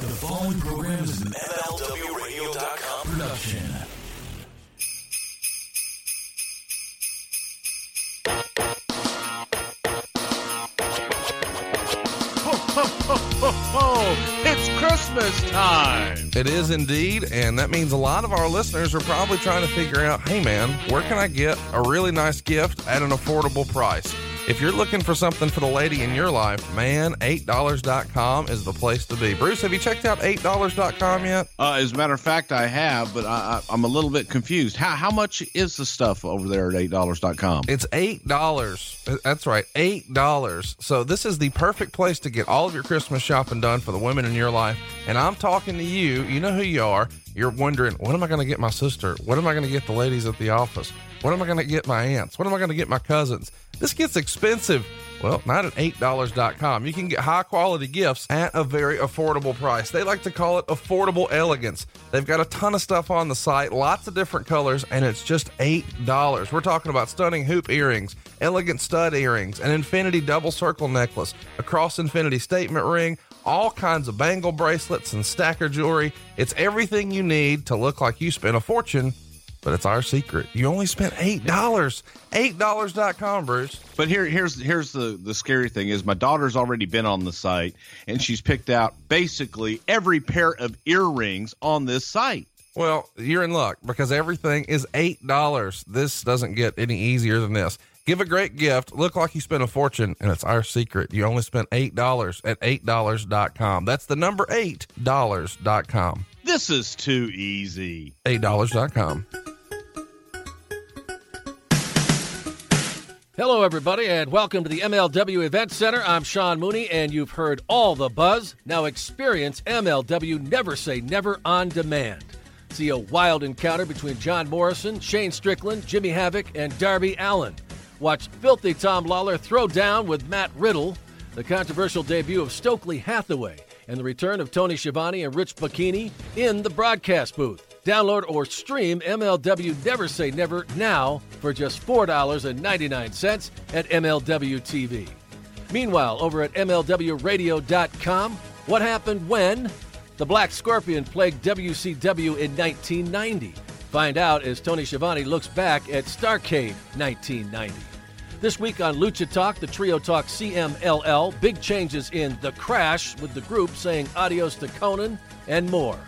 The following program is an MLWRadio.com production. Ho ho ho ho ho! It's Christmas time. It is indeed, and that means a lot of our listeners are probably trying to figure out, hey man, where can I get a really nice gift at an affordable price? If you're looking for something for the lady in your life, man, $8.com is the place to be. Bruce, have you checked out $8.com yet? Uh, as a matter of fact, I have, but I, I, I'm a little bit confused. How how much is the stuff over there at eight dollars.com? It's $8. That's right, $8. So this is the perfect place to get all of your Christmas shopping done for the women in your life. And I'm talking to you. You know who you are. You're wondering, what am I going to get my sister? What am I going to get the ladies at the office? What am I going to get my aunts? What am I going to get my cousins? This gets expensive. Well, not at $8.com. You can get high quality gifts at a very affordable price. They like to call it affordable elegance. They've got a ton of stuff on the site, lots of different colors, and it's just $8. We're talking about stunning hoop earrings, elegant stud earrings, an infinity double circle necklace, a cross infinity statement ring, all kinds of bangle bracelets and stacker jewelry. It's everything you need to look like you spent a fortune but it's our secret. You only spent eight dollars. Eight dollars.com, Bruce. But here here's here's the the scary thing is my daughter's already been on the site and she's picked out basically every pair of earrings on this site. Well, you're in luck because everything is eight dollars. This doesn't get any easier than this. Give a great gift, look like you spent a fortune, and it's our secret. You only spent eight dollars at eight dollars.com. That's the number eight dollars.com. This is too easy. Eight dollars.com. Hello, everybody, and welcome to the MLW Event Center. I'm Sean Mooney, and you've heard all the buzz. Now experience MLW Never Say Never on demand. See a wild encounter between John Morrison, Shane Strickland, Jimmy Havoc, and Darby Allin. Watch filthy Tom Lawlor throw down with Matt Riddle, the controversial debut of Stokely Hathaway, and the return of Tony Schiavone and Rich Bocchini in the broadcast booth. Download or stream MLW Never Say Never now for just $4.99 at MLW TV. Meanwhile, over at MLWRadio.com, what happened when the Black Scorpion plagued WCW in 1990? Find out as Tony Schiavone looks back at Starrcade 1990. This week on Lucha Talk, the Trio Talk CMLL, big changes in The Crash with the group saying adios to Konnan and more.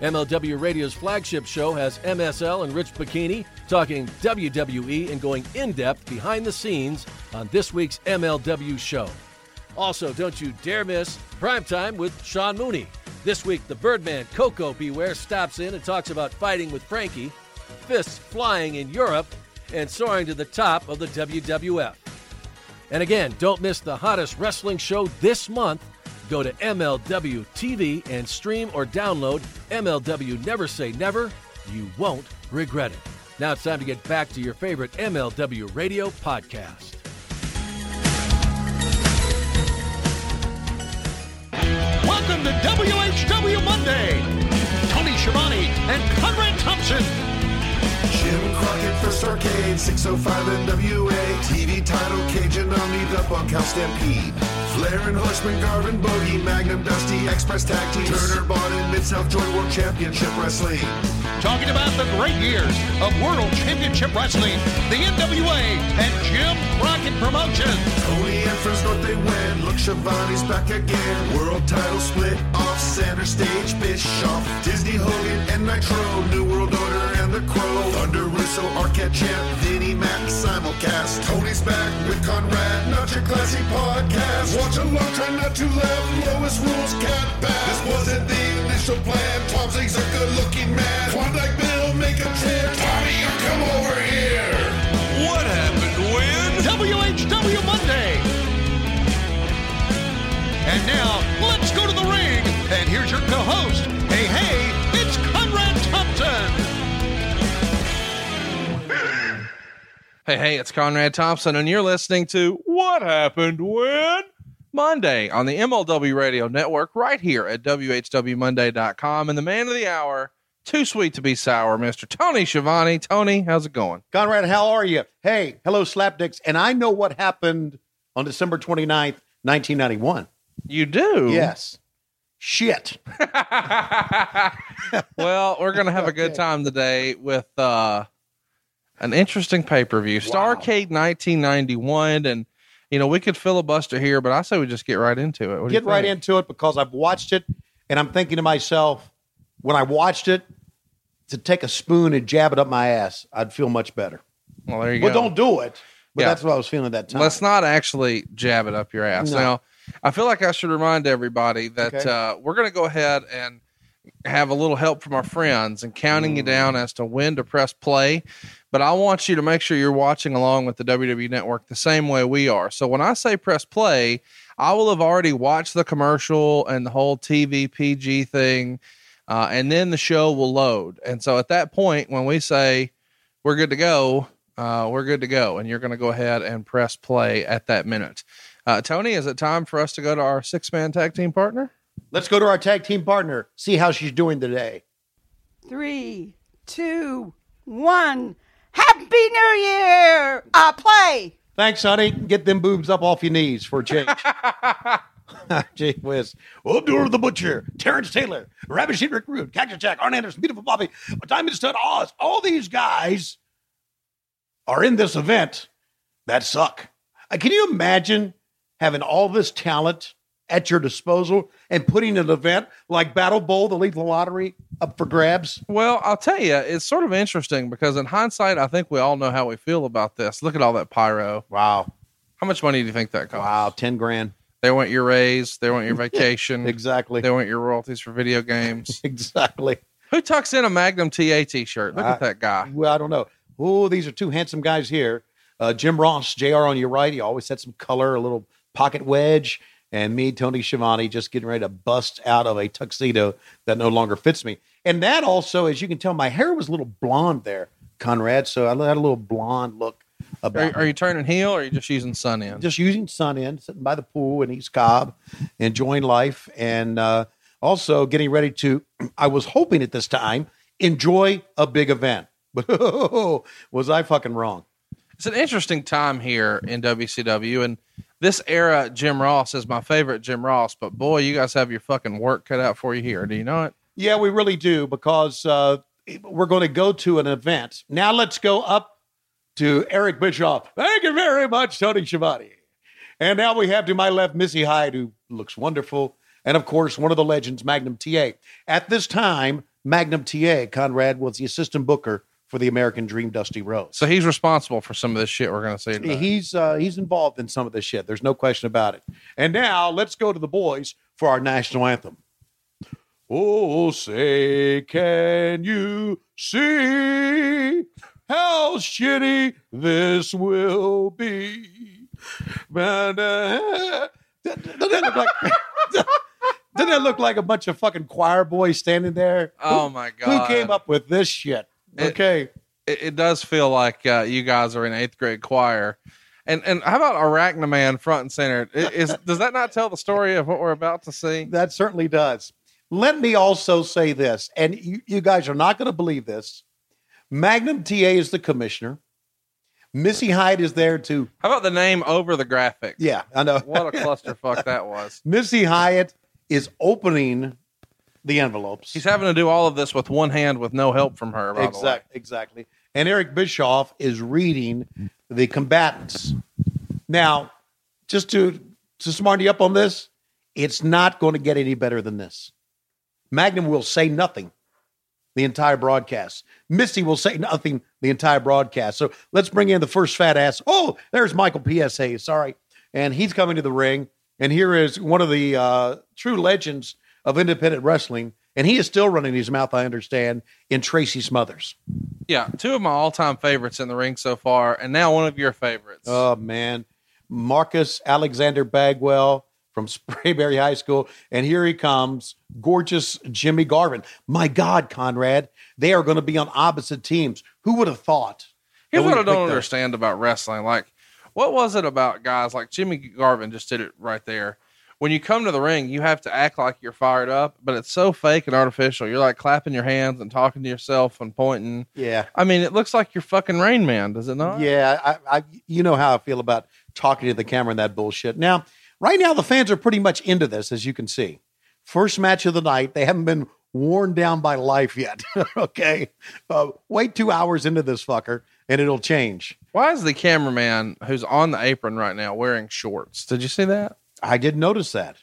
MLW Radio's flagship show has MSL and Rich Bocchini talking WWE and going in depth behind the scenes on this week's MLW show. Also, don't you dare miss Primetime with Sean Mooney. This week, the Birdman Koko B. Ware stops in and talks about fighting with Frankie, fists flying in Europe, and soaring to the top of the WWF. And again, don't miss the hottest wrestling show this month. Go to MLW TV and stream or download MLW Never Say Never. You won't regret it. Now it's time to get back to your favorite MLW radio podcast. Welcome to WHW Monday. Tony Schiavone and Conrad Thompson. Jim Crockett First Arcade, 605 NWA. TV title, Cajun Omni, the Bunkhouse Stampede. Flair and Horseman, Garvin, Bogey, Magnum, Dusty, Express Tag Team. Turner, Bond, Mid South Joint World Championship Wrestling. Talking about the great years of World Championship Wrestling, the NWA, and Jim Crockett Promotions. Tony and Friends North they win. Look, Schiavone's back again. World title split off center stage. Bischoff, Disney Hogan, and Nitro. New World Order and the Crow. Thunder Russo, Arquette Champ, Vinnie Mac, simulcast. Tony's back with Conrad, not your classic podcast. Watch along, try not to laugh. Lowest rules can't. This wasn't the initial plan. Tom Zig's a good looking man. Klondike Bill, make a trip. Tommy, you come over here. What happened when? WHW Monday. And now, let's go to the ring. And here's your co-host. Hey, hey, Hey, hey, it's Conrad Thompson, and you're listening to What Happened When? Monday on the MLW Radio Network, right here at WHWMonday.com. And the man of the hour, too sweet to be sour, Mr. Tony Schiavone. Tony, how's it going? Conrad, how are you? Hey, hello, Slapdicks. And I know what happened on December 29th, 1991. You do? Yes. shit. well, we're gonna have a good time today with uh, an interesting pay per view, Starrcade 1991, and you know we could filibuster here, but I say we just get right into it. What Get right into it because I've watched it and I'm thinking to myself, when I watched it, to take a spoon and jab it up my ass, I'd feel much better. Well, there you Well, go. don't do it. But Yeah. that's what I was feeling at that time. Let's not actually jab it up your ass. No. Now, I feel like I should remind everybody that Okay. uh, we're going to go ahead and have a little help from our friends and counting you down as to when to press play. But I want you to make sure you're watching along with the WWE Network the same way we are. So when I say press play, I will have already watched the commercial and the whole TV PG thing, uh, and then the show will load. And so at that point, when we say we're good to go, uh, we're good to go. And you're going to go ahead and press play at that minute. Uh, Tony, is it time for us to go to our six man tag team partner? Let's go to our tag team partner, see how she's doing today. Three, two, one. Happy New Year! Uh, play. Thanks, honey. Get them boobs up off your knees for a change. Gee whiz. Abdul the Butcher, Terrence Taylor, Rabbit Shit Rick Rude, Cactus Jack, Arn Anderson, Beautiful Bobby, Diamond Stud Oz. All these guys are in this event that suck. Uh, can you imagine having all this talent at your disposal and putting an event like Battle Bowl, the Lethal Lottery, up for grabs? Well, I'll tell you, it's sort of interesting because in hindsight, I think we all know how we feel about this. Look at all that pyro. Wow. How much money do you think that cost? Wow. 10 grand. They want your raise, they want your vacation, Exactly. they want your royalties for video games. Exactly. Who tucks in a Magnum TA t shirt? Look I- at that guy. Well, I don't know. Oh, these are two handsome guys here. Uh, Jim Ross, JR on your right. He always had some color, a little pocket wedge. And me, Tony Schiavone, just getting ready to bust out of a tuxedo that no longer fits me. And that also, as you can tell, my hair was a little blonde there, Conrad. So I had a little blonde look about Are, are you turning heel or are you just using sun in? just using sun in, sitting by the pool in East Cobb, enjoying life, and uh, also getting ready to. I was hoping at this time enjoy a big event, but was I fucking wrong? it's an interesting time here in WCW, and this era, Jim Ross is my favorite Jim Ross. But boy, you guys have your fucking work cut out for you here. Do you know it? Yeah, we really do because uh, we're going to go to an event. Now let's go up to Eric Bischoff. Thank you very much, Tony Schiavone. And now we have to my left Missy Hyatt, who looks wonderful. And of course, one of the legends, Magnum TA. At this time, Magnum TA, Conrad, was the assistant booker for the American Dream Dusty Rhodes. So he's responsible for some of this shit we're going to see. Today. He's uh, he's involved in some of this shit. There's no question about it. And now let's go to the boys for our national anthem. Oh, say, can you see how shitty this will be? But, uh, doesn't that look like? Doesn't that look like a bunch of fucking choir boys standing there? Oh Who- my god! Who came up with this shit? Okay. it, it does feel like uh, you guys are in eighth grade choir. And and how about Arachnaman front and center? Is, does that not tell the story of what we're about to see? That certainly does. Let me also say this, and you, you guys are not going to believe this. Magnum TA is the commissioner. Missy Hyatt is there to, How about the name over the graphic? yeah, I know. What a clusterfuck that was. Missy Hyatt is opening the envelopes. He's having to do all of this with one hand with no help from her. By the way. exactly, exactly. And Eric Bischoff is reading the combatants. Now, just to to smart you up on this, it's not going to get any better than this. Magnum will say nothing the entire broadcast. Missy will say nothing the entire broadcast. So let's bring in the first fat ass. Oh, there's Michael PSA. Sorry. And he's coming to the ring. And here is one of the uh, true legends of independent wrestling. And he is still running his mouth, I understand, in Tracy Smothers. Yeah, two of my all-time favorites in the ring so far, and now one of your favorites. Oh, man. Marcus Alexander Bagwell from Sprayberry High School. And here he comes, gorgeous Jimmy Garvin. My God, Conrad, they are going to be on opposite teams. Who would have thought? Here's what I don't understand about wrestling. Like, what was it about guys like Jimmy Garvin just did it right there? When you come to the ring, you have to act like you're fired up, but it's so fake and artificial. You're like clapping your hands and talking to yourself and pointing. Yeah. I mean, it looks like you're fucking Rain Man, does it not? Yeah, I, I, you know how I feel about talking to the camera and that bullshit. Now, right now, the fans are pretty much into this, as you can see. First match of the night. They haven't been worn down by life yet. okay. Uh, wait two hours into this fucker and it'll change. Why is the cameraman who's on the apron right now wearing shorts? Did you see that? I did notice that.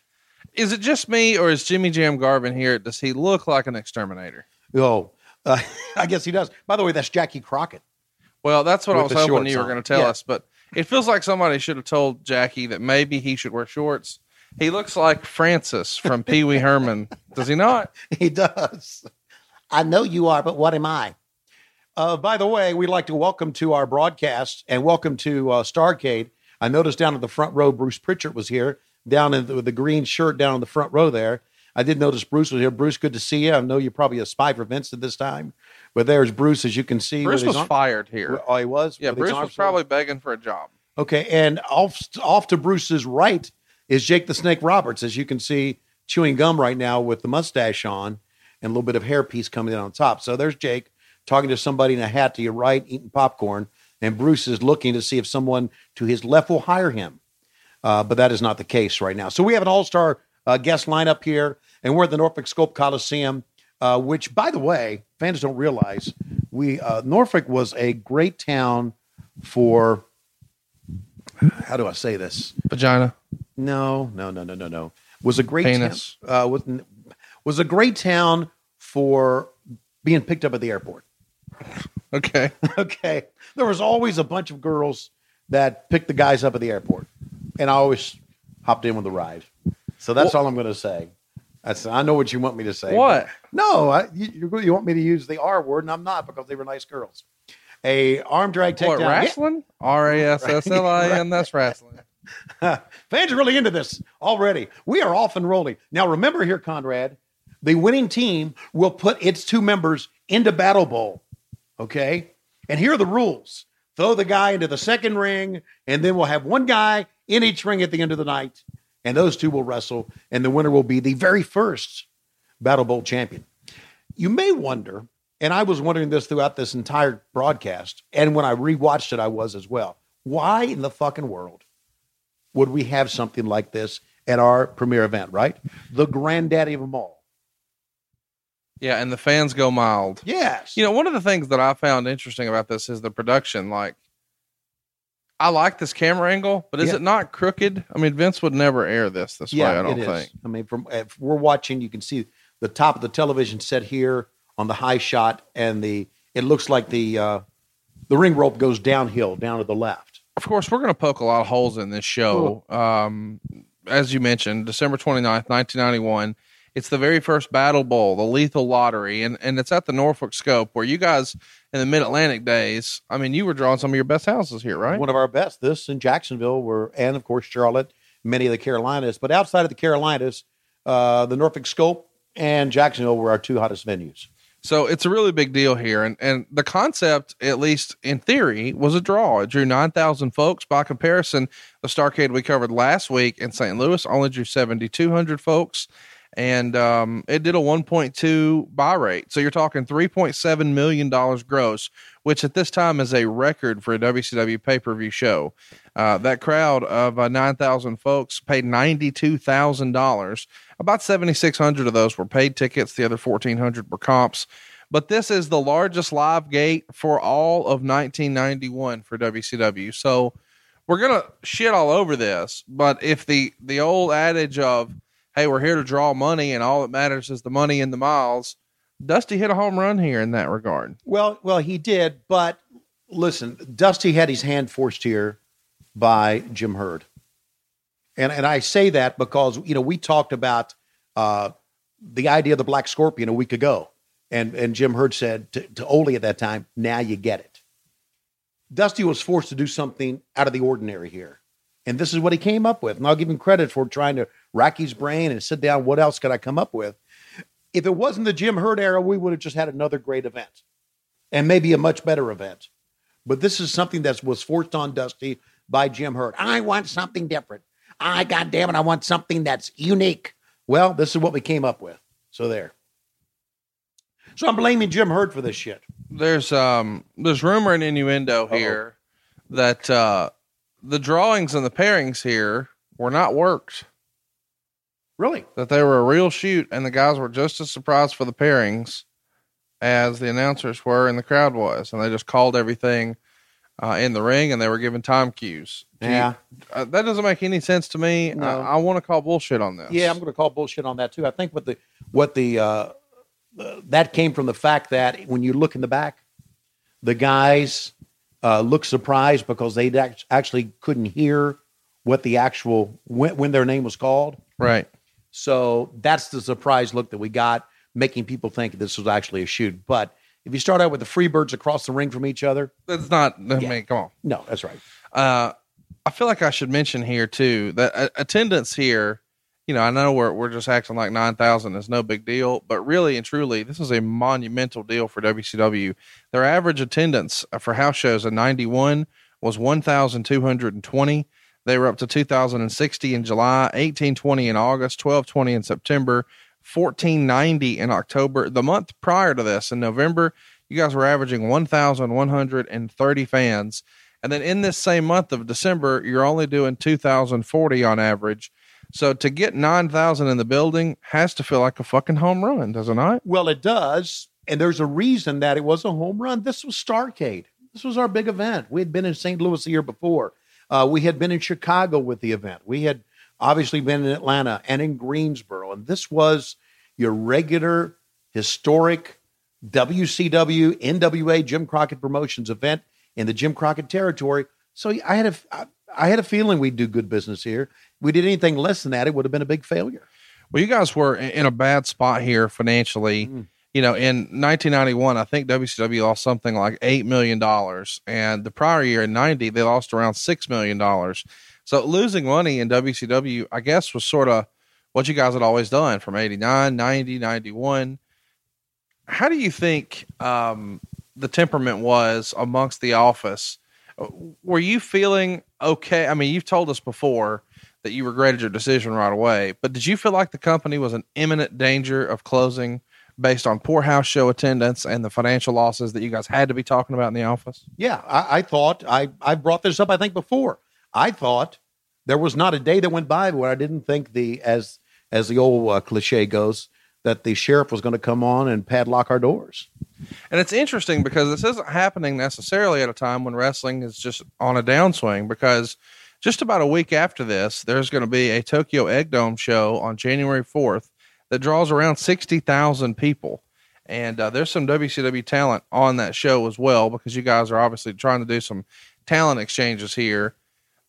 Is it just me or is Jimmy Jam Garvin here? Does he look like an exterminator? Oh, uh, I guess he does. By the way, that's Jackie Crockett. Well, that's what I was hoping you were going to tell Yeah. us, but it feels like somebody should have told Jackie that maybe he should wear shorts. He looks like Francis from Pee Wee Herman. Does he not? He does. I know you are, but what am I? Uh, by the way, we'd like to welcome to our broadcast and welcome to uh, Starrcade. I noticed down at the front row, Bruce Prichard was here, down in the, with the green shirt down in the front row there. I did notice Bruce was here. Bruce, good to see you. I know you're probably a spy for Vincent this time, but there's Bruce, as you can see. Bruce was arm- fired here. Oh, he was. Yeah, Bruce was probably begging for a job. Okay, and off off to Bruce's right is Jake the Snake Roberts, as you can see, chewing gum right now with the mustache on and a little bit of hairpiece coming in on top. So there's Jake talking to somebody in a hat to your right, eating popcorn, and Bruce is looking to see if someone to his left will hire him. Uh, but that is not the case right now. So we have an all-star uh, guest lineup here, and we're at the Norfolk Scope Coliseum, uh, which, by the way, fans don't realize we uh, Norfolk was a great town for. How do I say this? Vagina. No, no, no, no, no, no. Was a great Penis. town. Uh, was, was a great town for being picked up at the airport. Okay. okay, there was always a bunch of girls that picked the guys up at the airport, and I always hopped in with the ride. So that's all I'm going to say. That's I know what you want me to say. What? No, I, you, you're- want me to use the R word, and I'm not because they were nice girls. A arm drag takedown. What, wrestling? R A S S L I N. That's wrestling. Fans are really into this already. We are off and rolling. Now, remember here, Conrad, the winning team will put its two members into Battle Bowl. Okay? And here are the rules throw the guy into the second ring, and then we'll have one guy in each ring at the end of the night, and those two will wrestle, and the winner will be the very first Battle Bowl champion. You may wonder, and I was wondering this throughout this entire broadcast, and when I rewatched it, I was as well. Why in the fucking world would we have something like this at our premier event, right? The granddaddy of them all. Yeah, and the fans go mild. Yes. You know, one of the things that I found interesting about this is the production. Like, I like this camera angle, but is Yeah. it not crooked? I mean, Vince would never air this this way. I don't it is. think. I mean, from if we're watching, you can see the top of the television set here on the high shot, and the it looks like the uh, the ring rope goes downhill down to the left. Of course, we're going to poke a lot of holes in this show. Um, as you mentioned, December 29th, 1991. It's the very first Battle Bowl, the Lethal Lottery, and, and it's at the Norfolk Scope where you guys in the Mid Atlantic days, I mean, you were drawing some of your best houses here, right? One of our best. This in Jacksonville, were and of course Charlotte, many of the Carolinas, but outside of the Carolinas, uh, the Norfolk Scope and Jacksonville were our two hottest venues. So it's a really big deal here. And, and the concept, at least in theory, was a draw. It drew 9,000 folks. By comparison, the Starrcade we covered last week in St. Louis only drew 7,200 folks. And um, it did a 1.2 buy rate. So you're talking $3.7 million gross, which at this time is a record for a WCW pay per view show. Uh, that crowd of uh, 9,000 folks paid $92,000. About 7,600 of those were paid tickets. The other 1,400 were comps. But this is the largest live gate for all of 1991 for WCW. So we're to shit all over this. But if the, the old adage of, hey, we're here to draw money and all that matters is the money and the miles, Dusty hit a home run here in that regard. Well, well, he did, but listen, Dusty had his hand forced here by Jim Herd, and and I say that because you know we talked about uh, the idea of the Black Scorpion a week ago, and and Jim Herd said to, to Ole at that time, "Now you get it." Dusty was forced to do something out of the ordinary here, and this is what he came up with. And I'll give him credit for trying to rack his brain and sit down. What else could I come up with? If it wasn't the Jim Herd era, we would have just had another great event and maybe a much better event. But this is something that was forced on Dusty by Jim Herd. I want something different. I, God damn it, I want something that's unique. Well, this is what we came up with. So there. So I'm blaming Jim Herd for this shit. there's um there's rumor and innuendo here that uh the drawings and the pairings here were not worked. Really? that they were a real shoot, and the guys were just as surprised for the pairings as the announcers were and the crowd was, and they just called everything uh, in the ring, and they were given time cues. Do you- Yeah. uh, that doesn't make any sense to me. No. I, I want to call bullshit on this. Yeah, I'm going to call bullshit on that too. I think what the what the uh, uh, that came from the fact that when you look in the back, the guys uh, look surprised because they act- actually couldn't hear what the actual when, when their name was called. right. So that's the surprise look that we got, making people think this was actually a shoot. But if you start out with the Freebirds across the ring from each other, That's not. I mean, come on. no, that's right. Uh, I feel like I should mention here too that uh, attendance here. You know, I know we're we're just acting like nine thousand is no big deal, but really and truly, this is a monumental deal for WCW. Their average attendance for house shows in '91 was one thousand two hundred and twenty. They were up to 2,060 in July, 1820 in August, 1220 in September, 1490 in October. The month prior to this, in November, you guys were averaging 1,130 fans. And then in this same month of December, you're only doing 2,040 on average. So to get 9,000 in the building has to feel like a fucking home run, doesn't it? Well, it does. And there's a reason that it was a home run. This was Starrcade. This was our big event. We had been in St. Louis the year before. Uh, we had been in Chicago with the event. We had obviously been in Atlanta and in Greensboro. And this was your regular, historic WCW, NWA, Jim Crockett Promotions event in the Jim Crockett territory. So I had a, I- I had a feeling we'd do good business here. We did anything less than that, it would have been a big failure. Well, you guys were in in a bad spot here financially. You know, in 1991, I think WCW lost something like $8 million. And the prior year in 90, they lost around $6 million. So losing money in WCW, I guess, was sort of what you guys had always done from 89, 90, 91. How do you think um, the temperament was amongst the office? Were you feeling okay? I mean, you've told us before that you regretted your decision right away, but did you feel like the company was in imminent danger of closing based on poor house show attendance and the financial losses that you guys had to be talking about in the office? Yeah, I, I thought I I brought this up. I think before I thought there was not a day that went by where I didn't think the as as the old uh, cliche goes that the sheriff was going to come on and padlock our doors. And it's interesting because this isn't happening necessarily at a time when wrestling is just on a downswing because just about a week after this, there's going to be a Tokyo Egg Dome show on January 4th that draws around 60,000 people. And uh, there's some WCW talent on that show as well because you guys are obviously trying to do some talent exchanges here.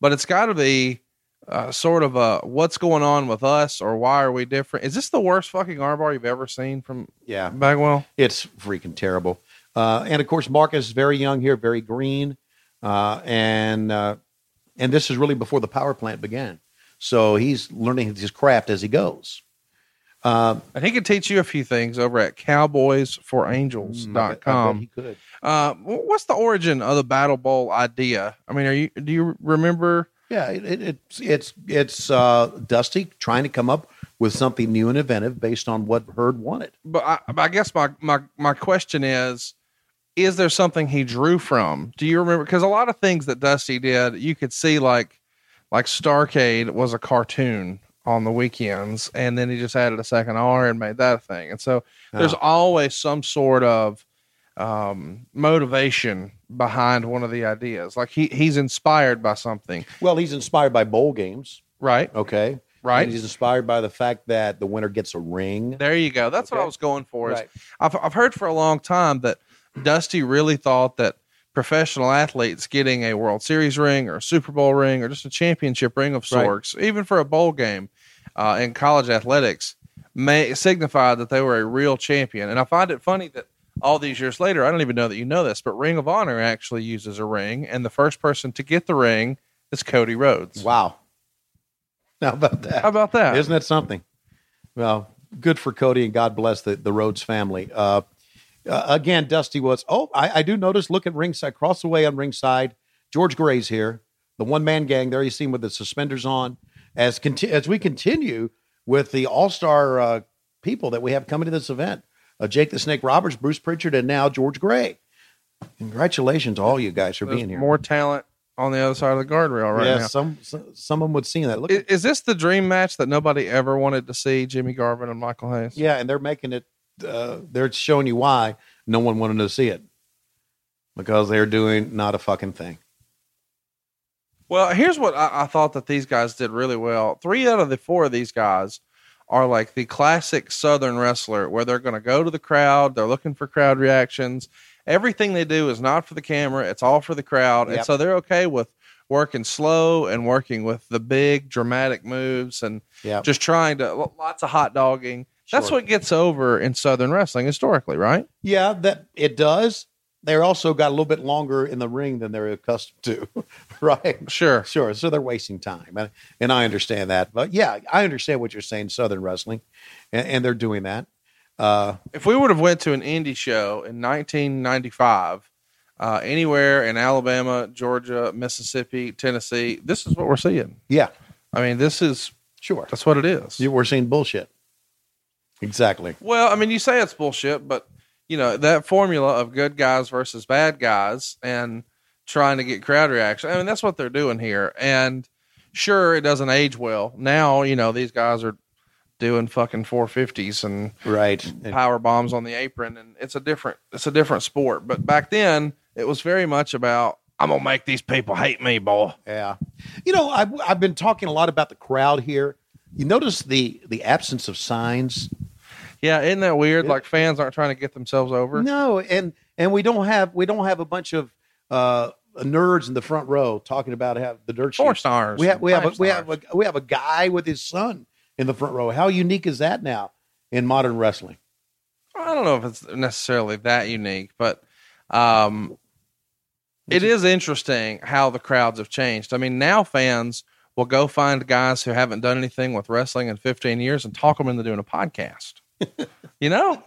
But it's got to be uh, sort of a what's going on with us or why are we different? Is this the worst fucking armbar you've ever seen from Yeah, Bagwell? it's freaking terrible. Uh, and of course, Marcus is very young here, very green, uh, and uh, and this is really before the power plant began. So he's learning his craft as he goes. Um, And he could teach you a few things over at cowboysforangels.com. I bet- I bet he could. Uh, what's the origin of the Battle Bowl idea? I mean, are you do you remember? Yeah, it, it, it's it's it's uh, Dusty trying to come up with something new and inventive based on what Herd wanted. But I, I guess my my my question is, is there something he drew from? Do you remember? Because a lot of things that Dusty did, you could see like like Starcade was a cartoon on the weekends, and then he just added a second R and made that a thing. And so there's always some sort of um, motivation behind one of the ideas. Like he he's inspired by something, Well, he's inspired by bowl games, right? okay, Right. And he's inspired by the fact that the winner gets a ring. There you go. That's what I was going for. Is Right. I've I've heard for a long time that Dusty really thought that professional athletes getting a World Series ring or a Super Bowl ring or just a championship ring of Right. sorts, even for a bowl game uh, in college athletics, may signify that they were a real champion. And I find it funny that all these years later, I don't even know that you know this, but Ring of Honor actually uses a ring, and the first person to get the ring is Cody Rhodes. Wow. How about that? How about that? Isn't that something? Well, good for Cody and God bless the, the Rhodes family. Uh, uh, again, Dusty was, oh, I, I do notice, look at ringside, cross the way on ringside. George Gray's here, the one man gang there you see him with the suspenders on. As, conti- as we continue with the all star uh, people that we have coming to this event uh, Jake the Snake Roberts, Bruce Prichard, and now George Gray. Congratulations to all you guys for There's being here. more talent on the other side of the guardrail right yeah, now. some, some someone would see that. Look, Is, is this the dream match that nobody ever wanted to see? Jimmy Garvin and Michael Hayes. yeah, and they're making it. Uh, they're showing you why no one wanted to see it because they're doing not a fucking thing. Well, here's what I, I thought that these guys did really well. Three out of the four of these guys are like the classic Southern wrestler, where they're going to go to the crowd. They're looking for crowd reactions. Everything they do is not for the camera; it's all for the crowd, and so they're okay with working slow and working with the big dramatic moves and Yeah, just trying to lots of hot dogging. That's what gets over in Southern wrestling historically, right? yeah, that it does. They're also got a little bit longer in the ring than they're accustomed to, right? Sure. Sure. So they're wasting time, and, and I understand that. But yeah, I understand what you're saying. Southern wrestling, and, and they're doing that. Uh, if we would have went to an indie show in 1995 uh, anywhere in alabama georgia mississippi tennessee this is what we're seeing yeah, i mean this is sure. that's what it is You- We're seeing bullshit. Exactly. well i mean you say it's bullshit but you know that formula of good guys versus bad guys and trying to get crowd reaction i mean that's what they're doing here and sure it doesn't age well now you know these guys are doing fucking 450s and Right. Power bombs on the apron and it's a different it's a different sport but back then it was very much about i'm gonna make these people hate me boy Yeah. You know, I've, I've been talking a lot about the crowd here. You notice the the absence of signs? Yeah isn't that weird? Like fans aren't trying to get themselves over? No, and and we don't have we don't have a bunch of uh nerds in the front row talking about how the dirt four stars. We have we have a, we have a, we have a guy with his son in the front row. How unique is that now in modern wrestling? i don't know if it's necessarily that unique but um it is interesting how the crowds have changed. I mean now fans will go find guys who haven't done anything with wrestling in 15 years and talk them into doing a podcast you know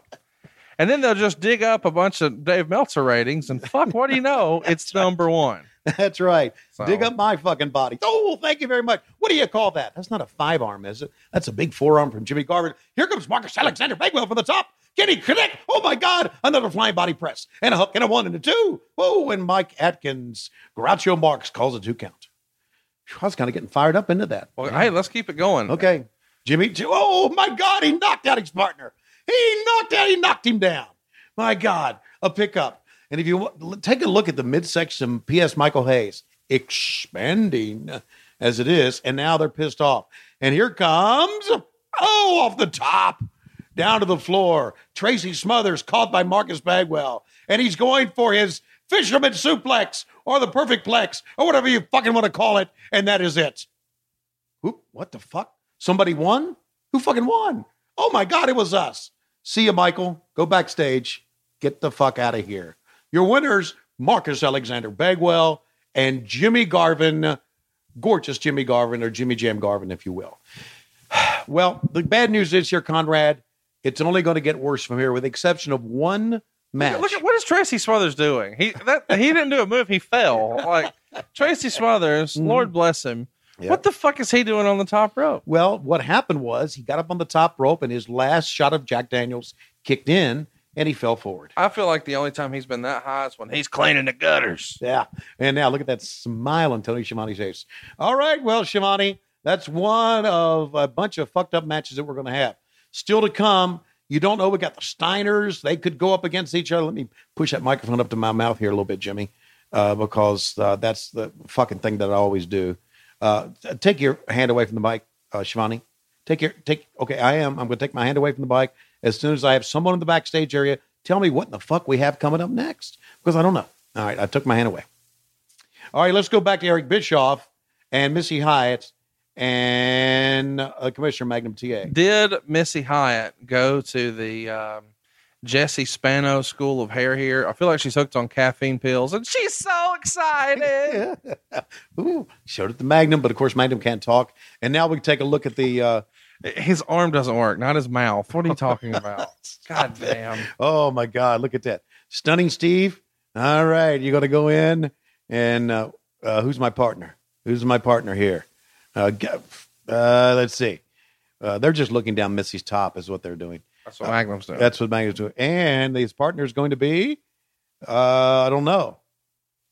and then they'll just dig up a bunch of Dave Meltzer ratings, and fuck, what do you know? It's number one. That's right. So- Dig up my fucking body. Oh, thank you very much. What do you call that? That's not a five arm, is it? That's a big forearm from Jimmy Garvin. Here comes Marcus Alexander Bagwell from the top. Can he connect? Oh my God! Another flying body press and a hook and a one and a two. Whoa! And Mike Atkins, Groucho Marx calls a two count. I was kind of getting fired up into that. Well, hey, let's keep it going. Okay, Jimmy. Oh my God! He knocked out his partner. He knocked out. He knocked him down. My God, a pickup. And if you take a look at the midsection, P.S. Michael Hayes expanding as it is, and now they're pissed off. And here comes oh off the top down to the floor. Tracy Smothers caught by Marcus Bagwell, and he's going for his fisherman suplex or the perfect plex or whatever you fucking want to call it, and that is it. Whoop, what the fuck? Somebody won? Who fucking won? Oh my God, it was us. See you, Michael. Go backstage. Get the fuck out of here. Your winners, Marcus Alexander Bagwell and Jimmy Garvin, gorgeous Jimmy Garvin or Jimmy Jam Garvin, if you will. Well, the bad news is here, Conrad, it's only going to get worse from here, with the exception of one match. Look at what is Tracy Smothers doing? He that he didn't do a move. He fell. Like Tracy Smothers, mm-hmm. Lord bless him. What the fuck is he doing on the top rope? Well, what happened was he got up on the top rope and his last shot of Jack Daniels kicked in and he fell forward. I feel like the only time he's been that high is when he's cleaning the gutters. Yeah. And now look at that smile on Tony Schiavone's face. All right. Well, Schiavone, that's one of a bunch of fucked up matches that we're going to have. Still to come. You don't know. We got the Steiners. They could go up against each other. Let me push that microphone up to my mouth here a little bit, Jimmy, uh, because uh, that's the fucking thing that I always do. Uh, take your hand away from the mic, uh, Schiavone. Take your take. Okay, I am. I'm going to take my hand away from the mic as soon as I have someone in the backstage area tell me what in the fuck we have coming up next because I don't know. All right, I took my hand away. All right, let's go back to Eric Bischoff and Missy Hyatt and uh, Commissioner Magnum TA. Did Missy Hyatt go to the um, Jesse Spano School of Hair here? I feel like she's hooked on caffeine pills, and she's so excited. Ooh, showed it to Magnum, but of course Magnum can't talk. And now we take a look at the. Uh, His arm doesn't work, not his mouth. What are you talking about? God damn. oh my God, look at that, stunning Steve. All right, you're going to go in and uh, uh, who's my partner? Who's my partner here? Uh, uh, let's see. Uh, they're just looking down Missy's top, is what they're doing. That's what Magnum's doing. That's what Magnum's doing. And his partner is going to be, uh, I don't know.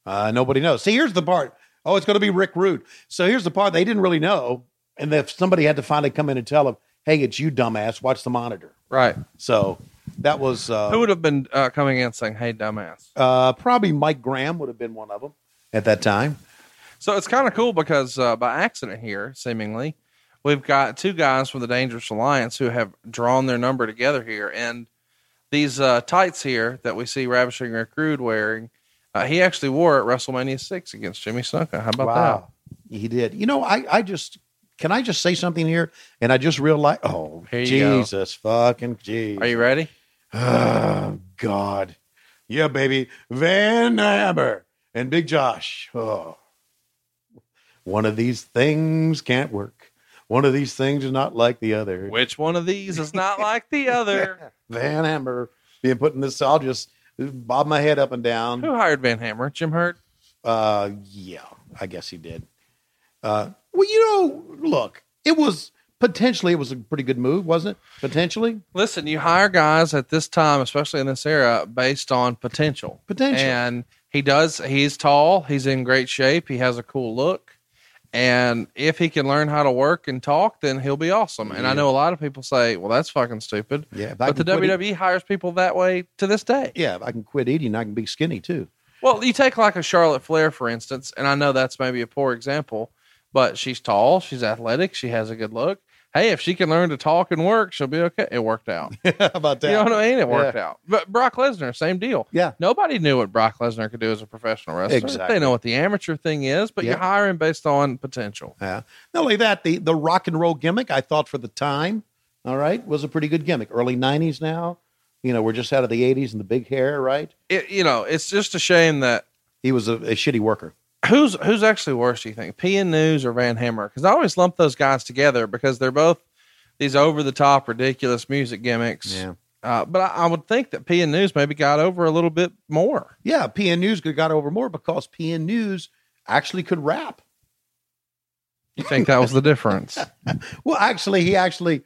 Uh, nobody knows. See, here's the part. Oh, it's going to be Rick Rude. So here's the part they didn't really know, and if somebody had to finally come in and tell them, "Hey, it's you, dumbass. Watch the monitor." Right. So that was uh, Who would have been uh, coming in saying, "Hey, dumbass"? uh, probably Mike Graham would have been one of them at that time. So it's kind of cool because uh, by accident here, seemingly, we've got two guys from the Dangerous Alliance who have drawn their number together here, and these uh, tights here that we see Ravishing Rick Rude wearing, uh, he actually wore at WrestleMania six against Jimmy Snuka. How about that? He did. You know, I, I just can I just say something here? And I just realized, oh, Here you go. Jesus fucking jeez. that? Are you ready? Oh God, yeah, baby, Van Hammer and Big Josh. Oh, one of these things can't work. One of these things is not like the other. Which one of these is not like the other? Van Hammer being put in this. I'll just bob my head up and down. Who hired Van Hammer? Jim Herd. Uh, yeah, I guess he did. Uh, well, you know, look, it was potentially it was a pretty good move, wasn't it? Potentially, Listen, you hire guys at this time, especially in this era, based on potential. Potential. And he does, he's tall, he's in great shape, he has a cool look. And if he can learn how to work and talk, then he'll be awesome. And I know a lot of people say, well, that's fucking stupid. Yeah, But the WWE hires people that way to this day. yeah. If I can quit eating, I can be skinny too. Well, you take like a Charlotte Flair, for instance, and I know that's maybe a poor example, but she's tall, she's athletic, she has a good look. Hey, if she can learn to talk and work, she'll be okay. It worked out. How about that? You know what I mean? It worked Yeah. out. But Brock Lesnar, same deal. Yeah. Nobody knew what Brock Lesnar could do as a professional wrestler. Exactly. They know what the amateur thing is, but you Yeah. hire him based on potential. Yeah. Not only that, the the rock and roll gimmick, I thought for the time, all right, was a pretty good gimmick. Early '90s now, you know, we're just out of the '80s and the big hair, right? It, you know, it's just a shame that He was a, a shitty worker. Who's who's actually worse, do you think? PN News or Van Hammer? Because I always lump those guys together because they're both these over the top, ridiculous music gimmicks. Yeah. Uh, but I, I would think that PN News maybe got over a little bit more. Yeah, PN News could got over more because PN News actually could rap. You think that was the difference? Well, actually, he actually,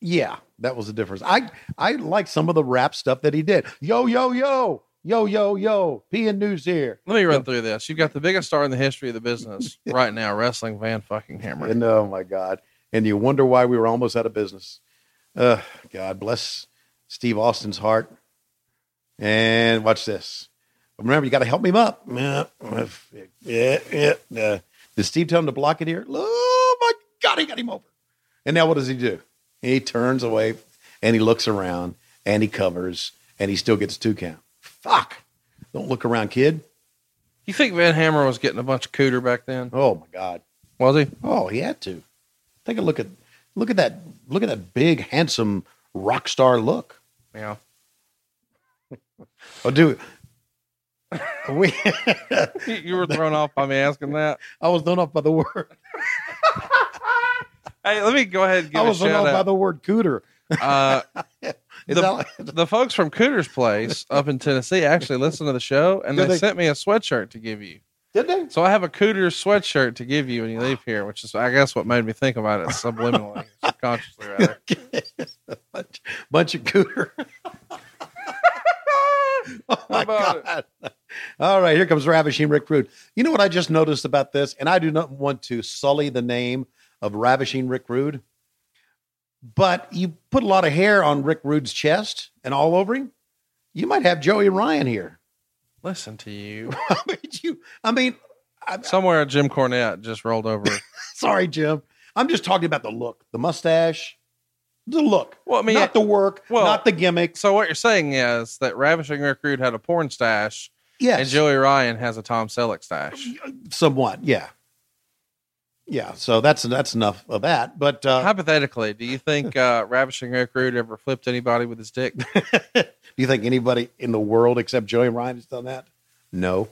yeah, that was the difference. I I like some of the rap stuff that he did. Yo, yo, yo, yo, yo, yo. PN News here. Let me run through this. You've got the biggest star in the history of the business right now, wrestling Van fucking Hammer. And oh my God. And you wonder why we were almost out of business. Uh, God bless Steve Austin's heart. And watch this. Remember, you got to help him up. Yeah, yeah, yeah. Uh, did Steve tell him to block it here? Oh my God, he got him over. And now what does he do? He turns away and he looks around and he covers and he still gets two count. Fuck. Don't look around, kid. You think Van Hammer was getting a bunch of cooter back then? Oh my God. Was he? Oh, he had to. Take a look at look at that look at that big, handsome rock star look. Yeah. Oh, dude. We You- were thrown off by me asking that. I was thrown off by the word. Hey, let me go ahead and I give a was thrown shout off by the word cooter. Uh, the, like- the folks from Cooter's Place up in Tennessee actually listened to the show and they, they? sent me a sweatshirt to give you. Did they? So I have a Cooter's sweatshirt to give you when you leave here, which is, I guess, what made me think about it subliminally, subconsciously, rather. bunch, bunch of cooter. oh my it? God. All right, here comes Ravishing Rick Rude. You know what I just noticed about this? And I do not want to sully the name of Ravishing Rick Rude, but you put a lot of hair on Rick Rude's chest and all over him. You might have Joey Ryan here. Listen to you. I mean, you, I mean, I, Somewhere Jim Cornette just rolled over. sorry, Jim. I'm just talking about the look, the mustache, the look. Well, I mean, not the work, well- not the gimmick. So what you're saying is that Ravishing Rick Rude had a porn stash Yes, and Joey Ryan has a Tom Selleck stash. somewhat. Yeah, yeah. So that's that's enough of that. But uh, Hypothetically, do you think uh, Ravishing Rick Rude ever flipped anybody with his dick? do you think anybody in the world except Joey Ryan has done that? No.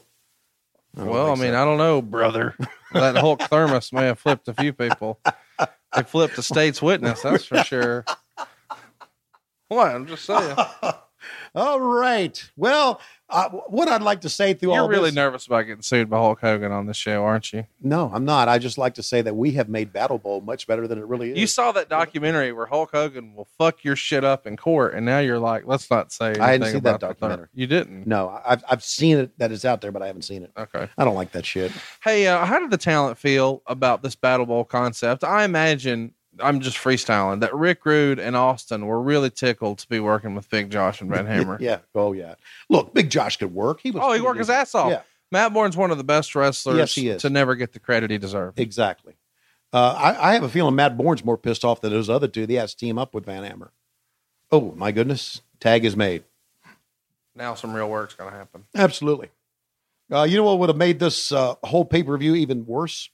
don't well, I mean, so. I don't know, brother. that Hulk thermos may have flipped a few people. They flipped a state's witness, that's for sure. What? I'm just saying. All right. Well, uh, what I'd like to say through all You're all really this, nervous about getting sued by Hulk Hogan on this show, aren't you? no, I'm not. I just like to say that we have made Battle Bowl much better than it really is. You saw that documentary where Hulk Hogan will fuck your shit up in court, and now you're like, let's not say. I anything seen that documentary. You didn't. no, I've I've seen it that it's out there, but I haven't seen it. Okay. I don't like that shit. Hey, uh, how did the talent feel about this Battle Bowl concept? I imagine I'm just freestyling that Rick Rude and Austin were really tickled to be working with Big Josh and Van Hammer. Yeah. Oh yeah. Look, Big Josh could work. He was. Oh, he worked his ass off. Yeah. Matt Borne's one of the best wrestlers Yes, he is. to never get the credit he deserved. Exactly. Uh, I, I have a feeling Matt Borne's more pissed off than those other two. He has to team up with Van Hammer. Oh my goodness! Tag is made. Now some real work's going to happen. Absolutely. Uh, you know what would have made this uh, whole pay per view even worse?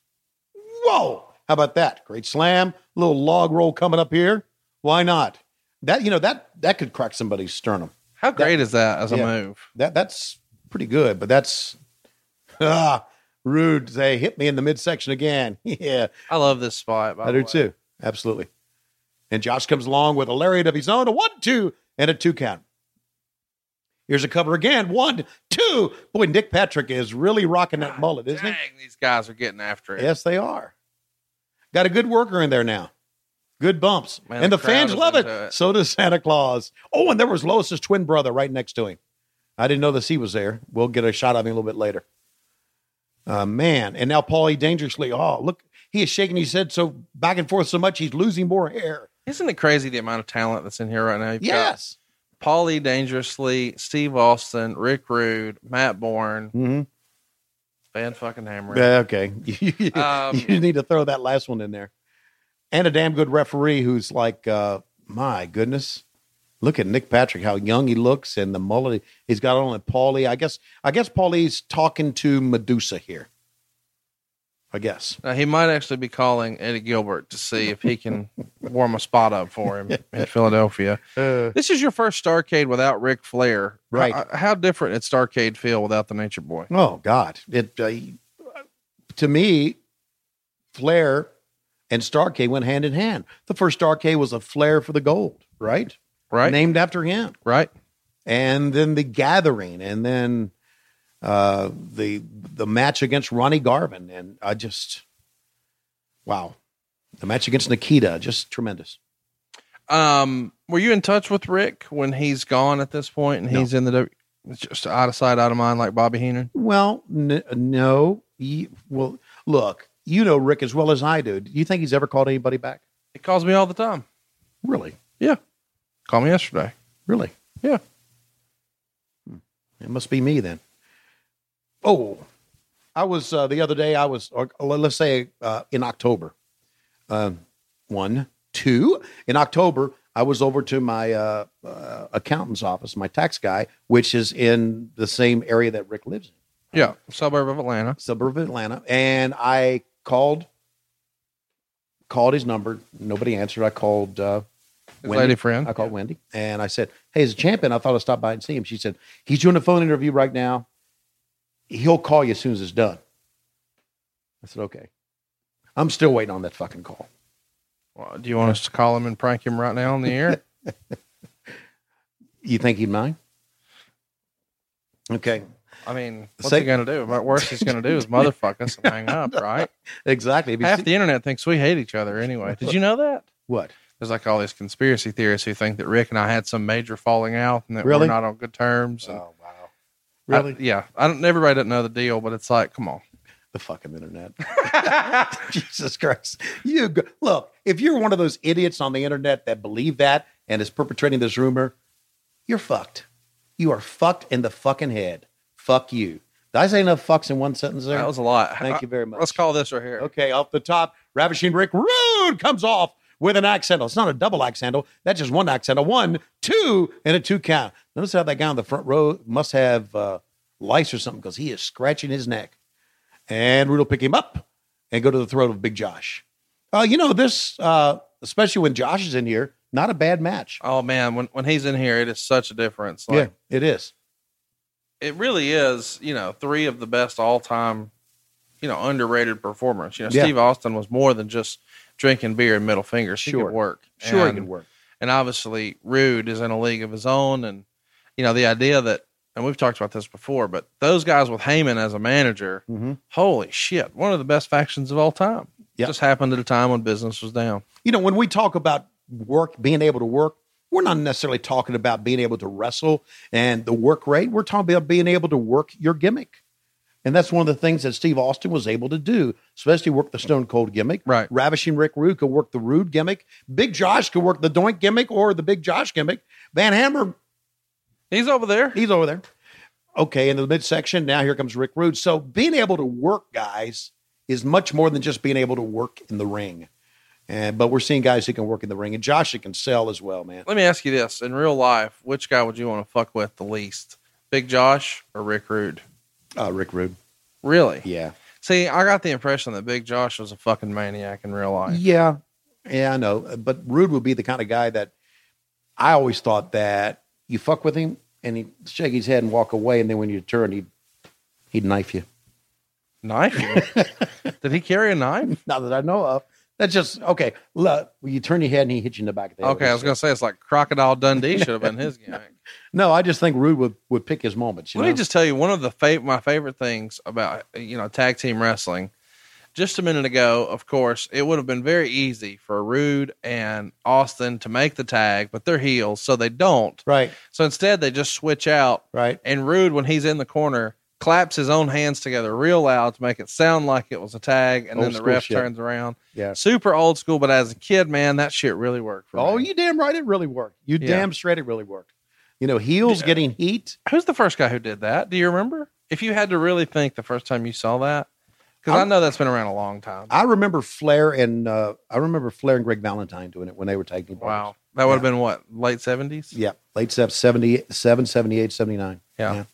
Whoa! How about that? Great slam, little log roll coming up here. Why not? That you know that that could crack somebody's sternum. How great is that as a Yeah. move? That that's pretty good, but that's ah rude. to Say hit me in the midsection again. yeah, I love this spot. By I the do way. too. Absolutely. And Josh comes along with a lariat of his own, a one, two, and a two count. Here's a cover again. One, two. Boy, Nick Patrick is really rocking that mullet, isn't he? These guys are getting after it. Yes, they are. Got a good worker in there now. Good bumps. Man, and the the, fans love it. it. So does Santa Claus. Oh, and there was Lois's twin brother right next to him. I didn't know this he was there. We'll get a shot of him a little bit later. Uh, man. And now Paulie Dangerously. Oh, look. He is shaking his head so back and forth so much he's losing more hair. Isn't it crazy the amount of talent that's in here right now? You've Yes. Paulie Dangerously, Steve Austin, Rick Rude, Matt Borne, Mm-hmm. Van fucking Hammer. Yeah, okay. you Um, need to throw that last one in there. And a damn good referee who's like, uh, my goodness. Look at Nick Patrick, how young he looks, and the mullet he's got on. And Paulie, I guess, I guess Paulie's talking to Medusa here. I guess. Now, he might actually be calling Eddie Gilbert to see if he can warm a spot up for him in Philadelphia. This is your first Starrcade without Ric Flair. Right. How, how different did Starrcade feel without the Nature Boy? Oh God! It uh, to me, Flair and Starrcade went hand in hand. The first Starrcade was a Flair for the gold, right? Right. Named after him. Right. and then the gathering and then uh the the match against Ronnie Garvin and I just wow the match against Nikita just tremendous Um, were you in touch with Ric when he's gone at this point and No. he's in the W- just out of sight, out of mind, like Bobby Heenan? well n- no Ye- well look you know Ric as well as I do do you think he's ever called anybody back He calls me all the time. really Yeah. Call me yesterday. really Yeah. Hmm. it must be me then oh I was uh, the other day I was or let's say uh, in October um, one, two. In October, I was over to my uh, uh, accountant's office, my tax guy, which is in the same area that Ric lives in, Yeah. Suburb of Atlanta. suburb of Atlanta. And I called, called his number. Nobody answered. I called uh, His lady friend. I called Wendy, and I said, "Hey, as a champion, I thought I'd stop by and see him." She said, "He's doing a phone interview right now. He'll call you as soon as it's done." I said, "Okay." I'm still waiting on that fucking call. Well, do you want us to call him and prank him right now on the air? You think he'd mind? Okay, I mean, what's Say- he going to do? About worst he's going to do is motherfuck us and hang up, right? exactly. Half the internet thinks we hate each other anyway. Did you know that? what? There's like all these conspiracy theorists who think that Ric and I had some major falling out and that Really? we're not on good terms. Oh wow! I- Really? yeah. I don't. Everybody doesn't know the deal, but it's like, come on. the fucking internet. Jesus Christ! You go, look. If you're one of those idiots on the internet that believe that and is perpetrating this rumor, you're fucked. You are fucked in the fucking head. Fuck you. Did I say enough fucks in one sentence there? That was a lot. Thank uh, you very much. Let's call this right here. Okay, off the top, Ravishing Rick Rude comes off with an axe handle. It's not a double axe handle. That's just one axe handle. One, two, and a two count. Notice how that guy on the front row must have uh, lice or something because he is scratching his neck. And Rude will pick him up and go to the throat of Big Josh. Uh, you know, this, uh, especially when Josh is in here, not a bad match. Oh man, when when he's in here, it is such a difference. Like, yeah, it is. it really is, you know, three of the best all time, you know, underrated performers. You know, Yeah. Steve Austin was more than just drinking beer and middle fingers. He Sure. could work. Sure, and, it can work. And obviously, Rude is in a league of his own. And you know, the idea that, and we've talked about this before, but those guys with Heyman as a manager, mm-hmm. holy shit, one of the best factions of all time. Yep. Just happened at a time when business was down. you know, when we talk about work, being able to work, we're not necessarily talking about being able to wrestle and the work rate. We're talking about being able to work your gimmick. And that's one of the things that Steve Austin was able to do, especially work the Stone Cold gimmick. Right. Ravishing Rick Rude could work the Rude gimmick. Big Josh could work the Doink gimmick or the Big Josh gimmick. Van Hammer He's over there. He's over there. Okay, in the midsection, now here comes Rick Rude. So being able to work guys is much more than just being able to work in the ring. And but we're seeing guys who can work in the ring, and Josh who can sell as well, man. Let me ask you this: in real life, which guy would you want to fuck with the least, Big Josh or Rick Rude? Uh, Rick Rude. Really? Yeah. See, I got the impression that Big Josh was a fucking maniac in real life. Yeah. Yeah, I know. But Rude would be the kind of guy that I always thought that you fuck with him and he'd shake his head and walk away, and then when you turn, he'd he'd knife you. Knife? you? Did he carry a knife? Not that I know of. That's just okay. Look, you turn your head and he hits you in the back of the head. Okay, I was gonna say it's like Crocodile Dundee should have been his gimmick. No, I just think Rude would, would pick his moments. You Let know? me just tell you one of the fa- my favorite things about you know tag team wrestling. Just a minute ago, of course, it would have been very easy for Rude and Austin to make the tag, but they're heels, so they don't. right, So instead, they just switch out. right. And Rude, when he's in the corner, claps his own hands together real loud to make it sound like it was a tag, and Old then the ref shit. turns around. Yeah. Super old school, but as a kid, man, that shit really worked for Oh, me. you damn right, it really worked. You Yeah. damn straight, it really worked. You know, heels getting heat. Who's the first guy who did that? Do you remember? If you had to really think the first time you saw that, because I know that's been around a long time. I remember Flair and uh, I remember Flair and Greg Valentine doing it when they were taking part. Wow, that would have been what late seventies. Yeah, late sev- 77, 78, 79. Yeah. Yeah.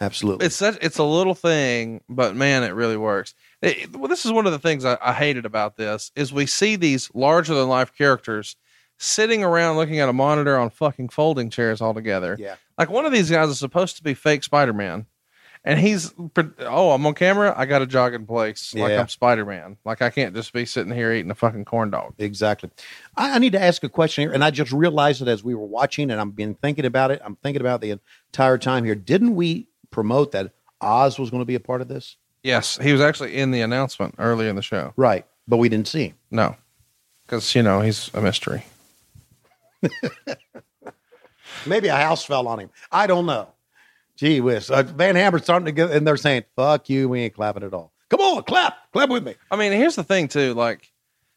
Absolutely. It's such it's a little thing, but man, it really works. It- well, this is one of the things I, I hated about this is we see these larger than life characters sitting around looking at a monitor on fucking folding chairs all together. Yeah. Like one of these guys is supposed to be fake Spider Man. And he's, oh, I'm on camera. I got to jog in place like Yeah. I'm Spider Man. Like I can't just be sitting here eating a fucking corn dog. Exactly. I, I need to ask a question here, and I just realized it as we were watching, and I've been thinking about it. I'm thinking about the entire time here. Didn't we promote that Oz was going to be a part of this? Yes, he was actually in the announcement early in the show. Right, but we didn't see him. No, because you know he's a mystery. Maybe a house fell on him. I don't know. Gee whiz. Uh, Van Hammer's starting to get, and they're saying, fuck you, we ain't clapping at all. Come on, clap. Clap with me. I mean, here's the thing too. Like,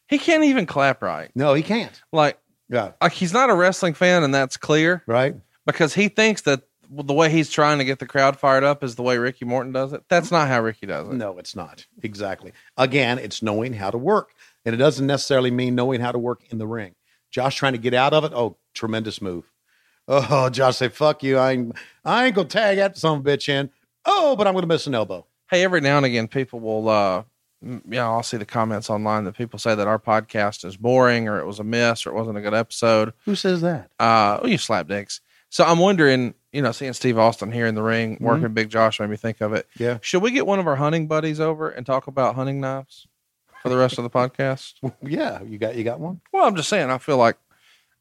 he can't even clap right. No, he can't. Like, Yeah, like he's not a wrestling fan, and that's clear right? because he thinks that the way he's trying to get the crowd fired up is the way Ricky Morton does it. That's not how Ricky does it. No, it's not. Exactly. Again, it's knowing how to work. And it doesn't necessarily mean knowing how to work in the ring. Josh trying to get out of it. Oh, tremendous move. Oh, Josh say, fuck you. I ain't, I ain't going to tag that some bitch in. Oh, but I'm going to miss an elbow. Hey, every now and again, people will, uh, mm, yeah, I'll see the comments online that people say that our podcast is boring or it was a miss or it wasn't a good episode. Who says that? Uh, oh, you slap dicks. So I'm wondering, you know, seeing Steve Austin here in the ring mm-hmm. working Big Josh made me think of it. Yeah. Should we get one of our hunting buddies over and talk about hunting knives for the rest of the podcast? Yeah. You got, you got one? Well, I'm just saying, I feel like,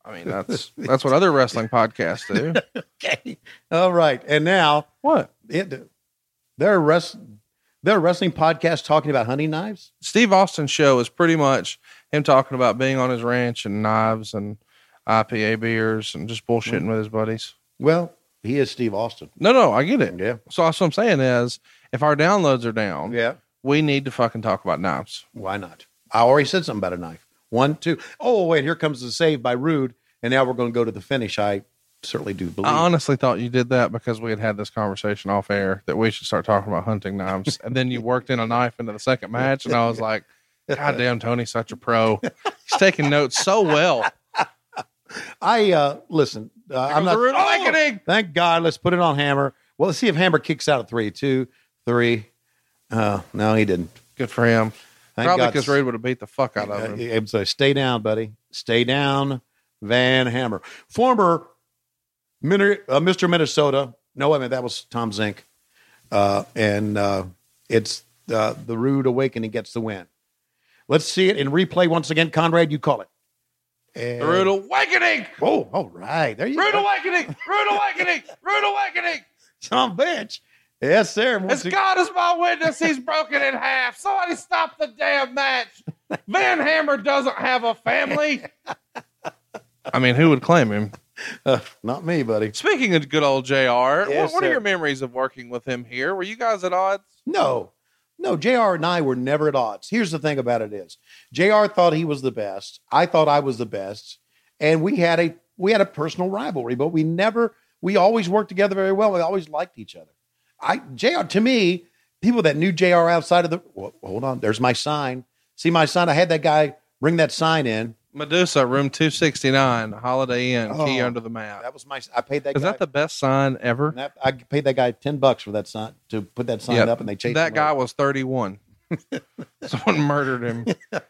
I mean, that's that's what other wrestling podcasts do. Okay. All right. And now What? it, they're rest, they're a wrestling podcast talking about hunting knives. Steve Austin's show is pretty much him talking about being on his ranch and knives and IPA beers and just bullshitting mm-hmm. with his buddies. Well, he is Steve Austin. No, no, I get it. Yeah. So that's what I'm saying is, if our downloads are down, Yeah. we need to fucking talk about knives. Why not? I already said something about a knife. One, two. Oh, wait, here comes the save by Rude. And now we're going to go to the finish. I certainly do believe. I honestly thought you did that because we had had this conversation off air that we should start talking about hunting knives, and then you worked in a knife into the second match, and I was like, "God damn, Tony's such a pro. He's taking notes so well." I, uh, listen, uh, I'm goes not. Rude Awakening. Thank God. Let's put it on Hammer. Well, let's see if Hammer kicks out at three, two, three. Uh, no, he didn't. Good for him. Thank Probably because Rude would have beat the fuck out of Uh, him. I'm sorry. Stay down, buddy. Stay down, Van Hammer. Former Min- uh, Mr. Minnesota. No, I mean that was Tom Zink. Uh, and uh, it's uh, the Rude Awakening gets the win. Let's see it in replay once again. Conrad, you call it. And, The Rude Awakening! Oh, all right. There you Rude go. Awakening! Rude Awakening! Rude Awakening! Some bitch. Yes, sir. As Once you- God is my witness, he's broken in half. Somebody stop the damn match. Van Hammer doesn't have a family. I mean, who would claim him? Uh, not me, buddy. Speaking of good old JR, what, Yes, what are your memories of working with him here? Were you guys at odds? No, no. Jr. and I were never at odds. Here's the thing about it: is Jr. thought he was the best. I thought I was the best, and we had a we had a personal rivalry. But we never. We always worked together very well. We always liked each other. I Jr. To me, people that knew Jr. outside of the well, hold on. There's my sign. See my sign. I had that guy bring that sign in. Medusa, room 269, Holiday Inn, key Oh, under the map. That was my. I paid that. Is guy, that the best sign ever? that- I paid that guy ten bucks for that sign to put that sign Yeah, up, and they chased that guy was 31. Someone murdered him.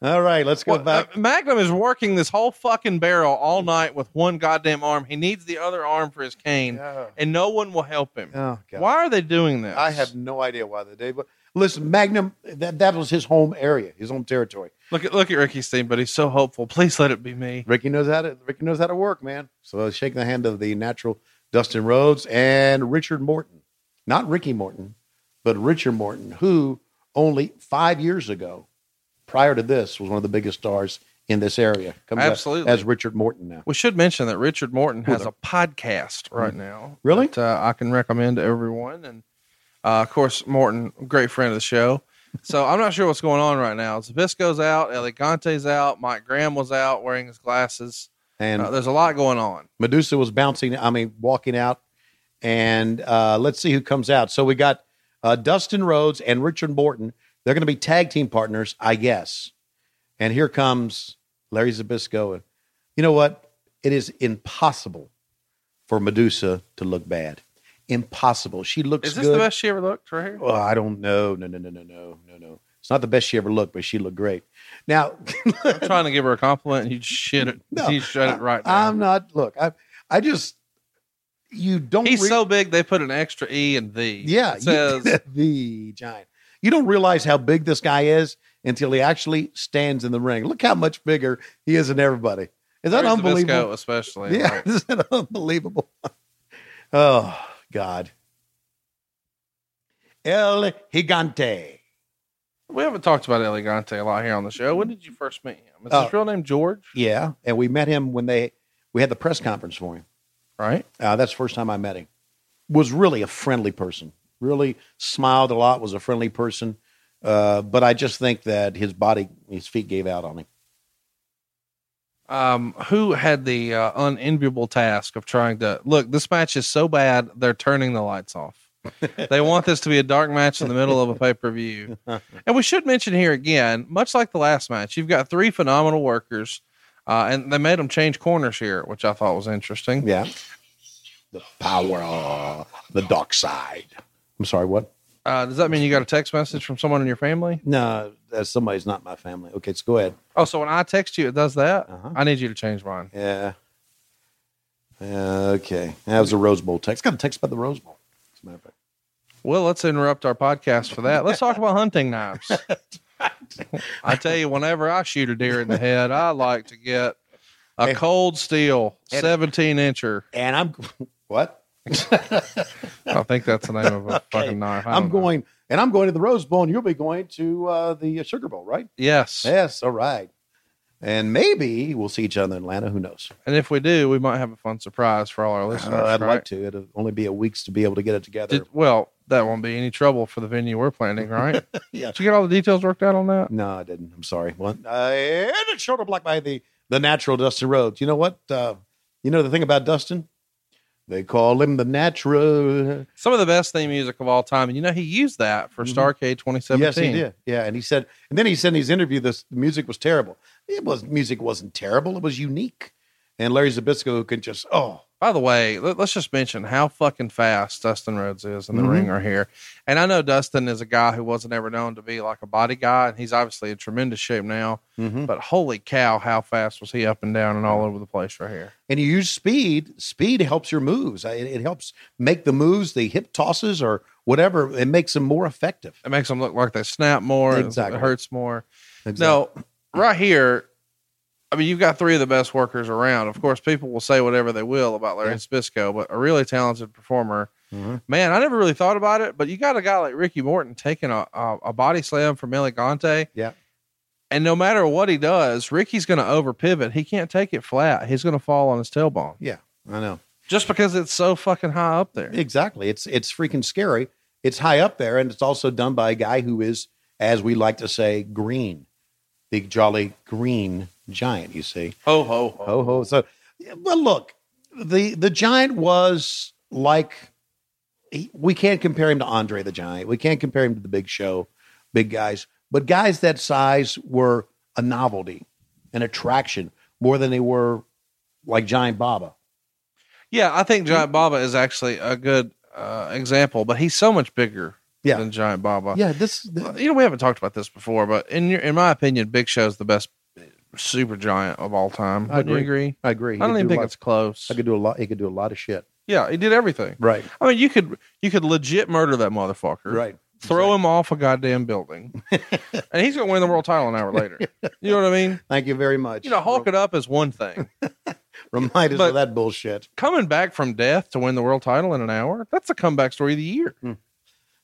All right, let's go Well, back. uh, Magnum is working this whole fucking barrel all night with one goddamn arm. He needs the other arm for his cane, and no one will help him. Oh. Why are they doing this? I have no idea why they did. But listen, Magnum, that, that was his home area, his home territory. look at look at Ricky's team, but he's so hopeful. Please let it be me. Ricky knows how to Ricky knows how to work, man. So I was shaking the hand of the natural Dustin Rhodes and Richard Morton. Not Ricky Morton, but Richard Morton, who only five years ago, prior to this, was one of the biggest stars in this area. Comes Absolutely. as Richard Morton now. We should mention that Richard Morton has a podcast right now. Really? That, uh, I can recommend to everyone. And uh, of course, Morton, great friend of the show. So I'm not sure what's going on right now. Zbysko's out, El Gigante's out, Mike Graham was out wearing his glasses. And Uh, there's a lot going on. Medusa was bouncing, I mean, walking out. And uh, let's see who comes out. So we got uh, Dustin Rhodes and Richard Morton. They're going to be tag team partners, I guess. And here comes Larry Zbysko. And you know what? It is impossible for Medusa to look bad. Impossible. She looks Is this good. the best she ever looked right here? Well, I don't know. No, no, no, no, no, no, no. It's not the best she ever looked, but she looked great. Now, I'm trying to give her a compliment and you shit it. No, you shut it right now. I'm not. Look, I, I just you don't. He's re- so big they put an extra E in the. Yeah, It says the giant. You don't realize how big this guy is until he actually stands in the ring. Look how much bigger he is than everybody. Is that unbelievable? especially. Yeah, like, is that unbelievable? oh God. El Gigante. we haven't talked about El Gigante a lot here on the show. When did you first meet him? Is Oh. his real name George? Yeah, and we met him when they we had the press conference for him. Right. Uh, that's the first time I met him. Was really a friendly person. Really smiled a lot. Was a friendly person. Uh, but I just think that his body, his feet gave out on him. Um, who had the uh, unenviable task of trying to look? This match is so bad they're turning the lights off. they want this to be a dark match in the middle of a pay per view. And we should mention here again, much like the last match, you've got three phenomenal workers, uh, and they made them change corners here, which I thought was interesting. Yeah. The power, of the dark side. I'm sorry. What? Uh, does that mean you got a text message from someone in your family? No, uh, somebody's not my family. Okay, let's go ahead. Oh, so when I text you, it does that. Uh-huh. I need you to change mine. Yeah. Yeah, okay. That was a Rose Bowl text. Got a text about the Rose Bowl. As a matter of fact. Well, let's interrupt our podcast for that. Let's talk about hunting knives. I tell you, whenever I shoot a deer in the head, I like to get a Hey. cold steel And- 17 incher. And I'm what? I think that's the name of a fucking knife. I'm know. going, and I'm going to the Rose Bowl, and you'll be going to uh, the Sugar Bowl, right? Yes. Yes. All right. And maybe we'll see each other in Atlanta. Who knows? And if we do, we might have a fun surprise for all our listeners. Uh, I'd right? like to. It'll only be a weeks to be able to get it together. Did, well, that won't be any trouble for the venue we're planning, right? yeah. Did you get all the details worked out on that? No, I didn't. I'm sorry. Well, uh, and it's shoulder blocked by the the natural Dustin Rhodes. You know what? Uh, you know the thing about Dustin? They call him the natural. Some of the best theme music of all time. And you know, he used that for Starrcade 2017. Mm-hmm. Yes, he did. Yeah, and he said, and then he said in his interview, this the music was terrible. It was music wasn't terrible. It was unique. And Larry Zbysko who can just oh By the way, let, us just mention how fucking fast Dustin Rhodes is in the Mhm. ring right here. And I know Dustin is a guy who wasn't ever known to be like a body guy, and he's obviously in tremendous shape now. Mhm. But holy cow, how fast was he up and down and all over the place right here? and you use speed. Speed helps your moves. It, it helps make the moves, the hip tosses or whatever. It makes them more effective. It makes them look like they snap more, Exactly. it hurts more. Exactly. No, right here, I mean, you've got three of the best workers around. Of course, people will say whatever they will about Larry Yeah. Spisco, but a really talented performer. Mhm. Man, I never really thought about it, but you got a guy like Ricky Morton taking a, a, a body slam from El Gigante. Yeah. And no matter what he does, Ricky's going to over pivot. He can't take it flat. He's going to fall on his tailbone Yeah, I know. just because it's so fucking high up there. Exactly. It's it's freaking scary. It's high up there, and it's also done by a guy who is, as we like to say, green, the jolly green giant. You see, Ho, ho, ho. ho ho. So, well, look, the the giant was like he, we can't compare him to Andre the Giant. We can't compare him to the Big Show, big guys. But guys that size were a novelty, an attraction more than they were like Giant Baba. Yeah, I think Giant Baba is actually a good uh, example, but he's so much bigger Yeah. than Giant Baba. Yeah, this you know we haven't talked about this before, but in your, in my opinion, Big Show is the best super giant of all time. I agree. agree? I agree. He I don't even do think lot- it's close. I could do a lot. He could do a lot of shit. Yeah, he did everything. Right. I mean, you could you could legit murder that motherfucker. Right. Throw him off a goddamn building, and he's gonna win the world title an hour later. You know what I mean? Thank you very much. You know, Hulk it up is one thing. Remind us But- of that bullshit. Coming back from death to win the world title in an hour—that's a comeback story of the year.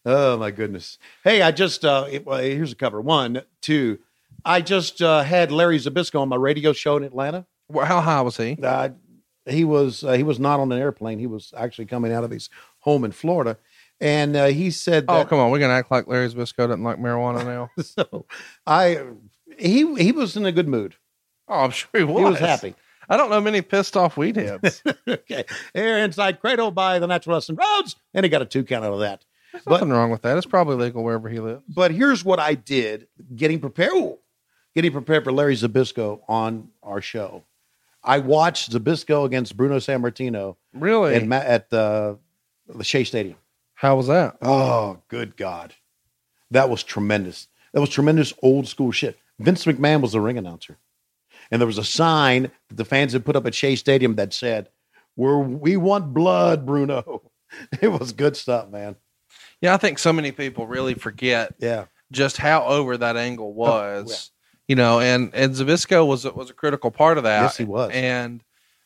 Oh my goodness. Hey, I just uh it- well, here's a cover. One, two. I just uh, had Larry Zbysko on my radio show in Atlanta. Well, How high was he? Uh, he was uh, he was not on an airplane. He was actually coming out of his home in Florida, and uh, he said Oh, come on, we're gonna act like Larry Zbysko doesn't like marijuana now. so I he he was in a good mood. Oh, I'm sure he was. He was happy. I don't know many pissed off weed heads. okay, here inside Cradle by the Natural Dustin Rhodes, and he got a two count out of that. But Nothing wrong with that. It's probably legal wherever he lives. But here's what I did getting prepared. Getting prepared for Larry Zbysko on our show. I watched Zbysko against Bruno Sammartino Really? at, Ma- at uh, the Shea Stadium. How was that? Oh, good God. That was tremendous. That was tremendous old school shit. Vince McMahon was the ring announcer. And there was a sign that the fans had put up at Shea Stadium that said, We're, We want blood, Bruno. It was good stuff, man. Yeah, I think so many people really forget Yeah. just how over that angle was. yeah. You know, and and Zbysko was was a critical part of that. Yes, he was. And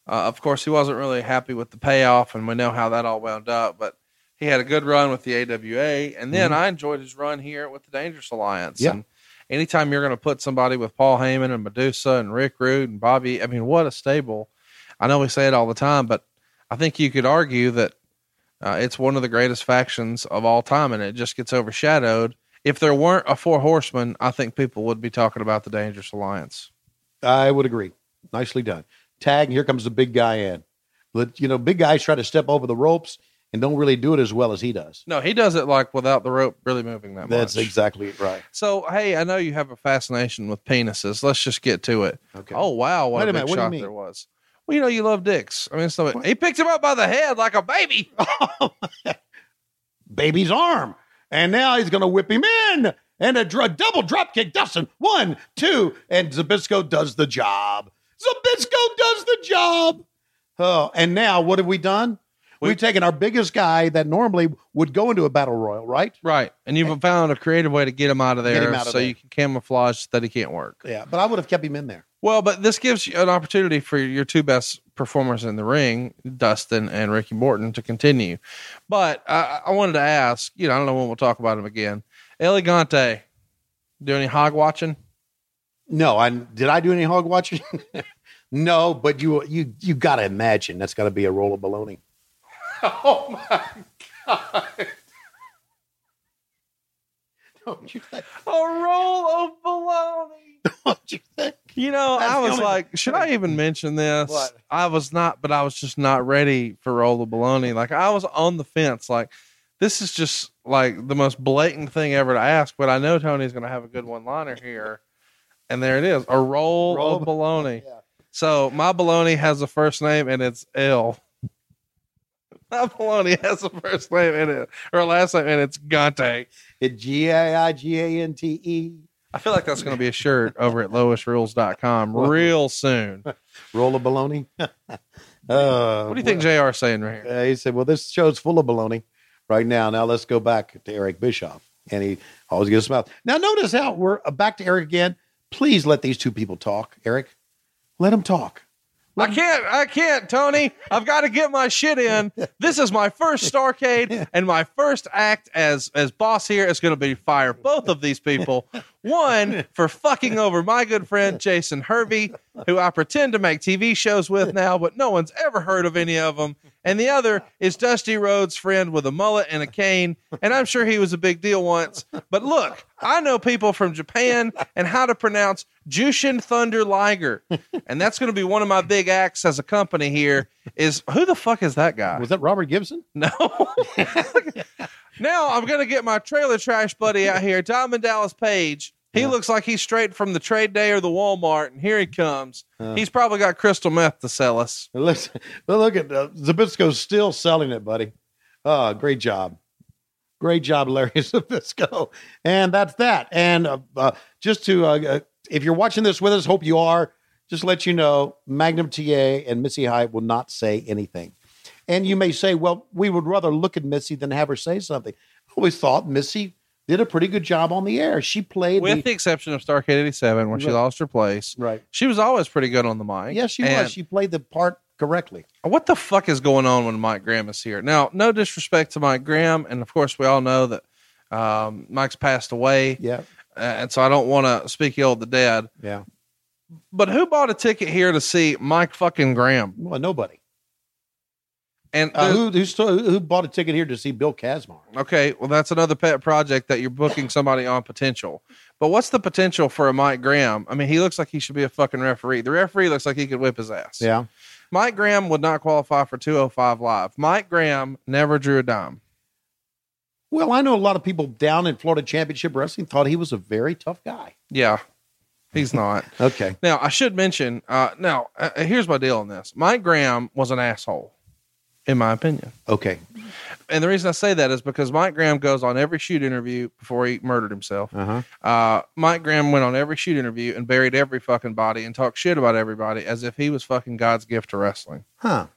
uh, of course, he wasn't really happy with the payoff, and we know how that all wound up. But he had a good run with the AWA, and then I enjoyed his run here with the Dangerous Alliance. Mm-hmm. Yeah. And anytime you're going to put somebody with Paul Heyman and Medusa and Rick Rude and Bobby, I mean, what a stable! I know we say it all the time, but I think you could argue that uh, it's one of the greatest factions of all time, and it just gets overshadowed. If there weren't a four horsemen, I think people would be talking about the Dangerous Alliance. I would agree. Nicely done. Tag, here comes the big guy in. But, you know, big guys try to step over the ropes and don't really do it as well as he does. No, he does it like without the rope really moving that That's much. That's exactly right. So, hey, I know you have a fascination with penises. Let's just get to it. Okay. Oh wow, what Wait a a big minute, what do you shock mean? there was. Well, you know you love dicks. I mean, it's not, he picked him up by the head like a baby. Baby's arm. And now he's going to whip him in. And a dr- double drop kick. Dustin, one, two. And Zbysko does the job. Zbysko does the job. Oh, and now what have we done? We've taken our biggest guy that normally would go into a battle royal, right? Right, and you've found a creative way to get him out of there, out of so there. you can camouflage that he can't work. Yeah, but I would have kept him in there. Well, but this gives you an opportunity for your two best performers in the ring, Dustin and Ricky Morton, to continue. But I, I wanted to ask, you know, I don't know when we'll talk about him again. El Gigante, do any hog watching? No, I did I do any hog watching? no, but you you you got to imagine that's got to be a roll of baloney. Oh my god! Don't you think? A roll of baloney. Don't you think? You know, That's I was like, should I even mention this? What? I was not, but I was just not ready for roll of baloney. Like I was on the fence. Like this is just like the most blatant thing ever to ask. But I know Tony's going to have a good one liner here, and there it is, a roll, Roll of baloney. Yeah. So my baloney has a first name and it's L. My baloney has a first name and it or last name and it's Gante. It G A I G A N T E. I feel like that's going to be a shirt over at lowestrules.com real soon. Roll of baloney. uh, What do you think JR is saying right here? Uh, he said, "Well, this show's full of baloney right now. Now let's go back to Eric Bischoff." And he always gets a smile. Now notice how we're uh, back to Eric again. Please let these two people talk, Eric. Let them talk. I can't, I can't, Tony. I've got to get my shit in. This is my first Starrcade, and my first act as as boss here is going to be fire both of these people. One for fucking over my good friend Jason Hervey, who I pretend to make TV shows with now, but no one's ever heard of any of them. And the other is Dusty Rhodes' friend with a mullet and a cane, and I'm sure he was a big deal once. But look, I know people from Japan and how to pronounce Jushin Thunder Liger, and that's going to be one of my big acts as a company here. Is who the fuck is that guy? Was that Robert Gibson? No. now I'm gonna get my trailer trash buddy out here, Diamond Dallas Page. He looks like he's straight from the trade day or the Walmart, and here he comes. he's probably got crystal meth to sell us. Let's well, look at uh, Zbysko's still selling it, buddy. Oh, great job. Great job, Larry Zbysko. And that's that. And uh, uh, just to, uh, uh, if you're watching this with us, hope you are, just let you know Magnum TA and Missy Hyatt will not say anything. And you may say, well, we would rather look at Missy than have her say something. I always thought Missy did a pretty good job on the air. She played With the, the exception of Starrcade 87, when she lost her place, right. she was always pretty good on the mic. Yes, she And was. She played the part correctly. what the fuck is going on when Mike Graham is here? Now, no disrespect to Mike Graham, and of course, we all know that um, Mike's passed away, Yeah, uh, and so I don't want to speak ill of the dead. yeah. But who bought a ticket here to see Mike fucking Graham? Well, nobody. And Uh, who who, still, who bought a ticket here to see Bill Kazmaier? okay, well, that's another pet project that you're booking somebody on potential. But what's the potential for a Mike Graham? I mean, he looks like he should be a fucking referee. The referee looks like he could whip his ass. Yeah. Mike Graham would not qualify for 205 live. Mike Graham never drew a dime. Well, I know a lot of people down in Florida Championship Wrestling thought he was a very tough guy. Yeah, he's not. Okay. Now, I should mention, uh, now, uh, here's my deal on this. Mike Graham was an asshole, in my opinion. Okay. And the reason I say that is because Mike Graham goes on every shoot interview before he murdered himself. Uh-huh. Uh, Mike Graham went on every shoot interview and buried every fucking body and talked shit about everybody as if he was fucking God's gift to wrestling. Huh.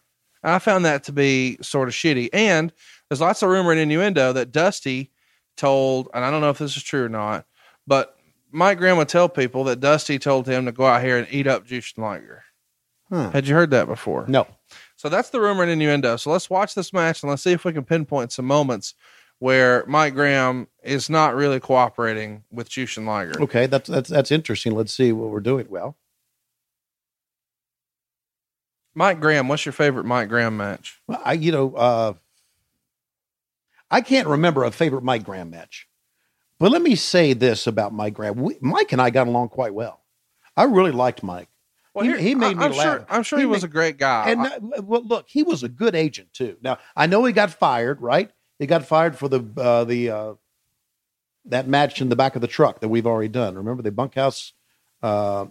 I found that to be sort of shitty. And there's lots of rumor and innuendo that Dusty told, and I don't know if this is true or not, but Mike Graham would tell people that Dusty told him to go out here and eat up Jushin Liger. Huh. Had you heard that before? No. So that's the rumor and innuendo. So let's watch this match and let's see if we can pinpoint some moments where Mike Graham is not really cooperating with Jushin Liger. Okay, that's that's that's interesting. Let's see what we're doing. Well, Mike Graham, what's your favorite Mike Graham match? Well, I you know, uh I can't remember a favorite Mike Graham match. But let me say this about Mike Graham. We, Mike and I got along quite well. I really liked Mike. Well, He- he made I- me I'm laugh. Sure, I'm sure He he, was made- a great guy. And uh, well, look, he was a good agent too. Now I know he got fired, right? He got fired for the uh, the uh, that match in the back of the truck that we've already done. Remember the bunkhouse? Uh,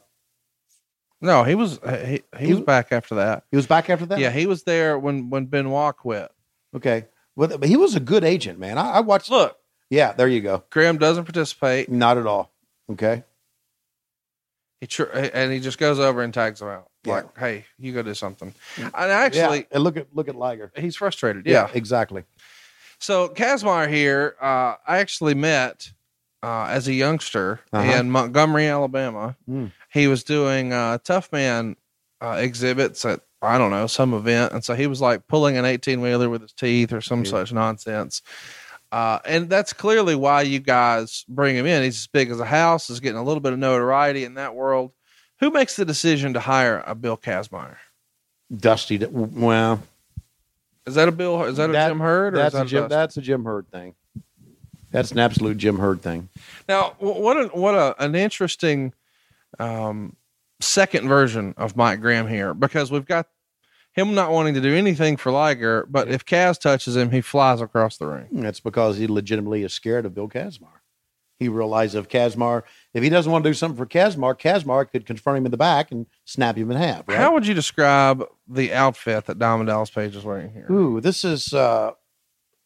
no, he was he, he, He- was back after that. he was back after that. Yeah, he was there when when Benoit quit. Okay. Well, but he was a good agent, man. I, I watched. Look, Yeah, there you go. Graham doesn't participate. Not at all. Okay. He and he just goes over and tags him out. Yeah. Like, hey, you go do something. And actually, yeah. And look at look at Liger. he's frustrated. Yeah. exactly. So Kazmaier here, uh, I actually met uh, as a youngster Uh-huh. in Montgomery, Alabama. Mm. He was doing uh, tough man uh, exhibits at I don't know some event, and so he was like pulling an eighteen wheeler with his teeth or some Yeah. such nonsense. Uh, and that's clearly why you guys bring him in. He's as big as a house, is getting a little bit of notoriety in that world. Who makes the decision to hire a Bill Kazmaier? Dusty. Well, Is that a Bill? Is that a That- Jim Herd? That's that a Jim. That's a Jim Herd thing. That's an absolute Jim Herd thing. Now, what a, what a, an interesting um, second version of Mike Graham here because we've got him not wanting to do anything for Liger, but if Kaz touches him, he flies across the ring. That's because he legitimately is scared of Bill Kazmaier. He realizes if Kazmaier, if he doesn't want to do something for Kazmaier, Kazmaier could confront him in the back and snap him in half. Right? How would you describe the outfit that Diamond Dallas Page is wearing here? Ooh, this is uh,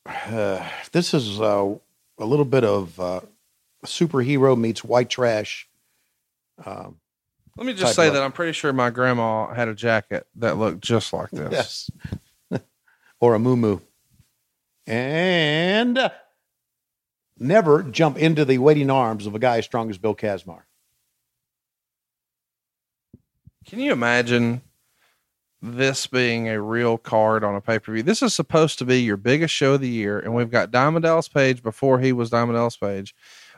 uh, this is uh, a little bit of uh, superhero meets white trash. Um, Let me just say that I'm pretty sure my grandma had a jacket that looked just like this. yes, or a moo and uh, never jump into the waiting arms of a guy as strong as Bill Kazmaier. Can you imagine this being a real card on a pay per view? This is supposed to be your biggest show of the year, and we've got Diamond Dallas Page before he was Diamond Dallas Page,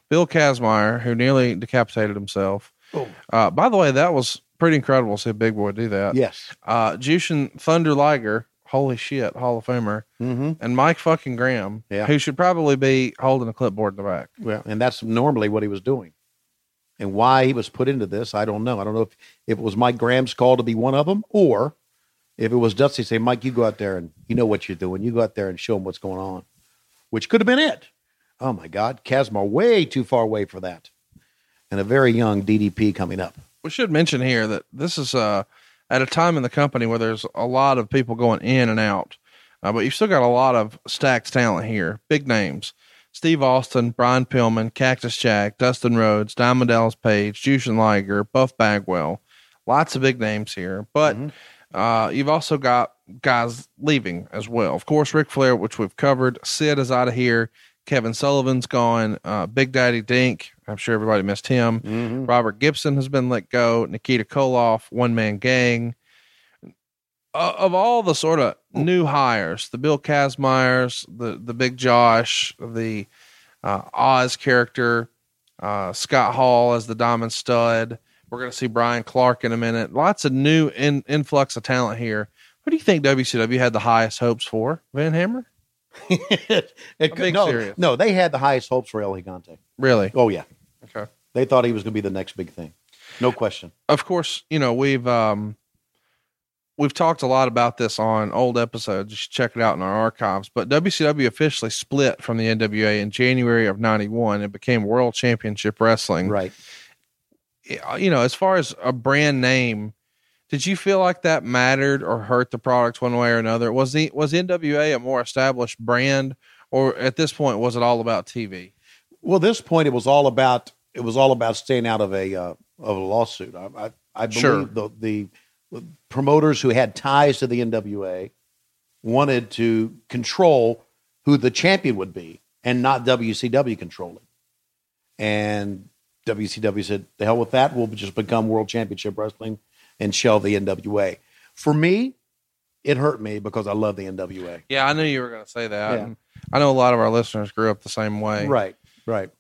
Bill Kazmaier, who nearly decapitated himself. Oh. Uh, by the way, that was pretty incredible to see a big boy do that. Yes. Uh, Jushin Thunder Liger, holy shit, Hall of Famer, Mm-hmm. and Mike fucking Graham, Yeah. who should probably be holding a clipboard in the back. Well, and that's normally what he was doing. And why he was put into this, I don't know. I don't know if, if it was Mike Graham's call to be one of them or if it was Dusty say, Mike, you go out there and you know what you're doing. You go out there and show them what's going on, which could have been it. Oh my God. Kazmaier way too far away for that. And a very young DDP coming up. we should mention here that this is uh, at a time in the company where there's a lot of people going in and out, uh, but you've still got a lot of stacked talent here. Big names: Steve Austin, Brian Pillman, Cactus Jack, Dustin Rhodes, Diamond Dallas Page, Jushin Liger, Buff Bagwell. Lots of big names here, but uh, you've also got guys leaving as well. Of course, Ric Flair, which we've covered. Sid is out of here. Kevin Sullivan's gone. Uh, Big Daddy Dink. I'm sure everybody missed him. Robert Gibson has been let go. Nikita Koloff, one man gang. Uh, of all the sort of new hires, the Bill Kazmaiers, the the Big Josh, the uh, Oz character, uh, Scott Hall as the Diamond Stud. We're going to see Brian Clark in a minute. Lots of new in, influx of talent here. Who do you think WCW had the highest hopes for? Van Hammer? it could, no, serious. no, they had the highest hopes for El Gigante. Really? Oh, yeah. Okay. They thought he was going to be the next big thing. No question. of course, you know, we've um we've talked a lot about this on old episodes. You should check it out in our archives. But WCW officially split from the NWA in January of '91 and became World Championship Wrestling. Right. You know, as far as a brand name, did you feel like that mattered or hurt the product one way or another? Was the was NWA a more established brand, or at this point was it all about TV? Well, this point, it was all about it was all about staying out of a uh, of a lawsuit. I I, I believe Sure. the the promoters who had ties to the NWA wanted to control who the champion would be, and not WCW controlling. And WCW said, "The hell with that. We'll just become World Championship Wrestling and shelve the NWA." For me, it hurt me because I love the NWA. Yeah, I knew you were going to say that. Yeah. I know a lot of our listeners grew up the same way. Right, right.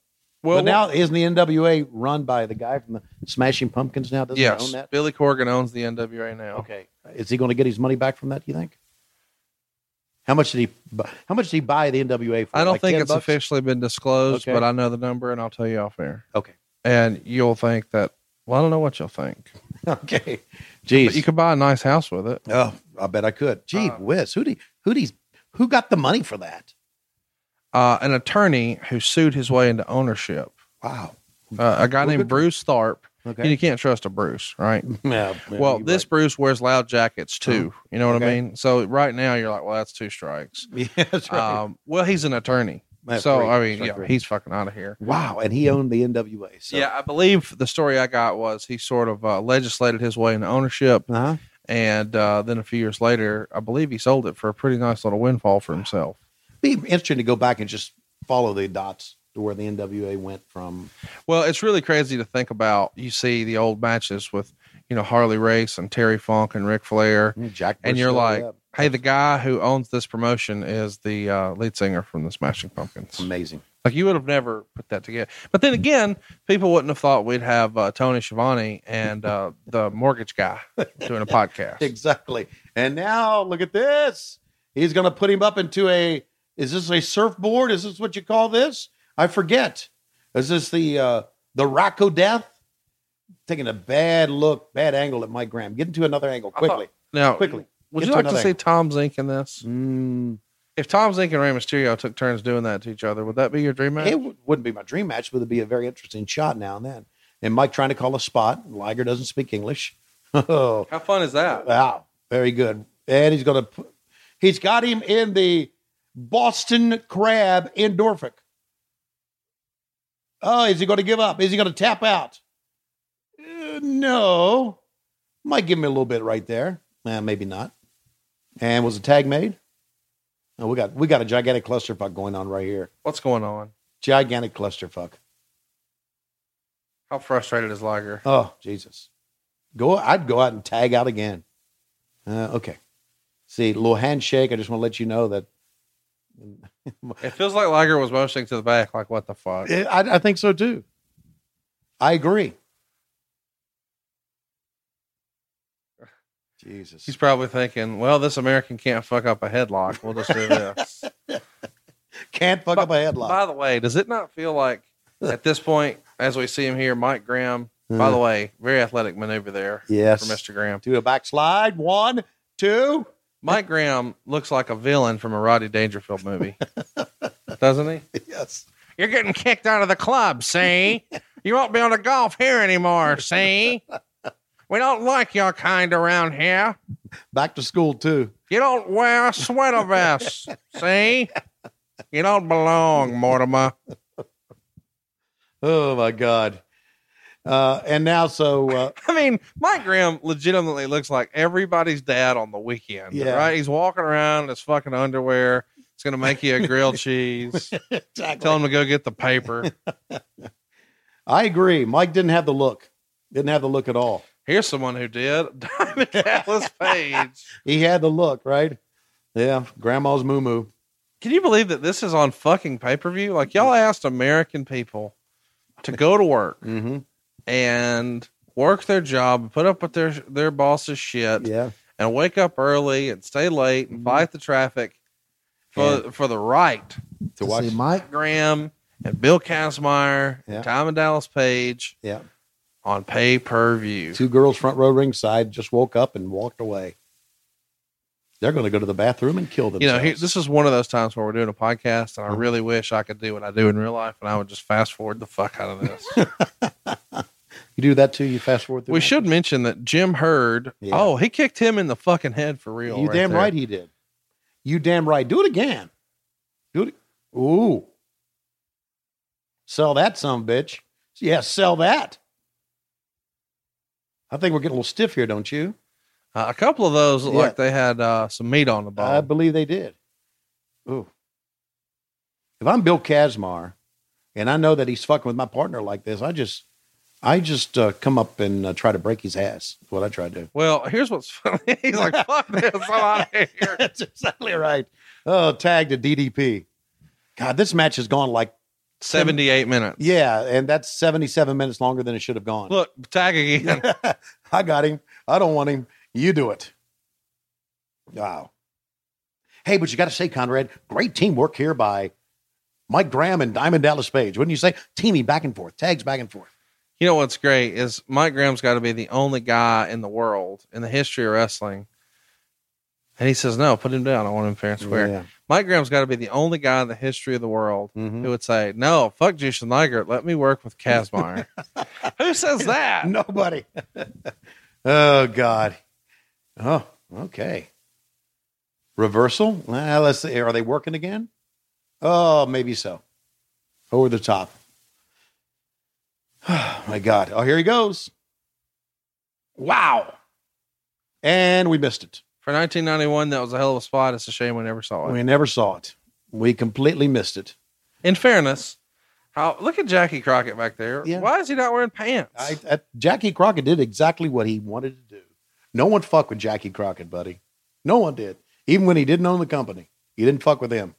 Well, but now isn't the NWA run by the guy from the Smashing Pumpkins now? Doesn't yes, own that? Billy Corgan owns the NWA now. Okay. Is he going to get his money back from that? Do you think? How much did he? How much did he buy the NWA for? I don't Like think it's bucks? officially been disclosed, Okay. but I know the number and I'll tell you off air. Okay. And you'll think that, well, I don't know what you'll think. Okay. But you could buy a nice house with it. oh, I bet I could. Gee Uh, whiz. Who do who do who got the money for that? Uh, an attorney who sued his way into ownership, Wow. uh, a guy Well, named good- Bruce Tharpe. Okay. And you can't trust a Bruce, right? Yeah. yeah, well, this right. Bruce wears loud jackets too. You know what I mean? So right now you're like, well, that's two strikes. Yeah, that's right. Um, well, he's an attorney. That's so, three. I mean, yeah, three. he's fucking out of here. wow. And he owned the NWA. So. Yeah, I believe the story I got was he sort of uh, legislated his way into ownership, Uh-huh. and uh, then a few years later, I believe he sold it for a pretty nice little windfall for himself. Be interesting to go back and just follow the dots to where the NWA went from. Well, it's really crazy to think about. You see the old matches with, you know, Harley Race and Terry Funk and Ric Flair, Jack. and you're like. Hey, the guy who owns this promotion is the uh, lead singer from the Smashing Pumpkins. amazing. Like you would have never put that together. But then again, people wouldn't have thought we'd have uh, Tony Schiavone and uh, the mortgage guy doing a podcast. Exactly. And now look at this. He's going to put him up into a. Is this a surfboard? Is this what you call this? I forget. Is this the uh, the Rocco death? Taking a bad look, bad angle at Mike Graham. Get into another angle quickly. Now, Quickly. Would you to like to see angle. Tom Zink in this? Mm, If Tom Zink and Rey Mysterio took turns doing that to each other, would that be your dream match? it w- wouldn't be my dream match, but it'd be a very interesting shot now and then. And Mike trying to call a spot. Liger doesn't speak English. Oh, How fun is that? Wow, very good. And he's going to, he's got him in the Boston Crab in Norfolk. Oh, is he going to give up? Is he going to tap out? Uh, no. Might give me a little bit right there. Eh, maybe not. And was a tag made? Oh, we got we got a gigantic clusterfuck going on right here. What's going on? Gigantic clusterfuck. How frustrated is Liger? Oh, Jesus. Go. I'd go out and tag out again. Uh, okay. See, little handshake. I just want to let you know that. It feels like Liger was motioning to the back, like what the fuck. I, I think so too. I agree. Jesus. He's probably thinking, well, this American can't fuck up a headlock. We'll just do this. Can't fuck up a headlock. By the way, does it not feel like at this point, as we see him here, Mike Graham? By the hmm. way, very athletic maneuver there yes. for Mr. Graham. Do a backslide. One, two. Mike Graham looks like a villain from a Roddy Dangerfield movie, doesn't he? Yes. You're getting kicked out of the club, see? You won't be able to golf here anymore, see? We don't like your kind around here. Back to school too. You don't wear a sweater vest, see? You don't belong, Mortimer. Oh my God. Uh, and now, so uh, I mean, Mike Graham legitimately looks like everybody's dad on the weekend, Yeah. right? He's walking around in his fucking underwear. It's going to make you a grilled cheese. Tell him to go get the paper. I agree. Mike didn't have the look. Didn't have the look at all. Here's someone who did. Diamond Dallas Page. He had the look, right? Yeah, grandma's moo moo. Can you believe that this is on fucking pay per view? Like y'all asked American people to go to work Mm-hmm. and work their job, put up with their their boss's shit, Yeah. and wake up early and stay late and fight the traffic for for the right To watch. see Mike Graham and Bill Kazmaier Yeah. and and Dallas Page Yeah. On pay per view. Two girls front row ringside just woke up and walked away. They're going to go to the bathroom and kill You know, here, this is one of those times where we're doing a podcast, and I uh-huh. really wish I could do what I do in real life, and I would just fast forward the fuck out of this. you do that too. You fast forward. We should mention that Jim Herd. Yeah. Oh, he kicked him in the fucking head for real. You damn there. right he did. You damn right. Do it again. Do it. Ooh. Sell that some bitch. Yeah, sell that. I think we're getting a little stiff here, don't you? Uh, a couple of those look Yeah. like they had uh, some meat on the I believe they did. Ooh. If I'm Bill Kazmaier and I know that he's fucking with my partner like this, I just, I just uh, come up and uh, try to break his ass. That's what I try to do. well, here's what's funny. He's like, "Fuck this, I'm out of here." That's exactly right. Oh, tag to DDP. God, this match has gone like, Seventy-eight minutes. yeah, and that's 77 minutes longer than it should have gone. Look, tag again. I got him. I don't want him. You do it. Wow. Hey, but you got to say, Conrad, great teamwork here by Mike Graham and Diamond Dallas Page. Wouldn't you say? Teaming back and forth, tags back and forth. You know what's great is Mike Graham's got to be the only guy in the world in the history of wrestling. And he says, "No, put him down. I want him fair and square." Yeah. Mike Graham's got to be the only guy in the history of the world Mhm. who would say, "No, fuck Jushin Liger. Let me work with Kazmaier." who says that? Nobody. oh, God. Oh, okay. Reversal? Well, let's see. Are they working again? Oh, maybe so. Over the top. Oh, my God. Oh, here he goes. Wow. And we missed it. For 1991, that was a hell of a spot. It's a shame we never saw it. We never saw it. We completely missed it. In fairness, how look at Jackie Crockett back there. Yeah. Why is he not wearing pants? I, I, Jackie Crockett did exactly what he wanted to do. No one fucked with Jackie Crockett, buddy. No one did. Even when he didn't own the company, you didn't fuck with him.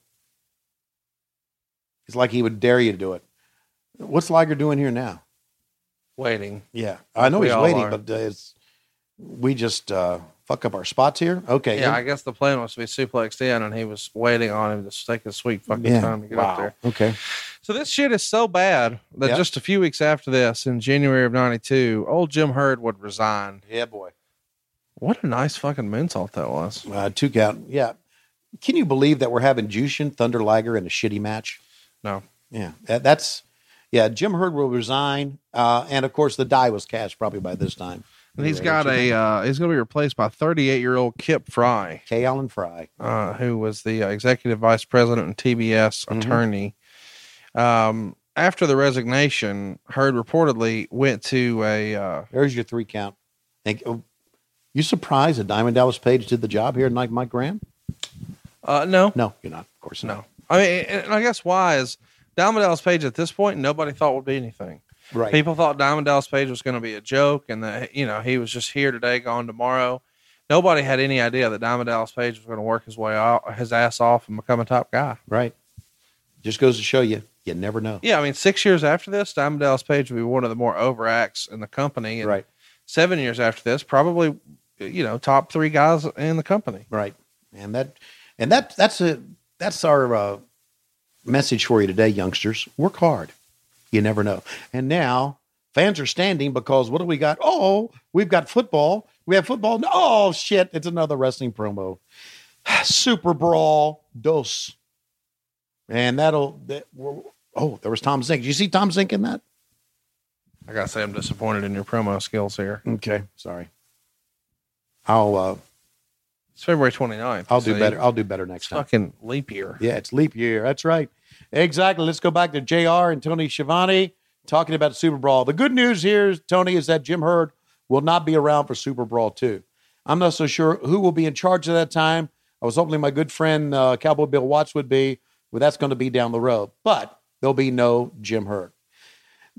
It's like he would dare you to do it. What's Liger doing here now? Waiting. Yeah, I know We he's waiting, are. but uh, it's we just uh, fuck up our spots here. Okay, Yeah, I guess the plan was to be suplexed in, and he was waiting on him to take his sweet fucking time to get up there. Okay, So this shit is so bad that Yep. just a few weeks after this, in January of '92, old Jim Herd would resign. yeah, boy. What a nice fucking moonsault that was. Uh, two count. Yeah. Can you believe that we're having Jushin Thunder Liger in a shitty match? No, Yeah, that, that's yeah. Jim Herd will resign, uh, and of course the die was cast probably by this time. And he's got a uh, he's going to be replaced by 38 year old Kip Frey, K. Allen Frey. uh, who was the uh, executive vice president and TBS Mhm. attorney. Um, after the resignation, Herd reportedly went to a uh, There's your three count. Thank you. you surprised that Diamond Dallas Page did the job here, like Mike Graham? uh, no, No, you're not. Of course not. No. I mean, and I guess why is Diamond Dallas Page at this point, nobody thought would be anything. Right. People thought Diamond Dallas Page was going to be a joke and that, you know, he was just here today, gone tomorrow. Nobody had any idea that Diamond Dallas Page was going to work his way out, his ass off and become a top guy. Right. Just goes to show you, you never know. Yeah, I mean, six years after this, Diamond Dallas Page will be one of the more over acts in the company. And Right. seven years after this, probably, you know, top three guys in the company. Right. And that, and that, that's a, that's our uh, message for you today, youngsters. Work hard. You never know. And now fans are standing because what do we got? Oh, we've got football. We have football. Oh shit! It's another wrestling promo. Super Brawl Dos, and that'll. That, oh, there was Tom Zenk. Did you see Tom Zenk in that? I got to say, I'm disappointed in your promo skills here. Okay, sorry. I'll uh, It's February 29th. I'll do better. I'll do better next time. fucking leap year. Yeah, it's leap year. That's right. Exactly. Let's go back to JR and Tony Schiavone talking about Super Brawl. The good news here, Tony, is that Jim Herd will not be around for Super Brawl 2. I'm not so sure who will be in charge at that time. I was hoping my good friend uh, Cowboy Bill Watts would be, but that's going to be down the road. But there'll be no Jim Herd.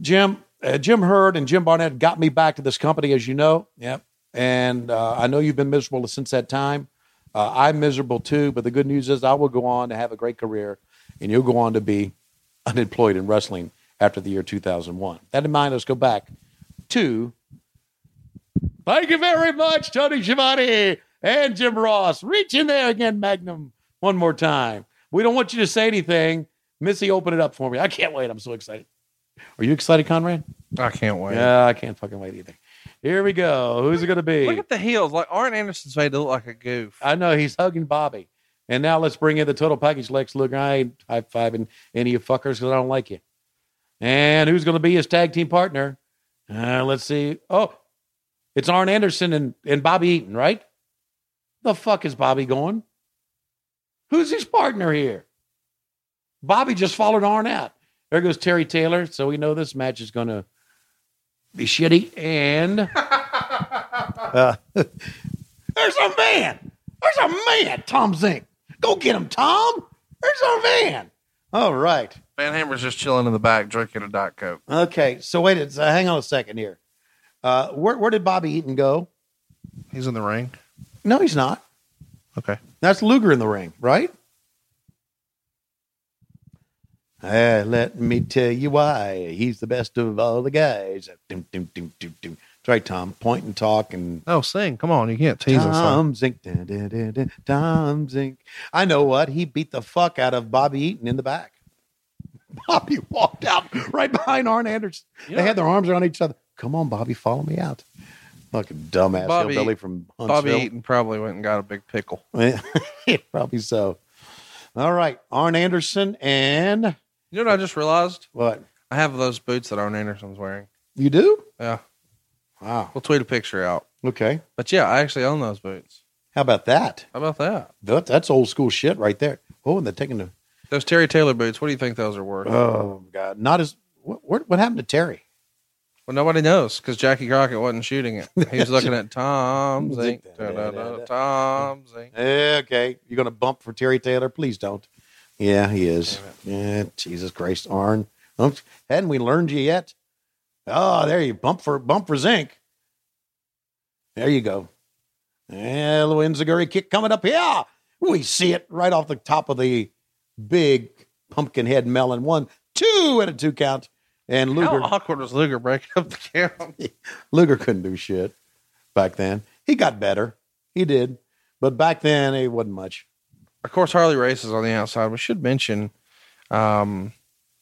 Jim, uh, Jim Herd and Jim Barnett got me back to this company, as you know. Yep. And uh, I know you've been miserable since that time. Uh, I'm miserable too, but the good news is I will go on to have a great career, and you'll go on to be unemployed in wrestling after the year 2001. That in mind, let's go back to. Thank you very much, Tony Schiavone and Jim Ross. Reach in there again, Magnum, one more time. We don't want you to say anything. Missy, open it up for me. I can't wait. I'm so excited. Are you excited, Conrad? I can't wait. Yeah, I can't fucking wait either. Here we go. Who's it going to be? Look at the heels. Like Arn Anderson's made to look like a goof. I know he's hugging Bobby. And now let's bring in the total package, Lex Luger. I ain't high fiving any of you fuckers because I don't like you. And who's going to be his tag team partner? Uh, let's see. Oh, it's Arn Anderson and, and Bobby Eaton, right? The fuck is Bobby going? Who's his partner here? Bobby just followed Arn out. There goes Terry Taylor. So we know this match is going to be shitty. And uh, there's a man. There's a man, Tom Zenk. Go get him, Tom. Where's our van? All right. Van Hammer's just chilling in the back drinking a Diet Coke. Okay. So wait. It's, uh, hang on a second here. Uh, where, where did Bobby Eaton go? He's in the ring. No, he's not. Okay. That's Luger in the ring, right? Uh, let me tell you why he's the best of all the guys. Dum, dum, dum, dum, dum. That's right, Tom. Point and talk and oh, sing. Come on. You can't tease us. huh? Tom Zenk. Dun, dun, dun, dun, Tom Zenk. I know what. He beat the fuck out of Bobby Eaton in the back. Bobby walked out right behind Arn Anderson. They had their arms around each other. Come on, Bobby, follow me out. Fucking dumbass Bobby- hillbilly from Bobby Eaton probably went and got a big pickle. Probably so. All right. Arn Anderson and You know what I just realized? what? I have those boots that Arn Anderson's wearing. You do? Yeah. Wow. We'll tweet a picture out. Okay. But yeah, I actually own those boots. How about that? How about that? that that's old school shit right there. Oh, and they're taking the. Those Terry Taylor boots, what do you think those are worth? Oh, God. Not as. What, what, what happened to Terry? Well, nobody knows because Jackie Crockett wasn't shooting it. He was looking at Tom Zenk. Tom Zenk. Okay. You're going to bump for Terry Taylor? Please don't. Yeah, he is. Yeah, Jesus Christ, Arn. Hadn't we learned you yet? Oh, there you bump for bump for Zenk. There you go. Yeah, little Enzuigiri kick coming up here. We see it right off the top of the big pumpkin head melon. One, two, and a two count. And Luger, How awkward was Luger breaking up the count? Luger couldn't do shit back then. He got better. He did. But back then, it wasn't much. Of course, Harley Race's on the outside. We should mention. Um,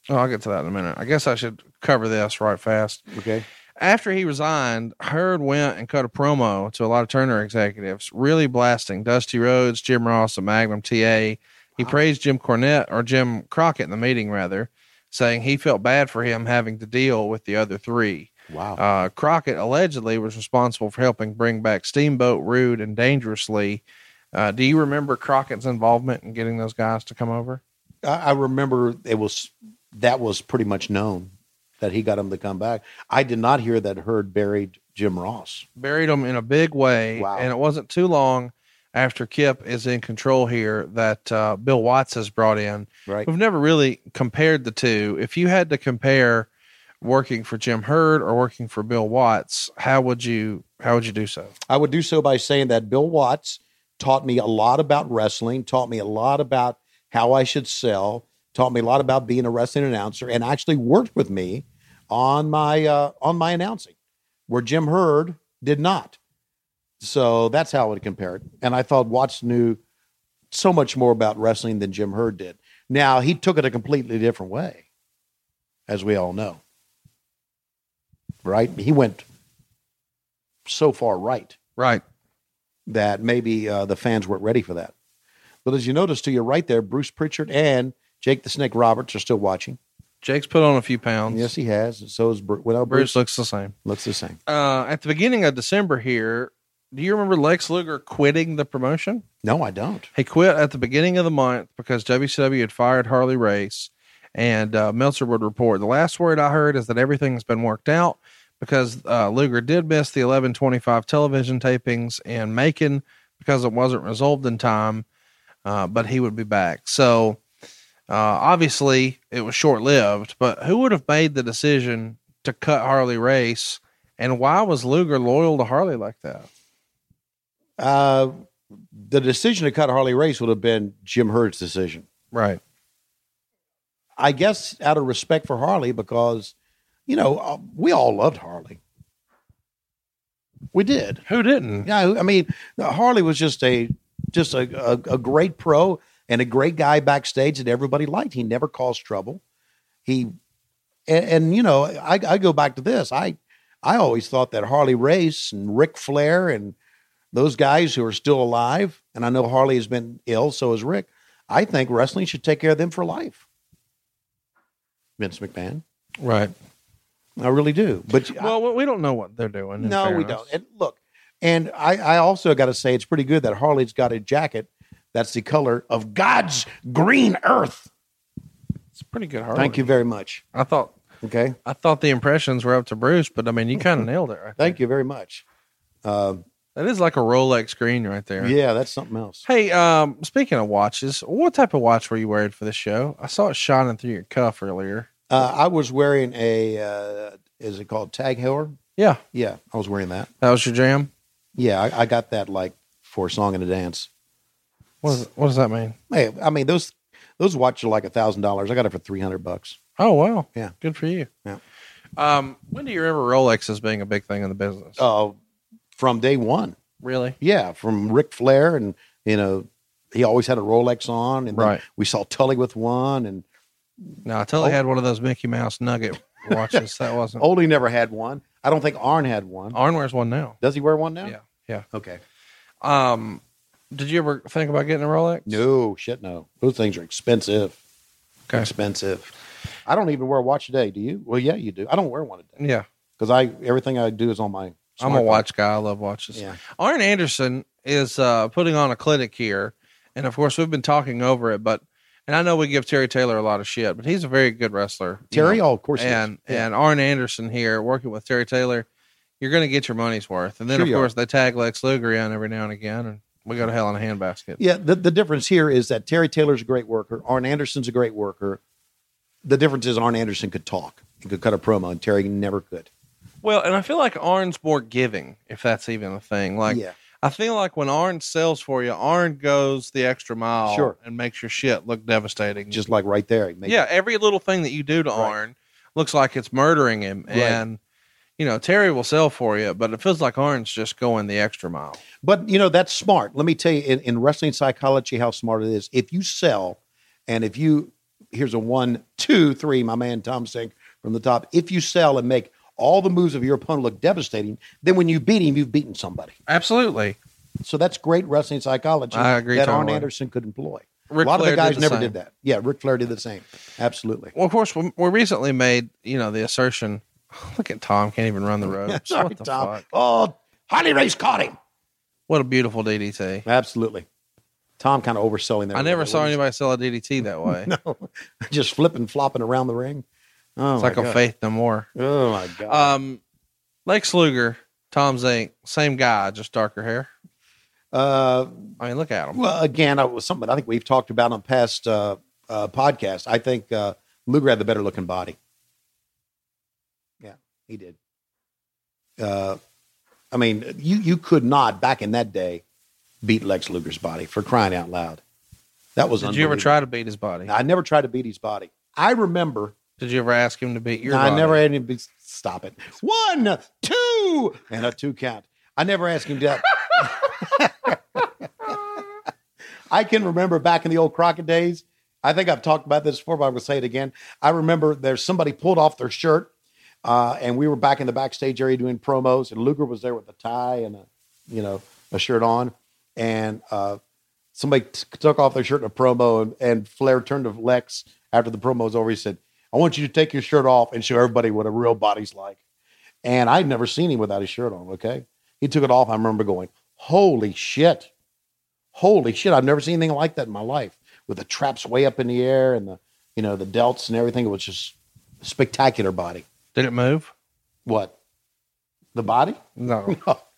oh, I'll get to that in a minute. I guess I should cover this right fast. Okay. After he resigned, Herd went and cut a promo to a lot of Turner executives, really blasting Dusty Rhodes, Jim Ross, and Magnum TA. He praised Jim Cornette or Jim Crockett in the meeting, rather, saying he felt bad for him having to deal with the other three. Wow. Uh, Crockett allegedly was responsible for helping bring back Steamboat, Rude, and Dangerously. Uh, do you remember Crockett's involvement in getting those guys to come over? I, I remember it was that was pretty much known that he got him to come back. I did not hear that Herd buried Jim Ross. Buried him in a big way, Wow. and it wasn't too long after Kip is in control here that uh, Bill Watts has brought in. Right. We've never really compared the two. If you had to compare working for Jim Herd or working for Bill Watts, how would you how would you do so? I would do so by saying that Bill Watts taught me a lot about wrestling, taught me a lot about how I should sell, taught me a lot about being a wrestling announcer, and actually worked with me on my uh, on my announcing, where Jim Herd did not. So that's how I would compare it. And I thought Watts knew so much more about wrestling than Jim Herd did. Now he took it a completely different way, as we all know. Right? He went so far right Right. that maybe uh, the fans weren't ready for that. But as you notice to your right there, Bruce Prichard and Jake the Snake Roberts are still watching. Jake's put on a few pounds. Yes, he has. So is Bruce. Well, Bruce Bruce looks the same. looks the same. Uh, at the beginning of December here, do you remember Lex Luger quitting the promotion? No, I don't. He quit at the beginning of the month because WCW had fired Harley Race, and uh, Meltzer would report. The last word I heard is that everything's been worked out because uh, Luger did miss the 1125 television tapings in Macon because it wasn't resolved in time, uh, but he would be back. So uh, obviously it was short lived, but who would have made the decision to cut Harley Race, and why was Luger loyal to Harley like that? Uh, the decision to cut Harley Race would have been Jim Herd's decision. Right. I guess out of respect for Harley, because you know uh, we all loved Harley. We did. Who didn't? Yeah, I mean Harley was just a just a, a, a great pro and a great guy backstage that everybody liked. He never caused trouble. He and, and you know I, I go back to this. I I always thought that Harley Race and Ric Flair and those guys who are still alive, and I know Harley has been ill, so has Rick. I think wrestling should take care of them for life. Vince McMahon, Right. I really do. But Well, we don't know what they're doing. in no, we don't. And look, and I, I also got to say it's pretty good that Harley's got a jacket that's the color of God's green earth. It's pretty good. Harley. Thank you very much. I thought Okay, I thought the impressions were up to Bruce, but I mean, you kind of nailed it right. thank you very much. Um, That is like a Rolex screen right there. yeah, that's something else. Hey, um, speaking of watches, what type of watch were you wearing for this show? I saw it shining through your cuff earlier. Uh, I was wearing a uh, is it called Tag Heuer? Yeah, Yeah, I was wearing that. that was your jam. Yeah, I, I got that like for a song and a dance. What, is, what does that mean? Hey, I mean those those watches are like a thousand dollars. I got it for three hundred bucks. Oh wow, Yeah. good for you. Yeah. Um, when do you remember Rolex as being a big thing in the business? Uh, from day one. really? Yeah, from Ric Flair, and you know, he always had a Rolex on, and Right. we saw Tully with one, and No, Tully Oh. had one of those Mickey Mouse Nugget watches. that wasn't. Oldie never had one. I don't think Arn had one. Arn wears one now. Does he wear one now? Yeah, yeah. Okay. Um, did you ever think about getting a Rolex? No shit, no. Those things are expensive. Okay. Expensive. I don't even wear a watch today. Do you? Well, yeah, you do. I don't wear one today Yeah, because I everything I do is on my. I'm a watch guy. I love watches. Yeah. Arn Anderson is uh, putting on a clinic here, and of course we've been talking over it. But and I know we give Terry Taylor a lot of shit, but he's a very good wrestler. you Terry, know. oh, of course, he is. and Yeah. and Arn Anderson here working with Terry Taylor, you're going to get your money's worth. And then Sure of you are. course they tag Lex Luger in every now and again, and we go to hell in a handbasket. Yeah, the, the difference here is that Terry Taylor's a great worker. Arn Anderson's a great worker. The difference is Arn Anderson could talk. He could cut a promo, and Terry never could. Well, and I feel like Arn's more giving, if that's even a thing. Like yeah. I feel like when Arn sells for you, Arn goes the extra mile Sure. and makes your shit look devastating. Just like right there. yeah, every little thing that you do to Right. Arn looks like it's murdering him. Right. And you know, Terry will sell for you, but it feels like Arn's just going the extra mile. But you know that's smart. Let me tell you, in, in wrestling psychology, how smart it is. If you sell, and if you here's a one, two, three, my man Tom saying from the top. If you sell and make all the moves of your opponent look devastating, then when you beat him, you've beaten somebody. Absolutely. So that's great wrestling psychology. I agree that Arn. Anderson could employ. Ric a lot Flair of the did guys the never same. did that. Yeah, Rick Flair did the same. Absolutely. Well, of course, we, we recently made you know the assertion. Look at Tom, can't even run the ropes. Sorry, what the Tom. fuck? Oh, Harley Race caught him. What a beautiful DDT. Absolutely. Tom kind of overselling there. I never saw anybody sell a DDT that way. No, just flipping, flopping around the ring. Oh, it's like a faith no more. Oh my god. Um, Lex Luger, Tom Zenk, same guy, just darker hair. Uh, I mean, look at him. well, again, it was something I think we've talked about on past uh, uh, podcasts. I think uh, Luger had the better looking body. He did. Uh, I mean, you you could not back in that day beat Lex Luger's body for crying out loud. That was. Did you ever try to beat his body? I never tried to beat his body. I remember. Did you ever ask him to beat your No, body? I never had him be, stop it. One, two, and a two count. I never asked him to. I can remember back in the old Crockett days. I think I've talked about this before, but I'm going to say it again. I remember there's somebody pulled off their shirt, uh, and we were back in the backstage area doing promos, and Luger was there with a tie and a, you know, a shirt on, and uh, somebody t- took off their shirt in a promo, and, and Flair turned to Lex after the promo was over. He said, "I want you to take your shirt off and show everybody what a real body's like." And I'd never seen him without his shirt on. Okay, he took it off. I remember going, "Holy shit!" holy shit, I've never seen anything like that in my life. With the traps way up in the air and the, you know, the delts and everything. It was just spectacular body. Did it move? What? The body? No.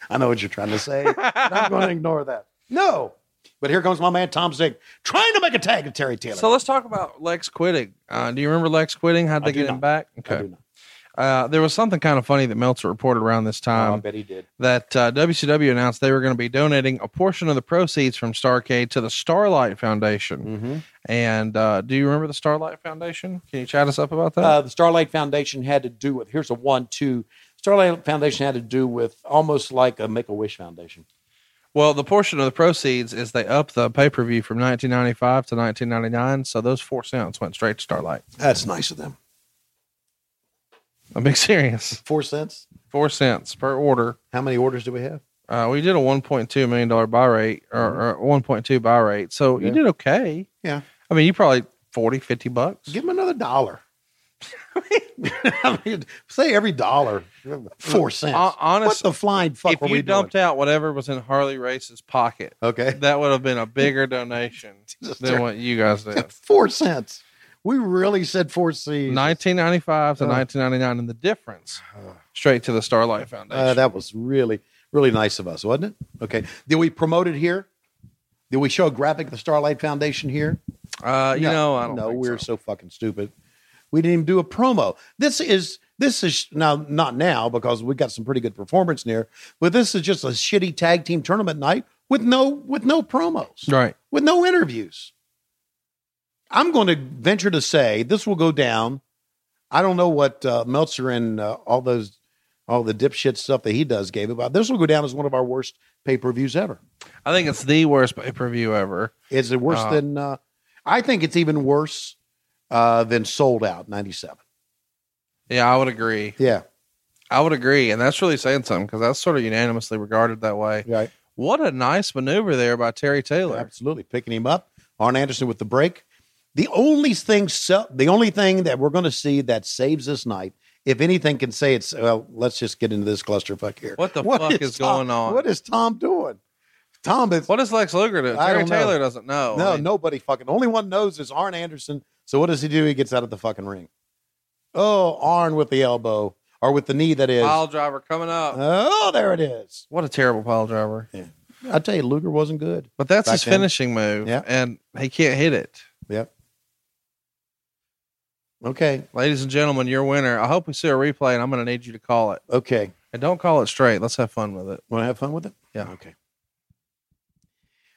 I know what you're trying to say. I'm going to ignore that. No. But here comes my man Tom Zenk trying to make a tag of Terry Taylor. So let's talk about Lex quitting. Uh, do you remember Lex quitting? How'd they I get him not. back? I Okay. Do not. Uh, there was something kind of funny that Meltzer reported around this Oh, I time bet he did. that uh, WCW announced they were going to be donating a portion of the proceeds from Starrcade to the Starlight Foundation. Mm-hmm. And uh, do you remember the Starlight Foundation? Can you chat us up about that? Uh, the Starlight Foundation had to do with, here's a one, two. Starlight Foundation had to do with almost like a Make a Wish Foundation. well, the portion of the proceeds is they upped the pay per view from 1995 to 1999. So those four cents went straight to Starlight. That's nice of them. I'm being serious. Four cents. Four cents per order. How many orders do we have? Uh, we did a 1.2 million dollar buy rate or, or 1.2 buy rate. So you did okay. Yeah. I mean, you probably 40, 50 bucks. Give him another dollar. I mean, say every dollar, four cents. Hon- honest- what the flying fuck if were you we dumped doing? out whatever was in Harley Race's pocket, Okay, that would have been a bigger donation than what you guys did. four cents. We really said four C's. 1995 to Oh. 1999, and the difference straight to the Starlight Foundation. Uh, that was really, really nice of us, wasn't it? Okay. Did we promote it here? Did we show a graphic of the Starlight Foundation here? uh, you No, know, I don't no, we're so. so fucking stupid. We didn't even do a promo. This is this is now not now because we got some pretty good performance there, but this is just a shitty tag team tournament night with no with no promos, right. with no interviews. I'm going to venture to say this will go down. I don't know what uh, Meltzer and uh, all those all the dipshit stuff that he does gave about. This will go down as one of our worst pay per views ever. I think it's the worst pay per view ever. Is it worse Uh, than? Uh, I think it's even worse uh, than Souled Out '97. Yeah, I would agree. Yeah, I would agree, and that's really saying something because that's sort of unanimously regarded that way. right. What a nice maneuver there by Terry Taylor. Absolutely, picking him up. Arn Anderson with the break. The only thing, so, the only thing that we're going to see that saves this night, if anything, can say it's. Well, let's just get into this clusterfuck here. What the fuck is Tom- going on? What is Tom doing? Tom is What does Lex Luger doing? Terry know. Taylor doesn't know. no, I mean, nobody fucking. The only one knows is Arn Anderson. So what does he do? He gets out of the fucking ring. Oh, Arn with the elbow or with the knee. That is. Pile driver coming up. Oh, there it is. what a terrible pile driver. Yeah. I tell you, Luger wasn't good. But that's his then. finishing move, Yeah. and he can't hit it. Yep. Okay. Ladies and gentlemen, your winner. I hope we see a replay, and I'm going to need you to call it. Okay. And don't call it straight. Let's have fun with it. Want to have fun with it? Yeah. Okay.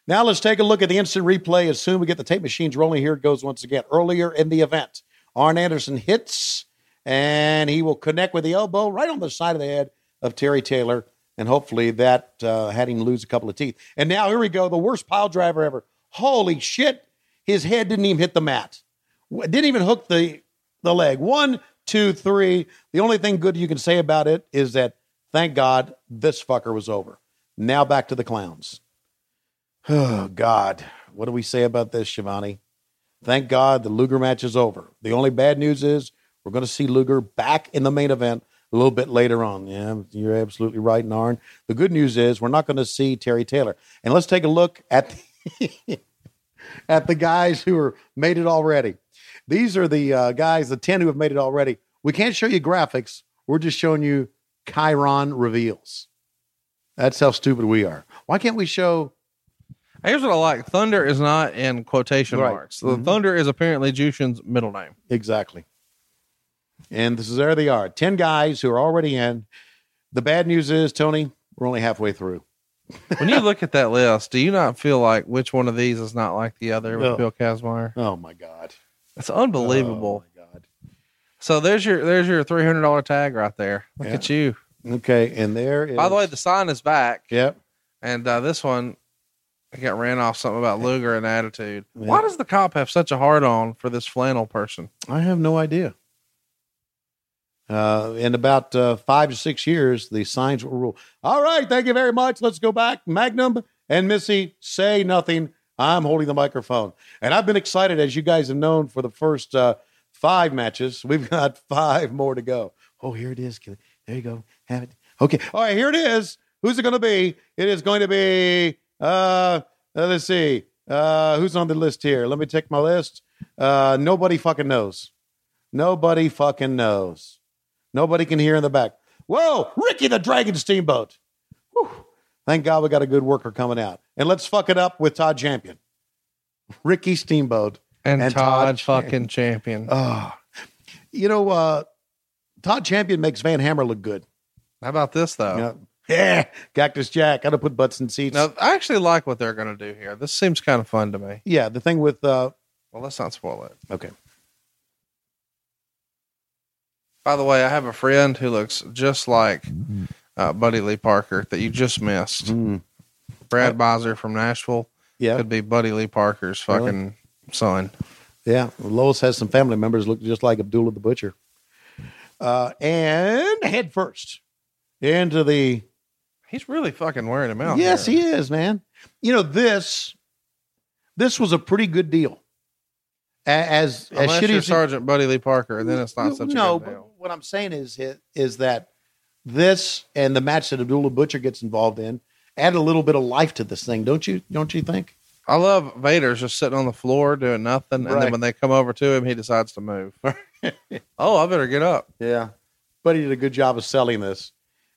Now let's take a look at the instant replay. As soon as we get the tape machines rolling, here it goes once again. Earlier in the event, Arn Anderson hits, and he will connect with the elbow right on the side of the head of Terry Taylor, and hopefully that uh, had him lose a couple of teeth. And now here we go, the worst pile driver ever. Holy shit! His head didn't even hit the mat. Didn't even hook the the leg. One, two, three. The only thing good you can say about it is that thank God this fucker was over. Now back to the clowns. Oh God, what do we say about this, Schiavone? Thank God the Luger match is over. The only bad news is we're going to see Luger back in the main event a little bit later on. Yeah, you're absolutely right, Narn. The good news is we're not going to see Terry Taylor. And let's take a look at the, at the guys who are made it already. These are the uh, guys, the 10 who have made it already. We can't show you graphics. We're just showing you Chyron reveals. That's how stupid we are. Why can't we show Here's what I like Thunder is not in quotation Right. marks. The Thunder is apparently Jushin's middle name. exactly? And this is there they are. 10 guys who are already in. The bad news is, Tony, we're only halfway through. When you look at that list, do you not feel like which one of these is not like the other with No. Bill Kazmaier? Oh my God. It's unbelievable. Oh, my God. So there's your there's your three hundred dollar tag right there. Look Yeah. at you. Okay. And there is. By the way, the sign is back, Yep. and uh, this one I got ran off something about Luger and attitude. Yeah. Why does the cop have such a hard on for this flannel person? I have no idea. Uh, in about uh, five to six years, the signs will rule. All right, thank you very much. Let's go back. Magnum and Missy, say nothing. I'm holding the microphone, and I've been excited, as you guys have known, for the first uh, five matches. We've got five more to go. Oh, here it is. There you go. Have it. Okay. All right, here it is. Who's it going to be? It is going to be. Uh, uh, let's see. Uh, who's on the list here? Let me check my list. Uh, nobody fucking knows. Nobody fucking knows. Nobody can hear in the back. Whoa, Ricky the Dragon Steamboat. Whew. Thank God we got a good worker coming out. And let's fuck it up with Todd Champion. Ricky Steamboat. And, And Todd, Todd fucking champion. Oh, you know, uh, Todd Champion makes Van Hammer look good. How about this though? Yeah. Yeah, Cactus Jack. Gotta put butts in seats. Now I actually like what they're going to do here. This seems kind of fun to me. Yeah, the thing with uh Well, let's not spoil it. okay. By the way, I have a friend who looks just like uh, Buddy Lee Parker that you just missed. Mm, Brad Beiser from Nashville yeah, could be Buddy Lee Parker's Really? fucking son. yeah. Lois has some family members look just like Abdullah the Butcher. Uh, and head first into the He's really fucking wearing him out. yes, he is, man. You know this. This was a pretty good deal. As as Unless shitty you're as it- Sergeant Buddy Lee Parker, and then it's not such a no, good but deal. what I'm saying is is that this and the match that Abdullah Butcher gets involved in add a little bit of life to this thing, don't you? Don't you think? I love Vader's just sitting on the floor doing nothing, and then when they come over to him, he decides to move. oh, I better get up. Yeah, but he did a good job of selling this.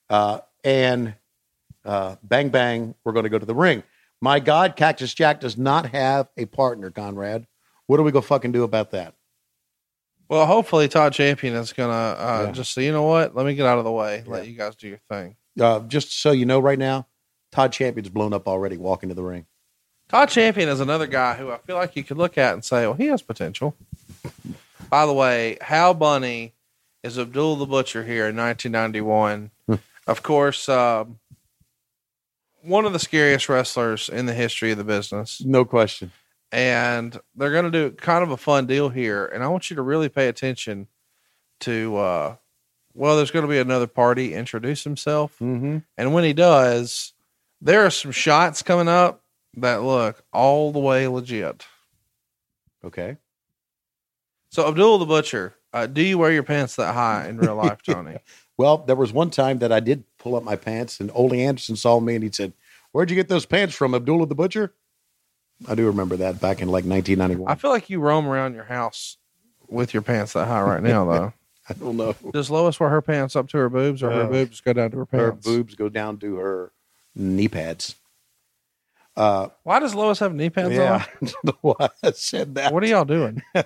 Uh, and uh, bang bang, we're going to go to the ring. My God, Cactus Jack does not have a partner, Conrad. What are we going to fucking do about that? Well, hopefully Todd Champion is gonna uh, Yeah. just say, you know what? Let me get out of the way. Yeah. Let you guys do your thing. Uh, just so you know, right now, Todd Champion's blown up already walking to the ring. Todd Champion is another guy who I feel like you could look at and say, well, he has potential. By the way, Hal Bunny is Abdul the Butcher here in 1991. of course, um, one of the scariest wrestlers in the history of the business. No question. And they're going to do kind of a fun deal here. And I want you to really pay attention to, uh, well, there's going to be another party introduce himself. Mm-hmm. And when he does, there are some shots coming up that look all the way legit. Okay. So Abdul the Butcher, uh, do you wear your pants that high in real life, Tony? Well, there was one time that I did pull up my pants, and Ole Anderson saw me and he said, Where'd you get those pants from, Abdullah the Butcher? I do remember that back in like 1991. I feel like you roam around your house with your pants that high right now, though. I don't know. Does Lois wear her pants up to her boobs, or her Uh, boobs go down to her Her boobs go down to her knee pads. Uh, Why does Lois have knee pads yeah, know why I said that. on? What are y'all doing? All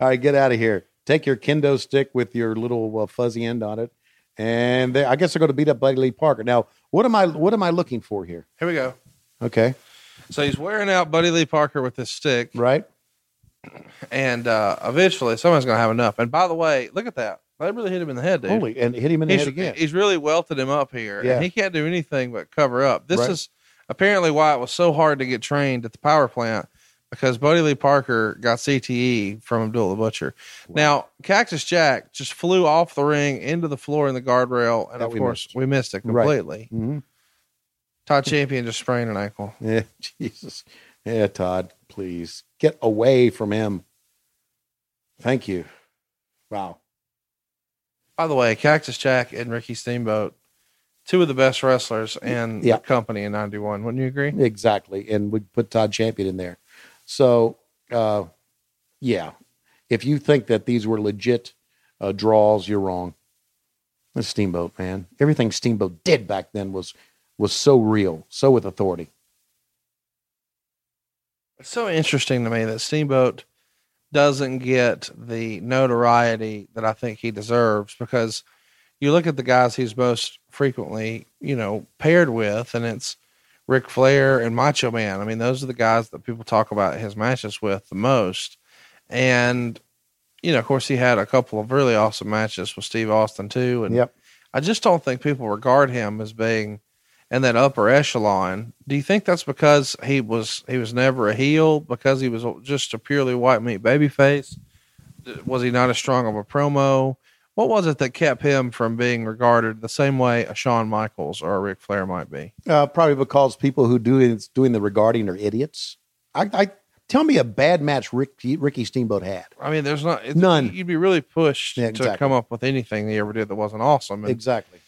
right, get out of here. Take your kendo stick with your little uh, fuzzy end on it, and they, I guess they're going to beat up Buddy Lee Parker. Now, what am I? What am I looking for here? Here we go. Okay, So he's wearing out Buddy Lee Parker with his stick, right? and uh, eventually someone's going to have enough. And by the way, look at that. They really hit him in the head, dude. Holy, and hit him in the he's, head again. he's really welted him up here, Yeah. and he can't do anything but cover up. This Right. is apparently why it was so hard to get trained at the power plant because Buddy Lee Parker got CTE from Abdul the Butcher. Now, Cactus Jack just flew off the ring into the floor in the guardrail, and That of we course, missed. we missed it Right. completely. Todd Champion just sprained an ankle. Yeah, Jesus. Yeah, Todd, please get away from him. Thank you. Wow. By the way, Cactus Jack and Ricky Steamboat, two of the best wrestlers in Yeah. the company in '91. Wouldn't you agree? Exactly. And we put Todd Champion in there. So, uh, yeah, if you think that these were legit uh, draws, you're wrong. The Steamboat, man. Everything Steamboat did back then was was so real, so with authority. It's so interesting to me that Steamboat doesn't get the notoriety that I think he deserves because you look at the guys he's most frequently, you know, paired with, and it's Ric Flair and Macho Man. I mean, those are the guys that people talk about his matches with the most. And, you know, of course, he had a couple of really awesome matches with Steve Austin, too. And Yep. I just don't think people regard him as being in that upper echelon. Do you think that's because he was he was never a heel because he was just a purely white meat babyface? Was he not as strong of a promo? What was it that kept him from being regarded the same way a Shawn Michaels or a Ric Flair might be? Uh, probably because people who do it, doing the regarding are idiots. I, I tell me a bad match Rick, Ricky Steamboat had. I mean, there's not it's, None. You'd be really pushed Yeah, to come up with anything he ever did that wasn't awesome. And Exactly.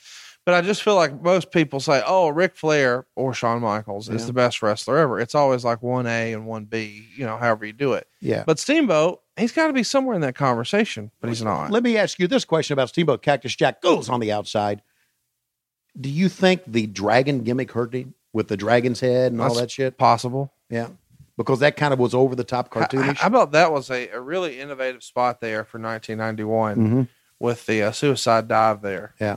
But I just feel like most people say, "Oh, Ric Flair or Shawn Michaels is Yeah. the best wrestler ever." It's always like one A and one B, you know, however you do it. Yeah. But Steamboat, he's got to be somewhere in that conversation, but he's not. Let me ask you this question about Steamboat Cactus Jack goes on the outside. Do you think the dragon gimmick hurt him with the dragon's head and all that shit? Possible. Yeah. Because that kind of was over the top cartoonish. how about that was a, a really innovative spot there for 1991 Mhm. with the uh, suicide dive there. Yeah.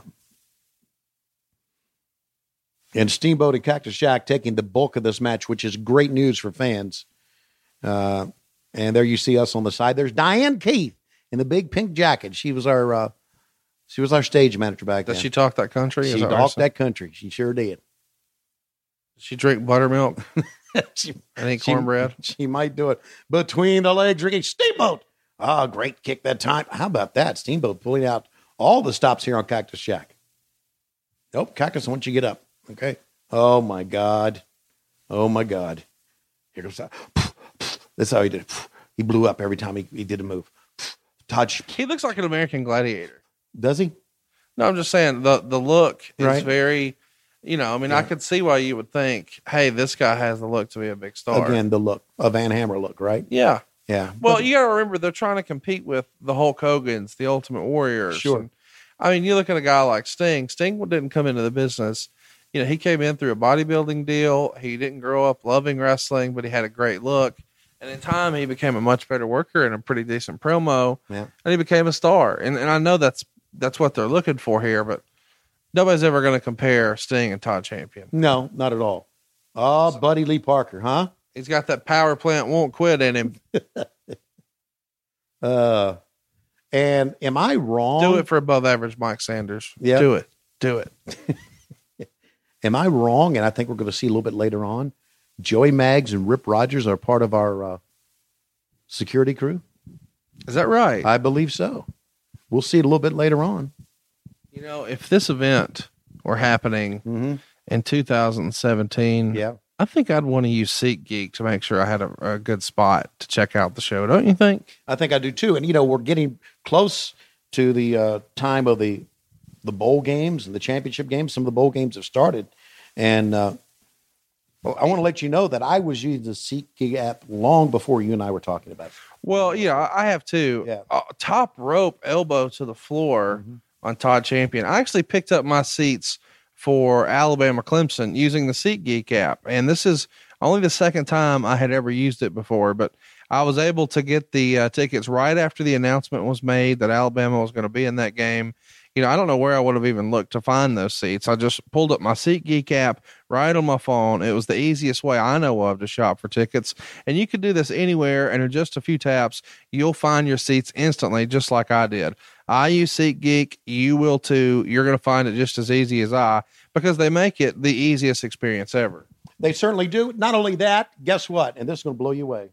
And Steamboat and Cactus Jack taking the bulk of this match, which is great news for fans. Uh, and there you see us on the side. There's Diane Keith in the big pink jacket. She was our uh, she was our stage manager back then. Does then. she talk that country? She that talked that country. She sure did. She drink buttermilk she, and eat cornbread? She might do it between the legs. Ricky Steamboat. Ah, great kick that time. How about that? Steamboat pulling out all the stops here on Cactus Jack. Nope, Cactus, once you get up. Okay. Oh my God. Oh my God. Here goes that. That's how he did it. He blew up every time he, he did a move. Touch. He looks like an American gladiator. Does he? No, I'm just saying the the look is Right. very, you know, I mean, I could see why you would think, hey, this guy has the look to be a big star. Again, the look, a Van Hammer look, right? Yeah. Yeah. Well, you got to remember they're trying to compete with the Hulk Hogan's, the Ultimate Warriors. Sure. And, I mean, you look at a guy like Sting. Sting didn't come into the business. You know, he came in through a bodybuilding deal. He didn't grow up loving wrestling, but he had a great look. And in time, he became a much better worker and a pretty decent promo. Yeah. And he became a star. And and I know that's that's what they're looking for here, but nobody's ever going to compare Sting and Todd Champion. No, not at all. Oh, Buddy Lee Parker, huh? He's got that power plant won't quit in him. Uh, and am I wrong? Do it for above average Mike Sanders. Yeah. Do it. Do it. Am I wrong? And I think we're going to see a little bit later on. Joey Maggs and Rip Rogers are part of our uh, security crew. Is that right? I believe so. We'll see it a little bit later on. You know, if this event were happening Mm-hmm. in 2017, Yeah. I think I'd want to use SeatGeek to make sure I had a, a good spot to check out the show. Don't you think? I think I do too. And you know, we're getting close to the uh, time of the the bowl games and the championship games. Some of the bowl games have started, and uh, I want to let you know that I was using the SeatGeek app long before you and I were talking about it. Well, yeah, I I have too. Yeah. Uh, top rope elbow to the floor Mm-hmm. on Todd Champion. I actually picked up my seats for Alabama Clemson using the SeatGeek app, and this is only the second time I had ever used it before. But I was able to get the uh, tickets right after the announcement was made that Alabama was going to be in that game. You know, I don't know where I would have even looked to find those seats. I just pulled up my SeatGeek app right on my phone. It was the easiest way I know of to shop for tickets. And you could do this anywhere, and in just a few taps, you'll find your seats instantly, just like I did. I use SeatGeek. You will too. You're going to find it just as easy as I because they make it the easiest experience ever. They certainly do. Not only that, guess what? And this is going to blow you away.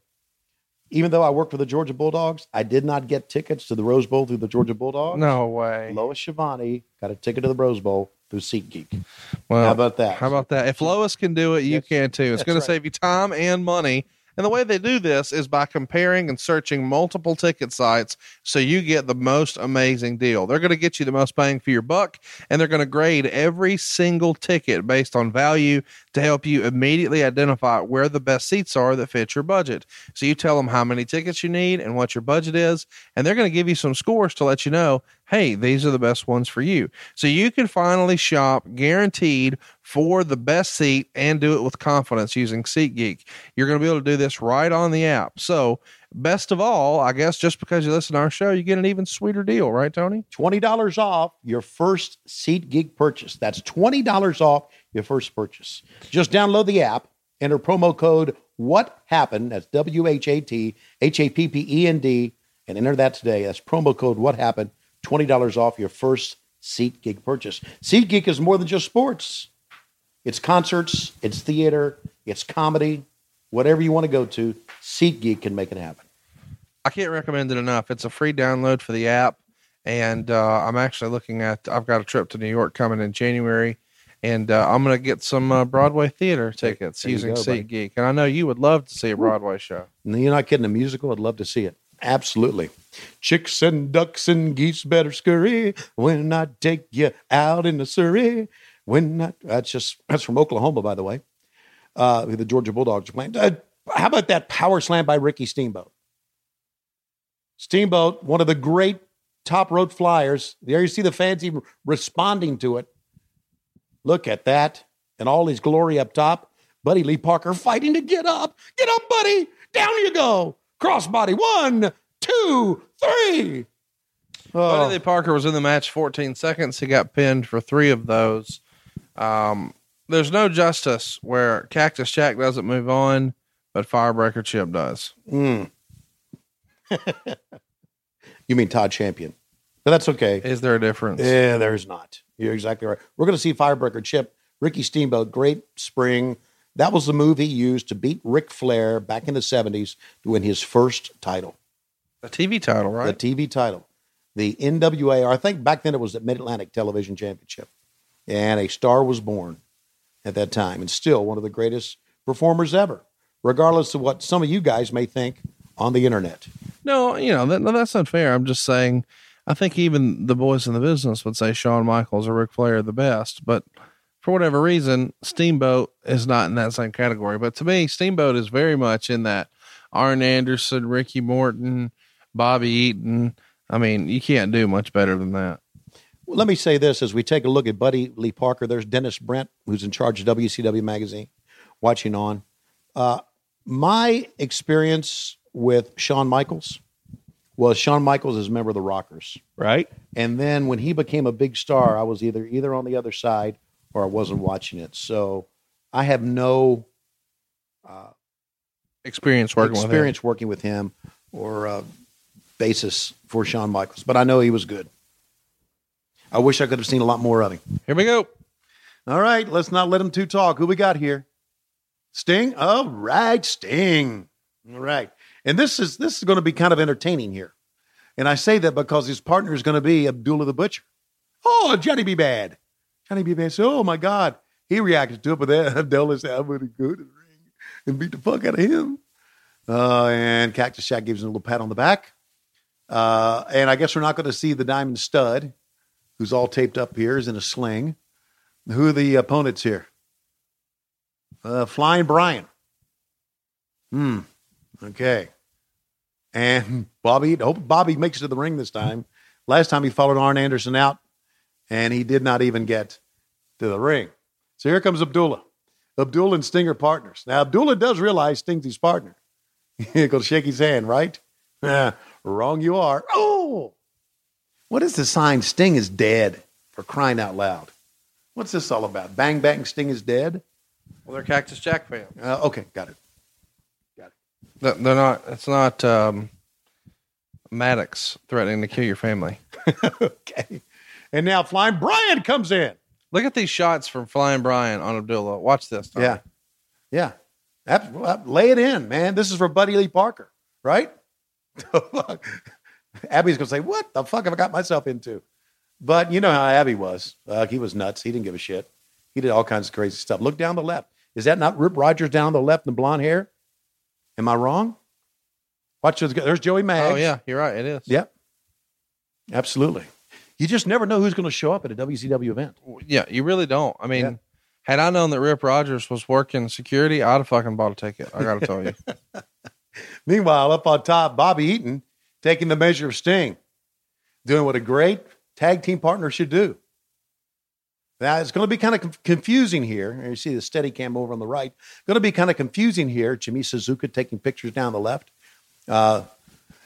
Even though I work for the Georgia Bulldogs, I did not get tickets to the Rose Bowl through the Georgia Bulldogs. No way. Lois Schiavone got a ticket to the Rose Bowl through SeatGeek. Well, How about that? How about that? If Lois can do it, you Yes. can too. It's going right. to save you time and money. And the way they do this is by comparing and searching multiple ticket sites so you get the most amazing deal. They're going to get you the most bang for your buck and they're going to grade every single ticket based on value to help you immediately identify where the best seats are that fit your budget. So you tell them how many tickets you need and what your budget is, and they're going to give you some scores to let you know, hey, these are the best ones for you. So you can finally shop guaranteed for the best seat and do it with confidence using SeatGeek. You're going to be able to do this right on the app. So best of all, I guess just because you listen to our show, you get an even sweeter deal, right, Tony? $20 off your first SeatGeek purchase. That's $20 off your first purchase. Just download the app, enter promo code What Happened. That's W H A T H A P P E N D, and enter that today. That's promo code What Happened. $20 off your first SeatGeek purchase. SeatGeek is more than just sports. It's concerts, it's theater, it's comedy, whatever you want to go to. SeatGeek can make it happen. I can't recommend it enough. It's a free download for the app, and uh, I'm actually looking at. I've got a trip to New York coming in January, and uh, I'm going to get some uh, Broadway theater tickets there using go. SeatGeek. And I know you would love to see a Broadway show. No, You're not kidding. A musical? I'd love to see it. Absolutely. Chicks and ducks and geese better scurry when I take you out in the Surrey. When I, that's just that's from Oklahoma, by the way. Uh, the Georgia Bulldogs are playing. Uh, how about that power slam by Ricky Steamboat? Steamboat, one of the great top road flyers. There you see the fans even responding to it. Look at that, and all his glory up top. Buddy Lee Parker fighting to get up. Get up, buddy. Down you go. Crossbody. One, two, three. Oh, Buddy Lee Parker was in the match 14 seconds. He got pinned for three of those. Um, there's no justice where Cactus Jack doesn't move on, but Firebreaker Chip does. mm. you mean Todd Champion? But that's okay. Is there a difference? Yeah, there's not. You're exactly right. We're going to see Firebreaker Chip, Ricky Steamboat, great spring. That was the move he used to beat Ric Flair back in the 70s to win his first title, A TV title, right? the TV title. The NWA, or I think back then it was the Mid Atlantic Television Championship. And a star was born at that time, and still one of the greatest performers ever, regardless of what some of you guys may think on the internet. No, you know, that, no, that's not fair. I'm just saying, I think even the boys in the business would say Shawn Michaels or Ric Flair are the best. But for whatever reason, Steamboat is not in that same category. But to me, Steamboat is very much in that Arn Anderson, Ricky Morton, Bobby Eaton. I mean, you can't do much better than that. Well, let me say this as we take a look at Buddy Lee Parker. There's Dennis Brent, who's in charge of WCW Magazine, watching on. Uh, my experience with Shawn Michaels was Shawn Michaels is a member of the Rockers. Right? And then when he became a big star, I was either either on the other side or I wasn't watching it. So I have no Experience working with him. experience working with him or uh, basis for Shawn Michaels, but I know he was good. I wish I could have seen a lot more of him. Here we go. All right, let's not let him two talk. Who we got here? Sting. All right, Sting. All right, and this is this is going to be kind of entertaining here, and I say that because his partner is going to be Abdullah the Butcher. Oh, Johnny B. Badd. B. Badd said, "Oh my God." He reacted to it, but then Abdullah said, "I'm going to go to the ring and beat the fuck out of him." Uh, and Cactus Jack gives him a little pat on the back. Uh, and I guess we're not going to see the Diamond Stud, who's all taped up here, is in a sling. Who are the opponents here? Uh, Flying Brian. Hmm. Okay. And Bobby, hope Bobby makes it to the ring this time. Last time he followed Arn Anderson out, and he did not even get to the ring. So here comes Abdullah. Abdullah and Sting are partners. Now, Abdullah does realize Sting's his partner. He's going to shake his hand, right? Wrong you are. Oh! What is the sign? Sting is dead for crying out loud. What's this all about? Bang, bang, Sting is dead? Well, they're Cactus Jack fans. Uh, okay, got it. Got it. they're not. It's not um, Maddox threatening to kill your family. okay. And now Flying Brian comes in. Look at these shots from Flying Brian on Abdullah. Watch this. Tommy. Yeah. Yeah. Well, lay it in, man. This is for Buddy Lee Parker, right? Abby's going to say, What the fuck have I got myself into? But you know how Abby was. Uh, he was nuts. He didn't give a shit. He did all kinds of crazy stuff. Look down the left. Is that not Rip Rogers down the left and the blonde hair? Am I wrong? Watch those. There's Joey Maggs. Oh yeah, you're right. It is. Yep. Absolutely. You just never know who's going to show up at a WCW event. Yeah, you really don't. I mean, Yeah. had I known that Rip Rogers was working security, I'd have fucking bought a ticket. I got to tell you. Meanwhile, up on top, Bobby Eaton taking the measure of Sting, doing what a great tag team partner should do. Now, it's going to be kind of confusing here. You see the steady cam over on the right. Going to be kind of confusing here. Jimmy Suzuka taking pictures down the left. Uh,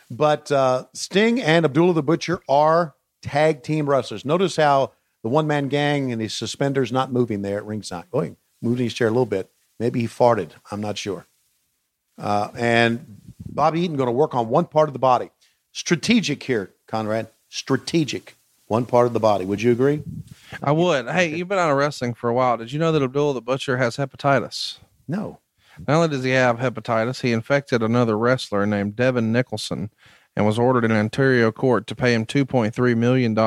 but uh, Sting and Abdullah the Butcher are tag team wrestlers. Notice how the one man gang and his suspenders not moving there at ringside. Oh, he moved his chair a little bit. Maybe he farted. I'm not sure. Uh, and Bobby Eaton going to work on one part of the body. Strategic here, Conrad. Strategic. One part of the body. Would you agree? I would. Hey, you've been out of wrestling for a while. Did you know that Abdullah the Butcher has hepatitis? No. Not only does he have hepatitis, he infected another wrestler named Devon Nicholson and was ordered in Ontario court to pay him $2.3 million.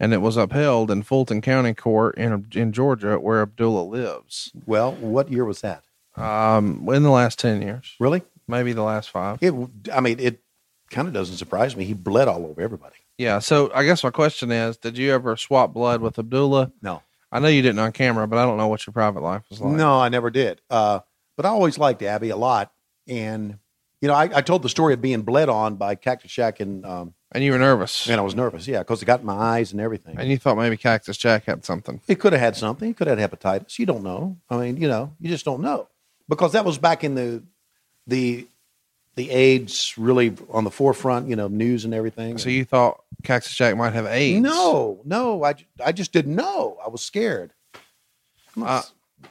And it was upheld in Fulton County Court in, in Georgia, where Abdullah lives. Well, what year was that? Um, in the last 10 years, Really? maybe the last five. It. I mean, it kind of doesn't surprise me. He bled all over everybody. Yeah. So I guess my question is Did you ever swap blood with Abdullah? No. I know you didn't on camera, but I don't know what your private life was like. No, I never did. Uh, but I always liked Abby a lot. And, you know, I, I told the story of being bled on by Cactus Jack, and, um, And you were nervous. and I was nervous. Yeah, because it got in my eyes and everything. And you thought maybe Cactus Jack had something. He could have had something. He could have had hepatitis. You don't know. I mean, you know, you just don't know because that was back in the the the AIDS really on the forefront. You know, news and everything. So you thought Cactus Jack might have AIDS? no, no, I, I just didn't know. I was scared. Uh,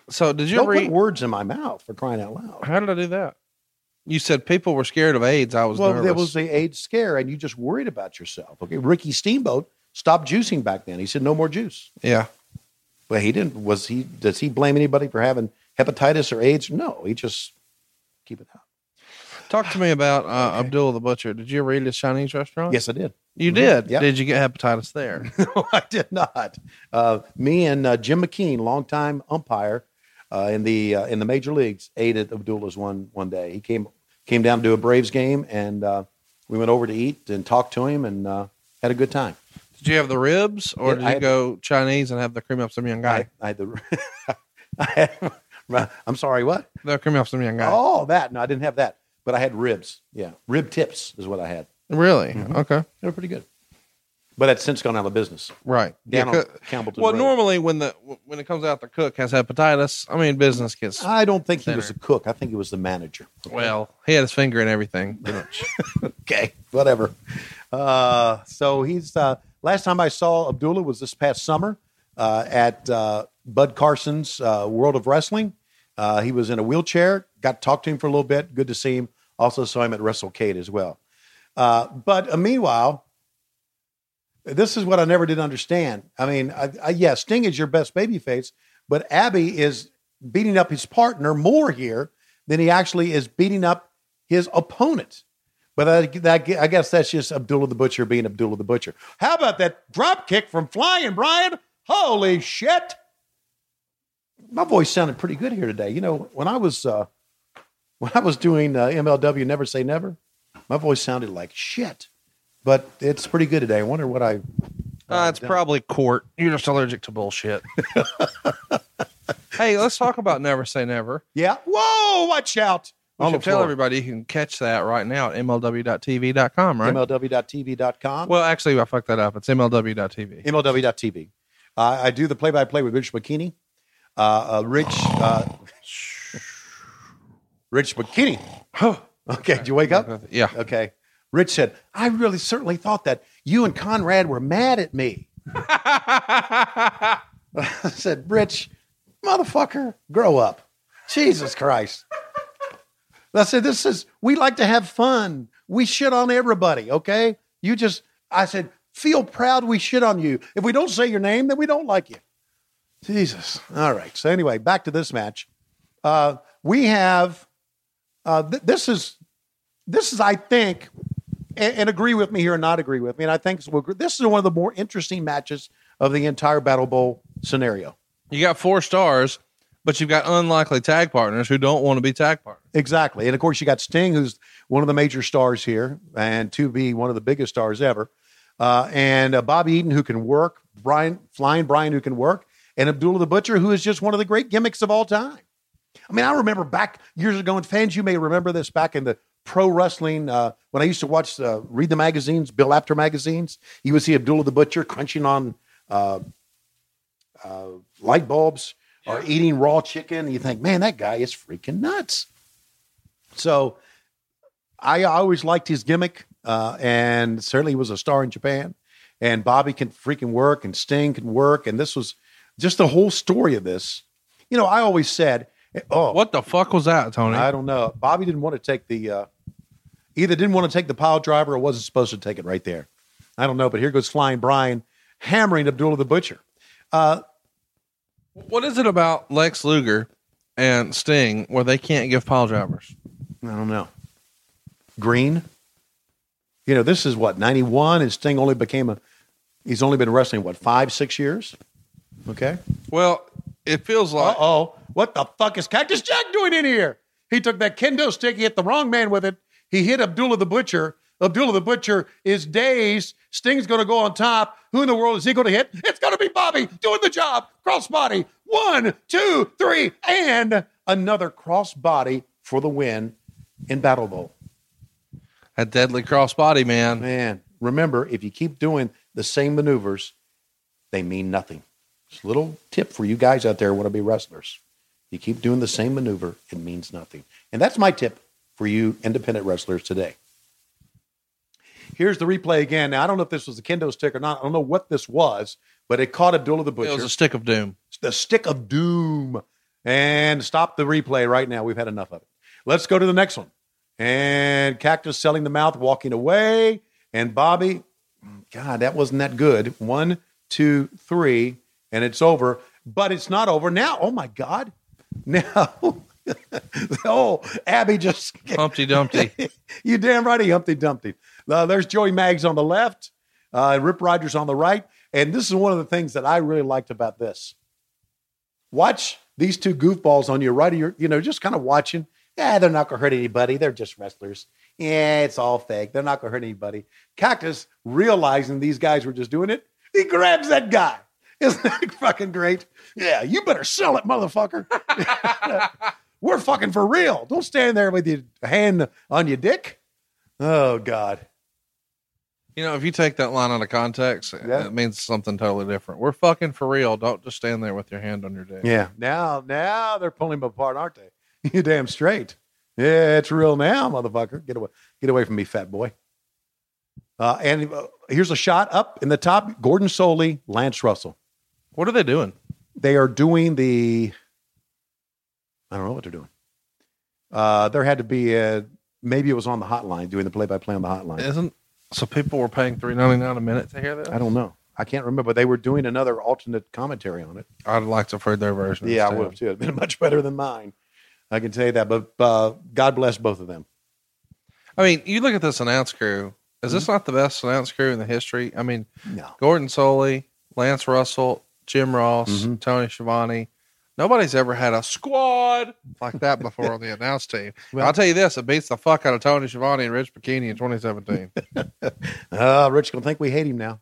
So did you don't read? put words in my mouth for crying out loud. How did I do that? You said people were scared of AIDS. I was well, nervous. there was the AIDS scare, and you just worried about yourself. Okay, Ricky Steamboat stopped juicing back then. He said no more juice. yeah. but he didn't. Was he? Does he blame anybody for having hepatitis or AIDS? No, he just keep it out. Talk to me about uh, Abdullah the Butcher. Did you ever eat at his Chinese restaurant? Yes, I did. You did? Yep. Did you get hepatitis there? No, I did not. Uh, me and uh, Jim McKean, longtime umpire uh, in the uh, in the major leagues, ate at Abdullah's one one day. He came came down to do a Braves game, and uh, we went over to eat and talked to him, and uh, had a good time. did you have the ribs or Yeah, did I you had- go Chinese and have the cream of some young guy? I, I had the. I had, I'm sorry, what? The cream of some young guy. Oh, that. No, I didn't have that, but I had ribs. Yeah, rib tips is what I had. Really? Mm-hmm. Okay. They were pretty good, but that's since gone out of business. Right. Down Yeah, on co- Campbellton well, Road. normally when the when it comes out the cook has hepatitis, I mean business gets I don't think he was a cook. I think he was the manager. well. He had his finger in everything. okay, whatever. Uh, so he's uh, last time I saw Abdullah was this past summer uh, at uh, Bud Carson's uh, World of Wrestling. Uh, he was in a wheelchair. Got to talk to him for a little bit. Good to see him. Also saw him at WrestleCade as well. Uh, but uh, meanwhile, this is what I never did understand. I mean, I, I, yeah, Sting is your best babyface, but Abby is beating up his partner more here than he actually is beating up his opponent. But I, that, I guess that's just Abdullah the Butcher being Abdullah the Butcher. How about that drop kick from Flying Brian? Holy shit! My voice sounded pretty good here today. You know, when I was uh, when I was doing uh, MLW Never Say Never, my voice sounded like shit. But it's pretty good today. I wonder what I. Uh, it's probably court. You're just allergic to bullshit. hey, let's talk about Never Say Never. Yeah. Whoa! Watch out! We On should the tell floor. everybody you can catch that right now at mlw.tv.com, right? MLW.tv.com. well, actually, I fucked that up. It's mlw.tv. MLW.tv. Uh, I do the play-by-play with Rich Bocchini. Uh, uh, Rich, uh, Rich Bocchini. okay, did you wake up? Yeah. Okay. Rich said, "I really certainly thought that you and Conrad were mad at me." I said, "Rich, motherfucker, grow up." Jesus Christ. I said, "This is we like to have fun. We shit on everybody, okay? You just," I said, "Feel proud. We shit on you. If we don't say your name, then we don't like you." Jesus. All right. So anyway, back to this match. Uh, we have uh, th- this is this is I think, and, and agree with me here or not agree with me, and I think this is one of the more interesting matches of the entire Battle Bowl scenario. You got four stars, but you've got unlikely tag partners who don't want to be tag partners. Exactly. And of course, you got Sting, who's one of the major stars here, and to be one of the biggest stars ever. Uh, and uh, Bobby Eaton, who can work, Brian, Flying Brian, who can work, and Abdullah the Butcher, who is just one of the great gimmicks of all time. I mean, I remember back years ago, and fans, you may remember this back in the pro wrestling uh, when I used to watch, uh, read the magazines, Bill Apter magazines. You would see Abdullah the Butcher crunching on uh, uh, light bulbs or eating raw chicken. And you think, man, that guy is freaking nuts. So I always liked his gimmick, uh, and certainly he was a star in Japan. And Bobby can freaking work, and Sting can work, and this was just the whole story of this. You know, I always said, "Oh, What the fuck was that, Tony? I don't know." Bobby didn't want to take the uh, either didn't want to take the pile driver or wasn't supposed to take it right there. I don't know, but here goes Flying Brian hammering Abdullah the Butcher. Uh, what is it about Lex Luger and Sting where they can't give pile drivers? I don't know. Green. You know, this is what ninety one, and Sting only became a. He's only been wrestling what five, six years. Okay. Well, it feels Uh like oh. What the fuck is Cactus Jack doing in here? He took that kendo stick, he hit the wrong man with it. He hit Abdullah the Butcher. Abdullah the Butcher is dazed. Sting's going to go on top. Who in the world is he going to hit? It's going to be Bobby doing the job. Crossbody. One, two, three, and another crossbody for the win in Battle Bowl. a deadly crossbody, man. Man, remember, if you keep doing the same maneuvers, they mean nothing. Just little tip for you guys out there who want to be wrestlers. You keep doing the same maneuver, it means nothing. And that's my tip for you independent wrestlers today. Here's the replay again. Now, I don't know if this was a kendo stick or not. I don't know what this was, but it caught Abdullah the Butcher. It was a stick of doom. the stick of doom. And stop the replay right now. We've had enough of it. Let's go to the next one. And Cactus selling the mouth, walking away. And Bobby, God, that wasn't that good. One, two, three, and it's over. But it's not over now. Oh my God. Now, oh, Abby just Humpty Dumpty. you damn right, he Humpty Dumpty. Uh, there's Joey Maggs on the left, uh, Rip Rogers on the right. And this is one of the things that I really liked about this. Watch these two goofballs on your right, your, you know, just kind of watching. Yeah, they're not going to hurt anybody. They're just wrestlers. Yeah, it's all fake. They're not going to hurt anybody. Cactus, realizing these guys were just doing it, he grabs that guy. Isn't that fucking great? Yeah, you better sell it, motherfucker. We're fucking for real. Don't stand there with your hand on your dick. Oh God. You know, if you take that line out of context, Yeah. it means something totally different. We're fucking for real. Don't just stand there with your hand on your dick. Yeah. Now, now they're pulling him apart, aren't they? You damn straight. Yeah, it's real now, motherfucker. Get away, get away from me, fat boy. Uh, and uh, here's a shot up in the top: Gordon Solie, Lance Russell. What are they doing? They are doing the. I don't know what they're doing. Uh, there had to be a maybe it was on the hotline doing the play-by-play on the hotline. Isn't so people were paying three ninety nine a minute to hear that? I don't know. I can't remember. They were doing another alternate commentary on it. I'd like to have heard their version. Yeah, I would have too. It'd been much better than mine. I can tell you that. But uh, God bless both of them. I mean, you look at this announce crew. Is this Mm-hmm. not the best announce crew in the history? I mean, No. Gordon Solie, Lance Russell, Jim Ross, Mm-hmm. Tony Schiavone. Nobody's ever had a squad like that before on the announce team. I'll tell you this: it beats the fuck out of Tony Schiavone and Rich Bocchini in 2017. Uh, Rich gonna think we hate him now.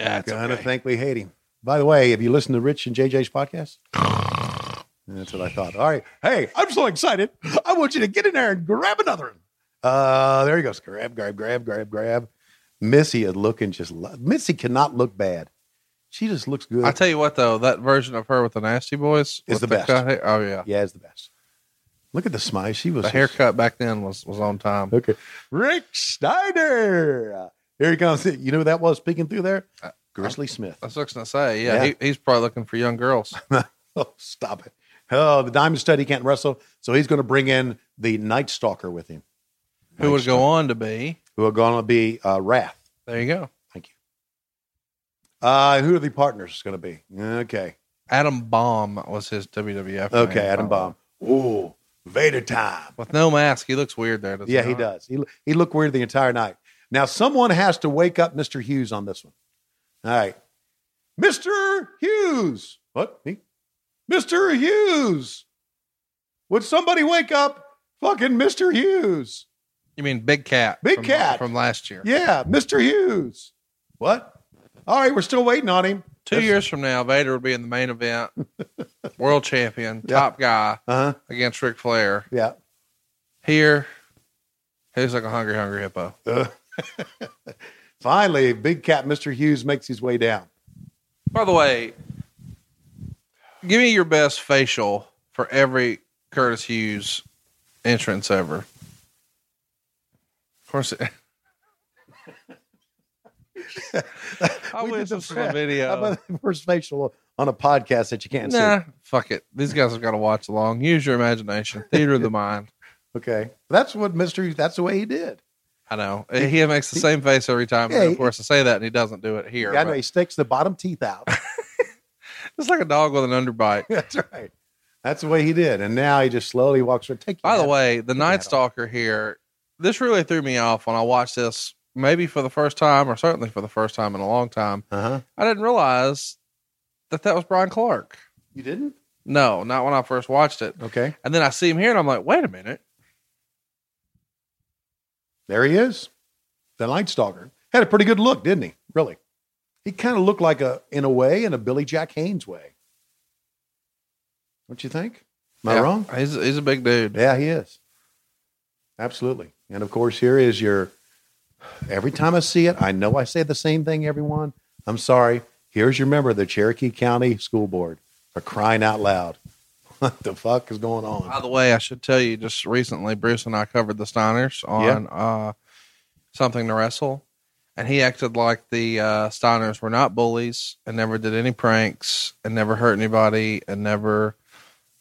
yeah, it's Gonna okay. think we hate him. By the way, have you listened to Rich and JJ's podcast? That's what I thought. All right. Hey, I'm so excited. I want you to get in there and grab another one. Uh, there he goes. Grab, grab, grab, grab, grab. Missy is looking just. lo- Missy cannot look bad. She just looks good. I tell you what, though, that version of her with the Nasty Boys Is with the best. cut oh yeah, yeah, it's the best. Look at the smile. She was the haircut back then was was on time. Okay. Rick Steiner. Uh, Here he comes. You know who that was speaking through there? Grizzly Smith. I was gonna say, yeah, Yeah. He, he's probably looking for young girls. Oh, stop it. Oh, the Diamond Stud, he can't wrestle. So he's going to bring in the Night Stalker with him, Who would go on to be? who are going to be uh, Wrath. There you go. Uh, who are the partners going to be? Okay. Adam Bomb was his WWF. Okay, name. Adam Bomb. Ooh, Vader time. with no mask. He looks weird there. Yeah, he does. He, he looked weird the entire night. Now, someone has to wake up Mr. Hughes on this one. All right. Mr. Hughes. What? Me? Mr. Hughes. Would somebody wake up fucking Mr. Hughes? You mean Big Cat? Big from, Cat. from last year. Yeah, Mr. Hughes. What? All right, we're still waiting on him. Two years from now, Vader would be in the main event, world champion, Yeah. top guy Uh huh. against Ric Flair. Yeah. Here, he's like a hungry, hungry hippo. Uh, finally, Big Cat Mr. Hughes makes his way down. By the way, give me your best facial for every Curtis Hughes entrance ever. Of course, it, I We did the a How video. about the first facial on a podcast that you can't Nah, fuck it. These guys have got to watch along. Use your imagination. Theater of the mind. Okay. That's what Mr. That's the way he did. I know. He makes the same face every time. Yeah, of course, I say that and he doesn't do it here. Yeah, I know he sticks the bottom teeth out. It's like a dog with an underbite. That's right. That's the way he did. And now he just slowly walks around. Take By the way, the Night off. Stalker here, this really threw me off when I watched this, maybe for the first time, or certainly for the first time in a long time. Uh-huh. I didn't realize that that was Brian Clark. You didn't? No, not when I first watched it. Okay. And then I see him here and I'm like, wait a minute. There he is. The Night Stalker. Had a pretty good look, didn't he? Really. He kind of looked like a, in a way, in a Billy Jack Haynes way. Don't you think? Am I wrong? He's, he's a big dude. Yeah, he is. Absolutely. And of course, here is your. Every time I see it, I know I say the same thing, everyone. I'm sorry. Here's your member of the Cherokee County School Board for crying out loud. What the fuck is going on? By the way, I should tell you just recently, Bruce and I covered the Steiners on uh, something to wrestle, and he acted like the uh, Steiners were not bullies and never did any pranks and never hurt anybody and never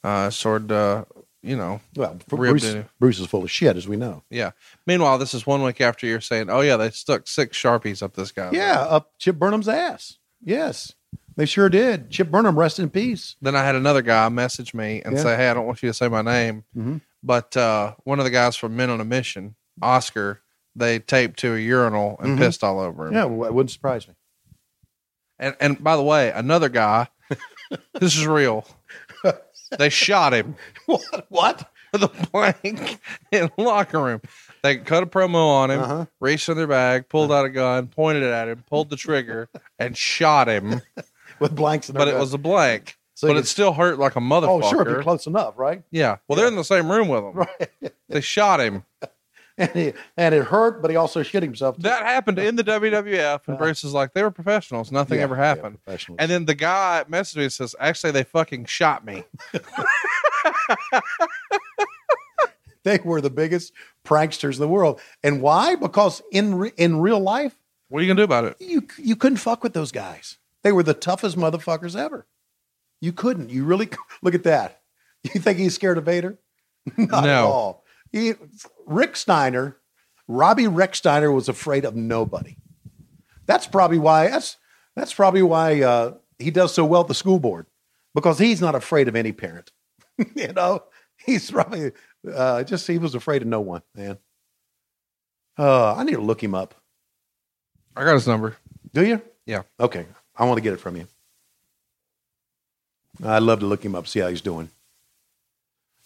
uh, sort of, you know, Well, Bruce. Bruce is full of shit, as we know. yeah. Meanwhile, this is one week after you're saying, "Oh yeah, they stuck six sharpies up this guy." Yeah, up Chip Burnham's ass. Yes, they sure did. Chip Burnham, rest in peace. Then I had another guy message me and Yeah. say, "Hey, I don't want you to say my name, Mhm. but uh, one of the guys from Men on a Mission, Oscar, they taped to a urinal and Mhm. pissed all over him." Yeah, well, it wouldn't surprise me. And and by the way, another guy, this is real. They shot him What? What? a blank in the locker room. They cut a promo on him, Uh-huh. reached in their bag, pulled out a gun, pointed it at him, pulled the trigger, and shot him. With blanks in But it was a blank. So but it still hurt like a motherfucker. Oh, sure, if you're close enough, right? Yeah. Well, they're in the same room with him. Right. They shot him. And, he, and it hurt, but he also shit himself. too. That happened in the WWF, and uh-huh. Bruce is like, they were professionals. Nothing Yeah, ever happened. professionals. and then the guy messaged me and says, actually, they fucking shot me. they were the biggest pranksters in the world. And why? Because in re- in real life, What are you going to do about it? you you couldn't fuck with those guys. They were the toughest motherfuckers ever. You couldn't. You really look at that. You think he's scared of Vader? Not at No. He, Rick Steiner, Robbie Rick Steiner was afraid of nobody. That's probably why. That's that's probably why uh, he does so well at the school board because he's not afraid of any parent. you know, he's probably uh, just he was afraid of no one. Man, uh, I need to look him up. I got his number. Do you? Yeah. Okay. I want to get it from you. I'd love to look him up, see how he's doing.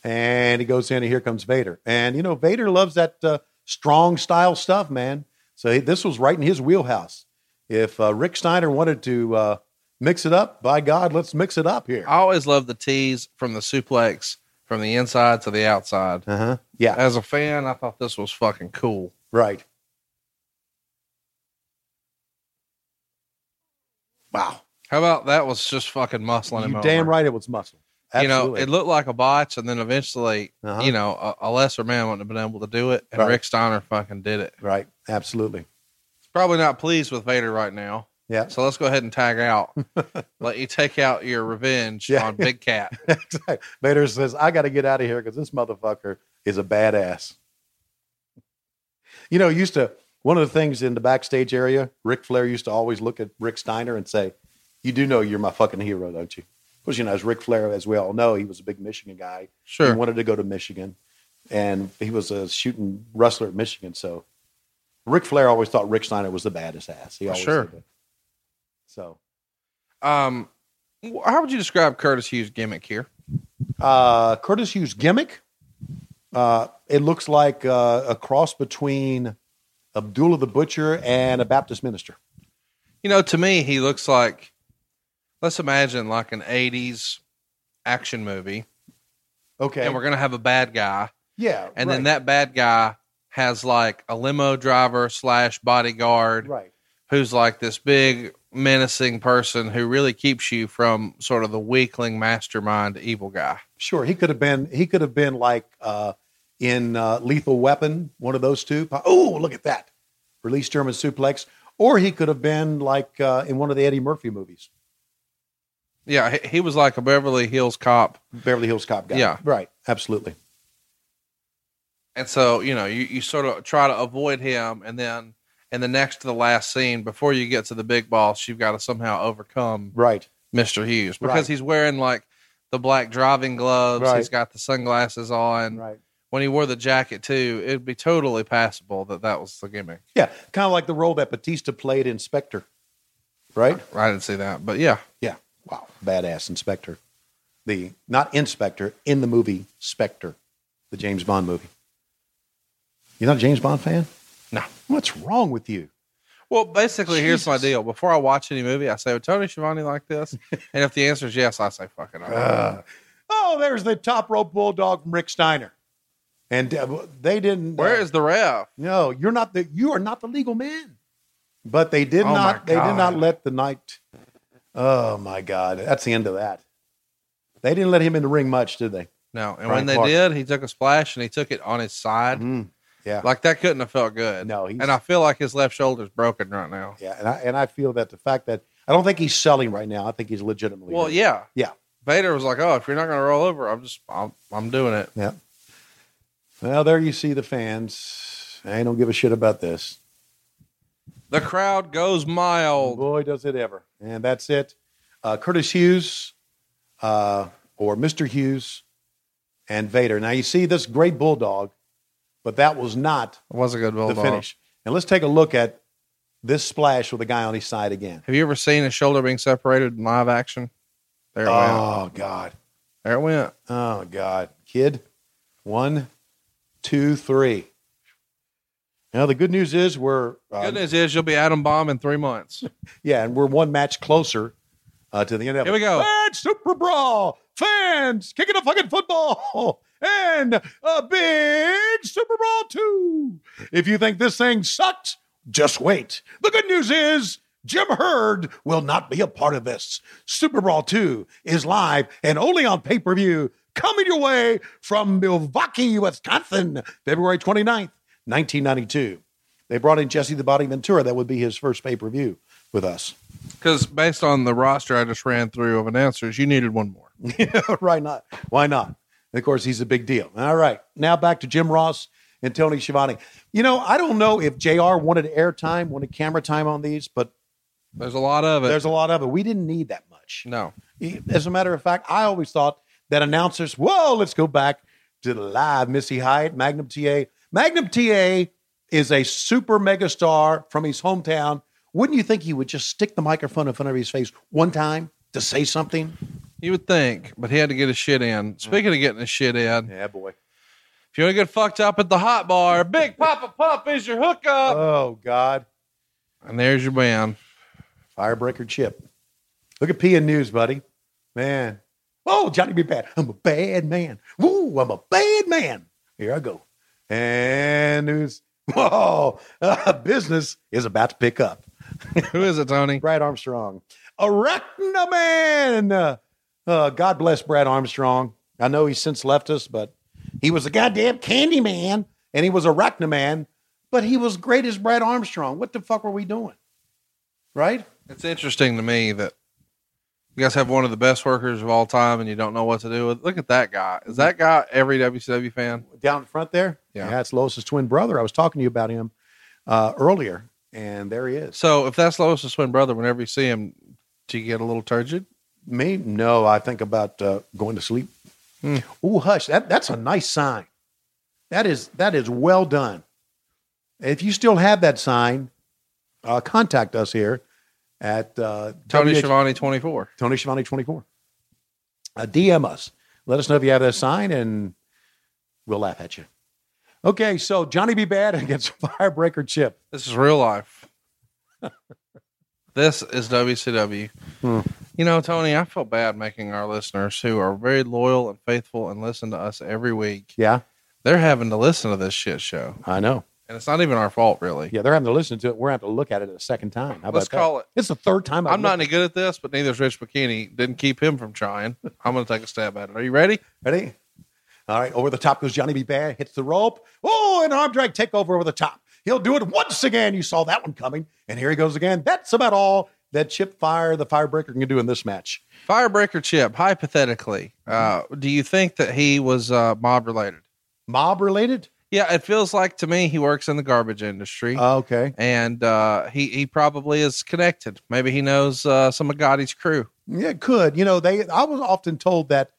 And he goes in, and here comes Vader. And, you know, Vader loves that uh, strong style stuff, man. So he, this was right in his wheelhouse. If uh, Rick Steiner wanted to uh, mix it up, by God, let's mix it up here. I always love the tease from the suplex from the inside to the outside. Uh huh. Yeah. As a fan, I thought this was fucking cool. Right. Wow. How about that was just fucking muscling him You over. damn right it was muscle. You know, it looked like a botch, and then eventually, Uh-huh. you know, a, a lesser man wouldn't have been able to do it, and Right. Rick Steiner fucking did it. right. Absolutely. He's probably not pleased with Vader right now. Yeah. So let's go ahead and tag out. Let you take out your revenge Yeah. on Big Cat. Exactly. Vader says, I got to get out of here because this motherfucker is a badass. You know, used to, one of the things in the backstage area, Ric Flair used to always look at Rick Steiner and say, You do know you're my fucking hero, don't you? Because, you know, as Ric Flair, as we all know, he was a big Michigan guy. Sure. He wanted to go to Michigan, and he was a shooting wrestler at Michigan. So Ric Flair always thought Rick Steiner was the baddest ass. He always Sure. So, Um, how would you describe Curtis Hughes' gimmick here? Uh, Curtis Hughes gimmick. Uh, it looks like uh, a cross between Abdullah the Butcher and a Baptist minister. You know, to me, he looks like, let's imagine like an 80s action movie, Okay. and we're going to have a bad guy. yeah. And right, then that bad guy has like a limo driver slash bodyguard Right. who's like this big menacing person who really keeps you from sort of the weakling mastermind evil guy. Sure. He could have been. He could have been like uh, in uh, Lethal Weapon, one of those two. Oh, look at that. Release German suplex. Or he could have been like uh, in one of the Eddie Murphy movies, Yeah, he, he was like a Beverly Hills cop. Beverly Hills Cop guy. Yeah. Right. Absolutely. And so, you know, you, you sort of try to avoid him. And then in the next to the last scene, before you get to the big boss, you've got to somehow overcome Right. Mr. Hughes because Right. he's wearing like the black driving gloves. Right. He's got the sunglasses on. Right. When he wore the jacket too, it'd be totally passable that that was the gimmick. Yeah. Kind of like the role that Batista played in Spectre. Right? I didn't see that, but yeah, Yeah. Wow. Badass Inspector. The not Inspector in the movie Spectre, the James Bond movie. You're not a James Bond fan? No. What's wrong with you? Well, basically, here's my deal. Before I watch any movie, I say, "Would Tony Schiavone like this?" and if the answer is yes, I say, "Fuck it." I. Oh, there's the top rope bulldog from Rick Steiner. And uh, they didn't. Where uh, is the ref? No, you're not the. You are not the legal man. But they did Oh, not. They did not let the night. Oh my God! That's the end of that. They didn't let him in the ring much, did they? No, and Brian when they Clark. did, he took a splash and he took it on his side. Mm, yeah. Like that couldn't have felt good. No, he's- and I feel like his left shoulder's broken right now. Yeah, and I and I feel that the fact that I don't think he's selling right now. I think he's legitimately. Well, hurt. yeah, yeah, Vader was like, "Oh, if you're not going to roll over, I'm just, I'm, I'm doing it." yeah. Well, there you see the fans. I don't give a shit about this. The crowd goes mild. Boy, does it ever. And that's it. Uh, Curtis Hughes, uh, or Mr. Hughes, and Vader. Now you see this great bulldog, but that was not It was a good bulldog. the finish. And let's take a look at this splash with the guy on his side again. Have you ever seen a shoulder being separated in live action? There it went. Oh God. There it went. Oh God. Kid. One, two, three. Now the good news is we're uh, Good news is you'll be Adam Bomb in three months. Yeah, and we're one match closer uh, to the end of Here it. Here we go. And Super Brawl. Fans kicking a fucking football. And a big Super Brawl 2. If you think this thing sucked, just wait. The good news is Jim Herd will not be a part of this. Super Brawl 2 is live and only on pay per view. Coming your way from Milwaukee, Wisconsin, February 29th, 1992. They brought in Jesse the Body Ventura. That would be his first pay per view with us. Because based on the roster I just ran through of announcers, you needed one more. right not why not and of course he's a big deal all right now back to jim ross and tony Schiavone. you know i don't know if jr wanted airtime wanted camera time on these but There's a lot of it. there's a lot of it we didn't need that much no. as a matter of fact i always thought that announcers whoa let's go back to the live missy hyatt magnum ta magnum ta is a super mega star from his hometown wouldn't you think he would just stick the microphone in front of his face one time to say something You would think, but he had to get his shit in. Speaking of getting his shit in, yeah boy if you want to get fucked up at the hot bar, Big Papa Pump is your hookup. oh god and there's your band. Firebreaker Chip. Look at P and News, buddy. Man. Oh, Johnny be bad. I'm a bad man. Woo, I'm a bad man. Here I go. And news. Whoa, uh, business is about to pick up. Who is it, Tony? Brad Armstrong. Arachnaman. Uh, God bless Brad Armstrong. I know he's since left us, but he was a goddamn candy man and he was a Arachnaman, but he was great as Brad Armstrong. What the fuck were we doing? Right? It's interesting to me that you guys have one of the best workers of all time and you don't know what to do with. Look at that guy. Is that guy every WCW fan? down in front there. Yeah. that's Lois's twin brother. I was talking to you about him uh, earlier, and there he is. So if that's Lois's twin brother, whenever you see him, do you get a little turgid? Me? No, I think about uh, going to sleep. Hmm. Ooh, hush! That that's a nice sign. That is that is well done. If you still have that sign, uh, contact us here at uh, Tony WH Schiavone 24. Tony Schiavone twenty four. Uh, DM us. Let us know if you have that sign, and we'll laugh at you. Okay, so Johnny B. Badd against Firebreaker Chip. This is real life. this is WCW. Hmm. You know, Tony, I feel bad making our listeners who are very loyal and faithful and listen to us every week. Yeah, They're having to listen to this shit show. I know. And it's not even our fault, really. Yeah, they're having to listen to it. We're having to look at it a second time. How about Let's that? call it. It's the third time. I've I'm not any good at this, but neither is Rich Bocchini. Didn't keep him from trying. I'm going to take a stab at it. Are you ready? ready. All right, over the top goes Johnny B. Badd, hits the rope. Oh, an arm drag takeover over the top. He'll do it once again. You saw that one coming. And here he goes again. That's about all that Chip Fire, the Firebreaker, can do in this match. Firebreaker Chip, hypothetically, uh, do you think that he was uh, mob related? Mob related? Yeah, it feels like to me he works in the garbage industry. Oh, okay. and uh, he he probably is connected. Maybe he knows uh, some of Gotti's crew. Yeah, could. You know, they I was often told that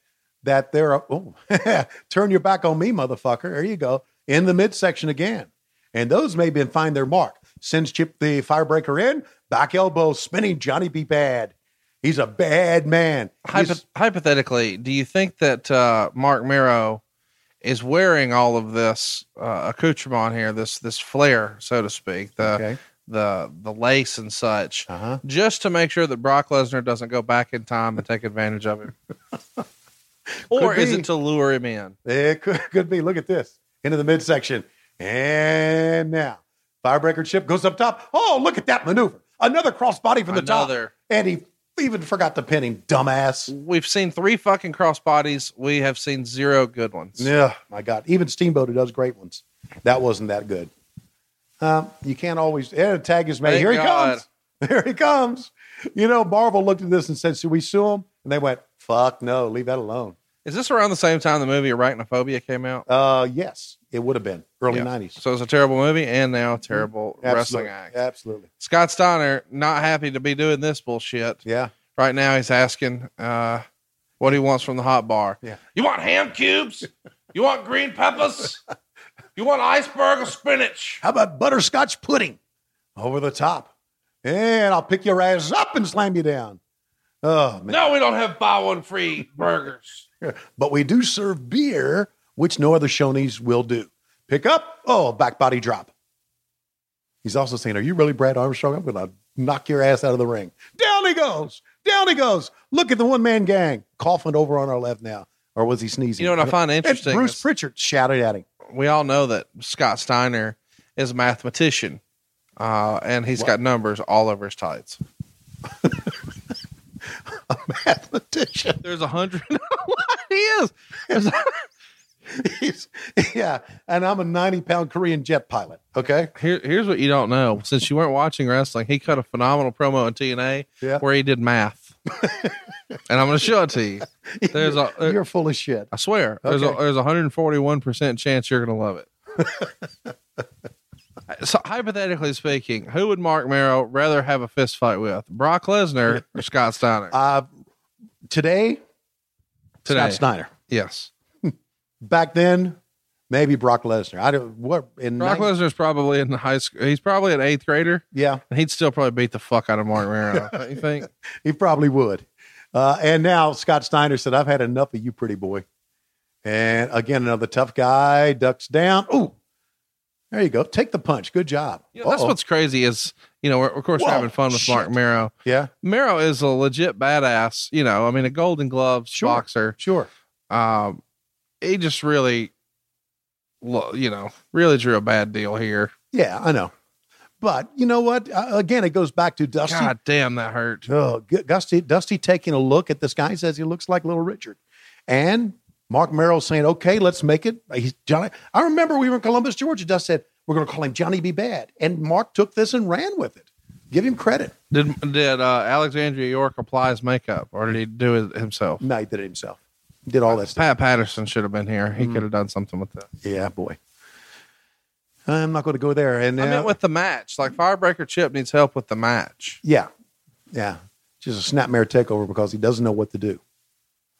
that they're oh turn your back on me, motherfucker. There you go. In the midsection again. And those may be find their mark. Sends Chip the firebreaker in, back elbow, spinning Johnny B. Badd. He's a bad man. Hypo- hypothetically, do you think that uh, Marc Mero is wearing all of this uh, accoutrement here, this this flair, so to speak, the Okay. the the lace and such, Uh-huh. just to make sure that Brock Lesnar doesn't go back in time and take advantage of him? or is it to lure him in? It could, could be. Look at this. Into the midsection. And now, Firebreaker Chip goes up top. Oh, look at that maneuver. Another crossbody from the Another. top. And he even forgot to pin him, dumbass. We've seen three fucking crossbodies. We have seen zero good ones. Yeah, my God. Even Steamboat, who does great ones. That wasn't that good. Um, you can't always. And a tag is made. Thank Here he God. comes. Here he comes. You know, Marvel looked at this and said, Should we sue him? And they went, Fuck no, leave that alone. Is this around the same time the movie Arachnophobia came out? Uh, yes, it would have been early Yeah. 90s. So it's a terrible movie and now a terrible wrestling Absolutely. act. Absolutely. Scott Steiner not happy to be doing this bullshit. Yeah. Right now he's asking uh, what he wants from the hot bar. Yeah. You want ham cubes? You want green peppers? You want iceberg or spinach? How about butterscotch pudding over the top? And I'll pick your ass up and slam you down. Oh, man. No, we don't have buy one free burgers. But we do serve beer, which no other Shoney's will do. Pick up, oh, back body drop. He's also saying, Are you really Brad Armstrong? I'm going to knock your ass out of the ring. Down he goes. Down he goes. Look at the one man gang coughing over on our left now. Or was he sneezing? You know what I find And interesting Bruce is- Prichard shouted at him. We all know that Scott Steiner is a mathematician. Uh, and he's got numbers all over his tights. A mathematician. There's a hundred. he is. There's a- He's, yeah. And I'm a 90 pound Korean jet pilot. Okay. Here, here's what you don't know. Since you weren't watching wrestling, he cut a phenomenal promo on TNA Yeah. where he did math. and I'm going to show it to you. There's a, uh, You're full of shit. I swear, there's a there's a 141 percent chance you're going to love it. so hypothetically speaking, who would Marc Mero rather have a fist fight with, Brock Lesnar or Scott Steiner? Uh, today, Today, Scott Steiner. yes. Back then, maybe Brock Lesnar. I don't what in Brock nine- Lesnar's probably in the high school. He's probably an eighth grader, Yeah, and he'd still probably beat the fuck out of Marc Mero. you think? he probably would. Uh, and now Scott Steiner said, "I've had enough of you, pretty boy." And again, another tough guy ducks down. Ooh, there you go. Take the punch. Good job. You know, that's what's crazy is you know we're, of course we're having fun with Mark shit. Mero. yeah, Mero is a legit badass. You know, I mean, a Golden Gloves Sure. boxer. sure. Um, he just really, you know, really drew a bad deal here. Yeah, I know. But you know what? Uh, again, it goes back to Dusty. God damn, that hurt. Oh, Dusty, Dusty taking a look at this guy says he looks like Little Richard, and Marc Mero saying, "Okay, let's make it." He's Johnny. I remember we were in Columbus, Georgia. Dust said we're going to call him Johnny B. Badd, and Mark took this and ran with it. Give him credit. Did did uh, Alexandra York apply his makeup, or did he do it himself? No, he did it himself. Did all that stuff. Pat Patterson should have been here. Mm. He could have done something with that. Yeah, boy. I'm not going to go there. And I uh, meant with the match. Like Firebreaker Chip needs help with the match. yeah, yeah, just a snapmare takeover because he doesn't know what to do.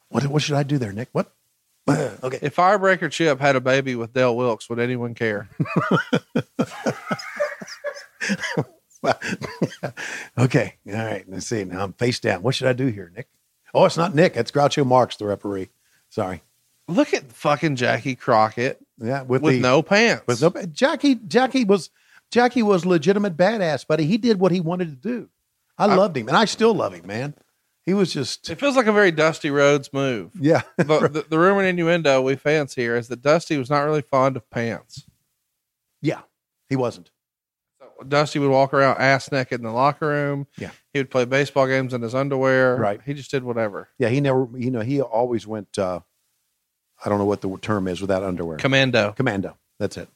What what should I do there, Nick? What? okay. If Firebreaker Chip had a baby with Dale Wilkes, would anyone care? okay. All right. Let's see. Now I'm face down. What should I do here, Nick? Oh, it's not Nick. It's Groucho Marx, the referee. Sorry. Look at fucking Jackie Crockett Yeah, with, with the, no pants. with no Jackie. Jackie was Jackie was legitimate badass, buddy. He did what he wanted to do. I, loved him, and I still love him, man. He was just It feels like a very Dusty Rhodes move. yeah. the, the, the rumor and innuendo we fans here is that Dusty was not really fond of pants. yeah, he wasn't. So Dusty would walk around ass naked in the locker room. Yeah. He would play baseball games in his underwear. Right. He just did whatever. Yeah, he never. You know, he always went. uh I don't know what the term is without underwear. Commando. commando. That's it.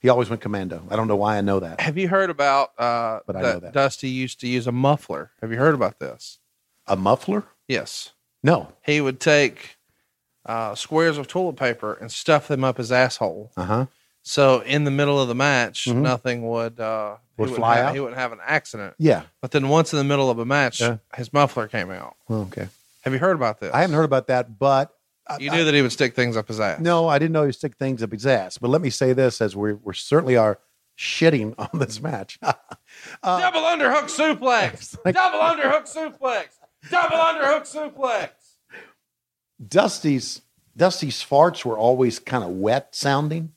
He always went commando. I don't know why I know that. Have you heard about uh, But I know that. Dusty used to use a muffler? Have you heard about this? A muffler? Yes. No. He would take uh, squares of toilet paper and stuff them up his asshole. Uh huh. So in the middle of the match, Mhm. nothing would uh, Would wouldn't fly out? He wouldn't have an accident. Yeah. But then once in the middle of a match, Yeah. his muffler came out. Oh, okay. Have you heard about this? I haven't heard about that, but I- You knew that he would stick things up his ass. No, I didn't know he would stick things up his ass. But let me say this: as we we certainly are shitting on this match. Uh, Double underhook suplex. like- Double underhook suplex. Double underhook suplex. Dusty's Dusty's farts were always kind of wet sounding,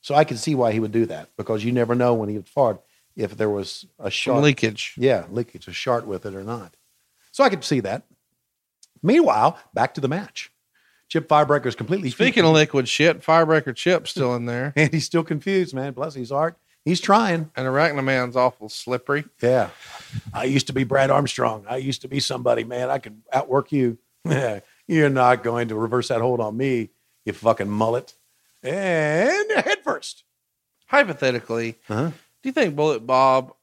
so I could see why he would do that because you never know when he would fart if there was a sharp leakage. yeah leakage, a shart with it or not. So I could see that. Meanwhile, back to the match. Chip Firebreaker is completely Speaking of liquid shit, Firebreaker Chip's still in there. and he's still confused, man. Bless his heart. He's trying. And Arachnaman's awful slippery. Yeah. I used to be Brad Armstrong. I used to be somebody, man. I could outwork you. You're not going to reverse that hold on me, you fucking mullet. And head first. Hypothetically, Uh-huh. do you think Bullet Bob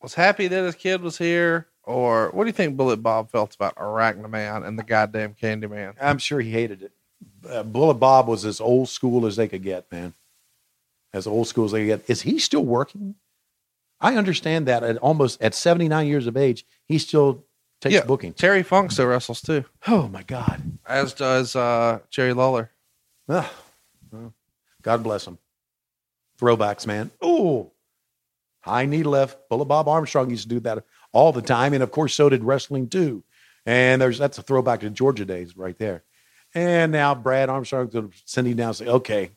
was happy that his kid was here? Or what do you think Bullet Bob felt about Arachnaman and the goddamn Candyman? I'm sure he hated it. Uh, Bullet Bob was as old school as they could get, man. As old school as they could get. Is he still working? I understand that at almost at 79 years of age, he still takes Yeah. bookings. Terry Funk still wrestles too, Oh my God. as does uh, Jerry Lawler. Ugh. God bless him. Throwbacks, man. Ooh. High knee left. Bullet Bob Armstrong used to do that all the time. And of course, so did Wrestling II. And there's that's a throwback to Georgia days right there. And now Brad Armstrong's gonna send him down and say, okay,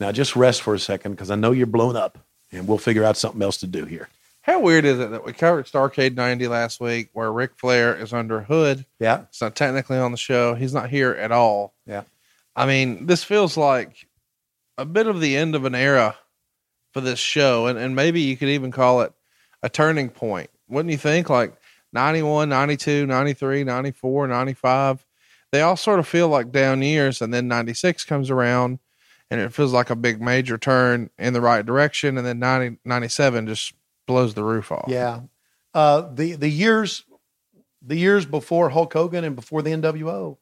now just rest for a second because I know you're blown up and we'll figure out something else to do here. How weird is it that we covered Starrcade 90 last week where Ric Flair is under hood? Yeah. It's not technically on the show. He's not here at all. Yeah. I mean, this feels like a bit of the end of an era for this show. And, and maybe you could even call it a turning point. Wouldn't you think? Like 91, 92, 93, 94, 95. They all sort of feel like down years. And then 96 comes around and it feels like a big major turn in the right direction. And then 90, 97 just blows the roof off. Yeah. Uh, the the years the years before Hulk Hogan and before the NWO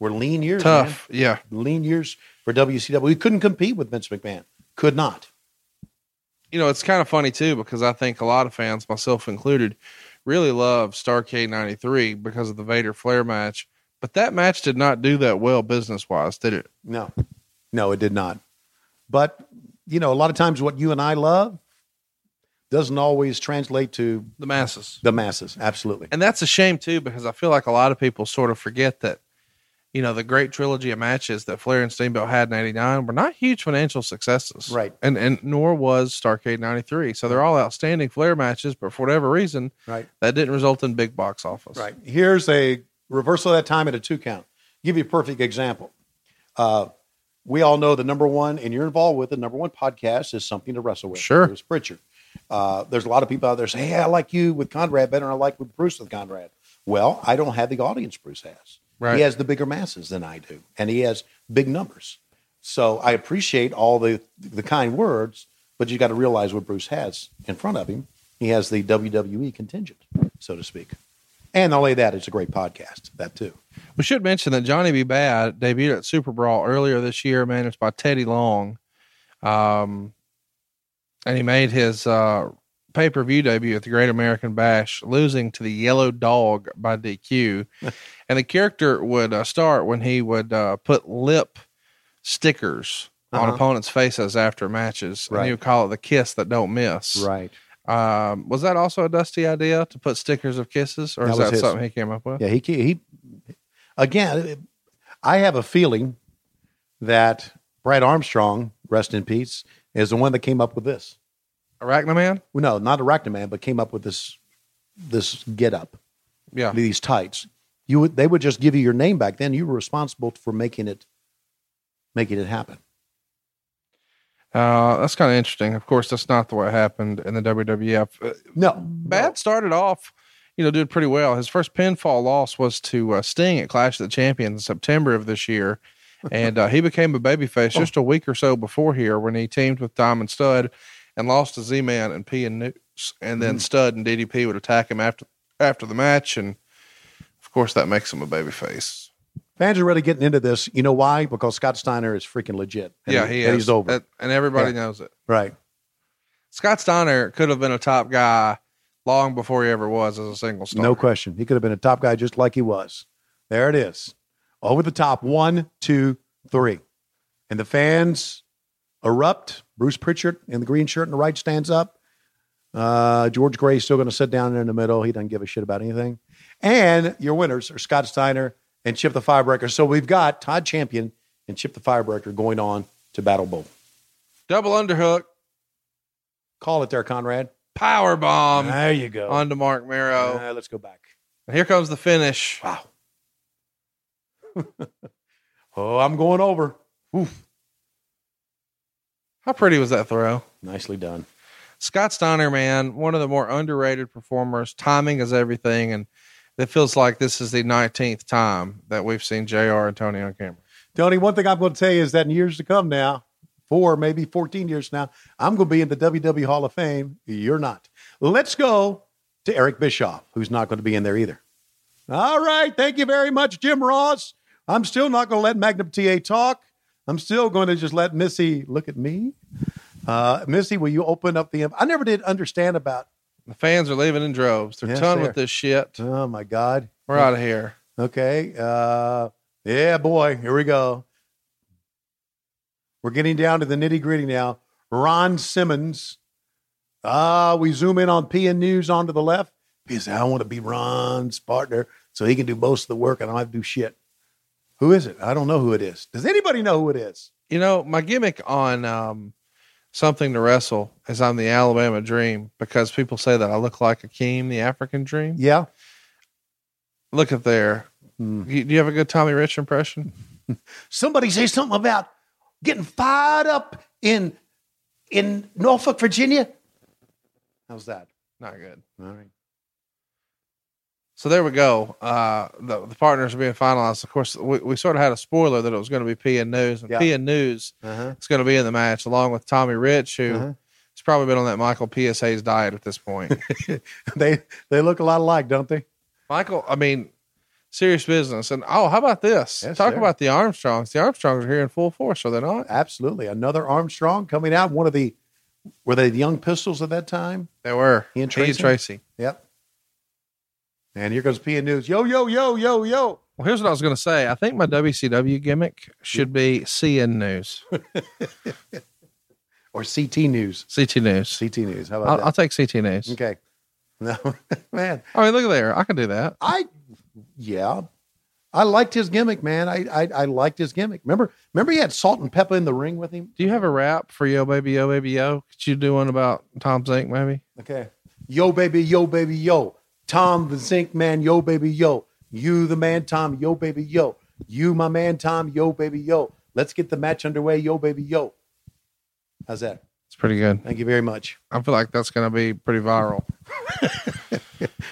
were lean years. man. Tough. Yeah. lean years for WCW. We couldn't compete with Vince McMahon. Could not. you know, it's kind of funny too because I think a lot of fans, myself included, really love Starrcade '93 because of the Vader Flair match. But that match did not do that well business wise, did it? No, no, it did not. But you know, a lot of times what you and I love doesn't always translate to The masses, the masses. Absolutely. and that's a shame too because I feel like a lot of people sort of forget that. You know, the great trilogy of matches that Flair and Steamboat had in '89 were not huge financial successes, Right. And and nor was Starrcade '93. So they're all outstanding Flair matches, but for whatever reason, Right. that didn't result in big box office. Right. Here's a reversal of that time at a two count. Give you a perfect example. Uh, we all know the number one, and you're involved with the number one podcast is something to wrestle with. Sure. Bruce Prichard. Uh, there's a lot of people out there say, "Hey, I like you with Conrad better than I like with Bruce with Conrad." Well, I don't have the audience Bruce has. Right. He has the bigger masses than I do, and he has big numbers. So I appreciate all the the kind words, but you got to realize what Bruce has in front of him. He has the WWE contingent, so to speak. And not only that, it's a great podcast. That too. We should mention that Johnny B. Badd debuted at Super Brawl earlier this year, managed by Teddy Long. Um, and he made his uh, pay per view debut at the Great American Bash, losing to the Yellow Dog by DQ. and the character would uh, start when he would uh, put lip stickers on Uh-huh. opponents' faces after matches. And Right. he would call it the kiss that don't miss. Right. Um, was that also a Dusty idea to put stickers of kisses, or That is that his. something he came up with? Yeah. He he. Again, I have a feeling that Brad Armstrong, rest in peace, is the one that came up with this. Arachnaman? Well, no, not Arachnaman, but came up with this this get up, Yeah. these tights. You would they would just give you your name back then. You were responsible for making it making it happen. Uh, that's kind of interesting. Of course, that's not the way it happened in the WWF. Uh, No, Badd started off, you know, doing pretty well. His first pinfall loss was to uh, Sting at Clash of the Champions in September of this year. and uh, he became a babyface just a week or so before here when he teamed with Diamond Stud and lost to Z-Man and PN News, and then mm-hmm. Stud and DDP would attack him after after the match, and of course that makes him a babyface. Fans are really getting into this. You know why? Because Scott Steiner is freaking legit. And yeah, he and is. He's over. That- and everybody Yeah. knows it. right. Scott Steiner could have been a top guy long before he ever was as a single star. No question. He could have been a top guy just like he was. There it is. Over the top. One, two, three. And the fans erupt. Bruce Prichard in the green shirt and the right stands up. Uh, George Gray's still going to sit down in the middle. He doesn't give a shit about anything. And your winners are Scott Steiner and Chip the Firebreaker. So we've got Todd Champion and Chip the Firebreaker going on to Battle Bowl. Double underhook, Call it there, Conrad. power bomb there you go. On to Marc Mero. Uh, let's go back. And here comes the finish. Wow. oh, I'm going over. Oof. How pretty was that throw? Nicely done. Scott Steiner, man, one of the more underrated performers. Timing is everything, and it feels like this is the 19th time that we've seen JR and Tony on camera. Tony, one thing I'm going to tell you is that in years to come now, four, maybe 14 years now, I'm going to be in the WWE Hall of Fame. You're not. Let's go to Eric Bischoff, who's not going to be in there either. All right. Thank you very much, Jim Ross. I'm still not going to let Magnum TA talk. I'm still going to just let Missy look at me. Uh, Missy, will you open up the? I never did understand about. The fans are leaving in droves. They're Yes, done they with this shit. Oh my God. We're out of here. Okay. Uh, yeah, boy. Here we go. We're getting down to the nitty gritty now. Ron Simmons. Ah, we zoom in on PN News onto the left. He said, I want to be Ron's partner so he can do most of the work. And I don't have to do shit. Who is it? I don't know who it is. Does anybody know who it is? You know, my gimmick on um, something to wrestle is I'm the Alabama Dream because people say that I look like Akeem, the African Dream. Yeah. Look at there. Hmm. You, do you have a good Tommy Rich impression? Somebody say something about getting fired up in in Norfolk, Virginia. How's that? Not good. All right. So there we go. Uh, the, the partners are being finalized. Of course, we, we sort of had a spoiler that it was going to be PN News, and Yeah. PN News Uh-huh. is going to be in the match along with Tommy Rich, who Uh-huh. has probably been on that Michael PSA's diet at this point. They they look a lot alike, don't they? Michael, I mean, serious business. And oh, how about this? Yes, Talk sir. about the Armstrongs. The Armstrongs are here in full force, are they not? Absolutely. Another Armstrong coming out. One of the were they the young pistols at that time? They were. He and He and Tracy? Tracy. Yep. And here goes PN News. Yo, yo, yo, yo, yo. Well, here's what I was going to say. I think my WCW gimmick should be CN News, Or CT News. CT News. CT News. How about I'll, I'll take CT News. Okay. No, man. I mean, look at there. I can do that. I yeah. I liked his gimmick, man. I, I I liked his gimmick. Remember, remember he had salt and pepper in the ring with him? Do you have a rap for Yo Baby Yo Baby Yo? Could you do one about Tom Zenk maybe? Okay. Yo, baby, yo, baby, yo. Tom the Zinc Man, yo, baby, yo. You the man, Tom, yo, baby, yo. You, my man, Tom, yo, baby, yo. Let's get the match underway, yo, baby, yo. How's that? It's pretty good. Thank you very much. I feel like that's going to be pretty viral.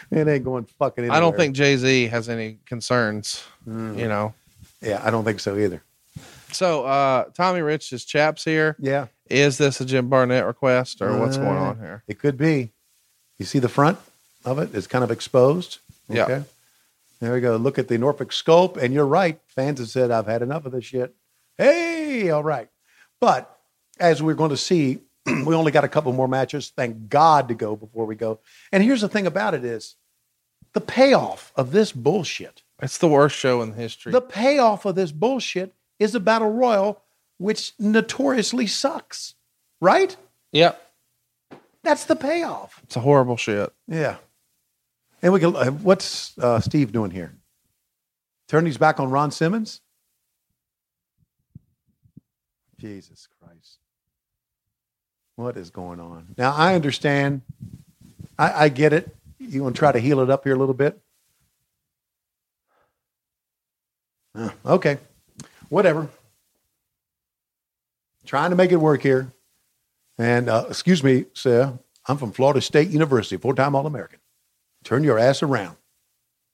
It ain't going fucking anywhere. I don't think Jay Z has any concerns. Mm. You know. Yeah, I don't think so either. So uh Tommy Rich's chaps here. Yeah, Is this a Jim Barnett request or what's going Uh, on here? it could be. You see the front of it? It's kind of exposed. Yeah. There we go. Look at the Norfolk scope, and you're right. Fans have said, I've had enough of this shit. Hey, all right. But as we're going to see, we only got a couple more matches. Thank God to go before we go. And here's the thing about it is the payoff of this bullshit. It's the worst show in history. The payoff of this bullshit is a battle royal, which notoriously sucks. Right? yep. That's the payoff. It's a horrible shit. Yeah. And we can. Uh, what's uh, Steve doing here? Turning his back on Ron Simmons. Jesus Christ. What is going on? Now I understand. I, I get it. You want to try to heal it up here a little bit? Uh, okay. Whatever. Trying to make it work here. And uh, excuse me, sir. I'm from Florida State University, four time All American. Turn your ass around.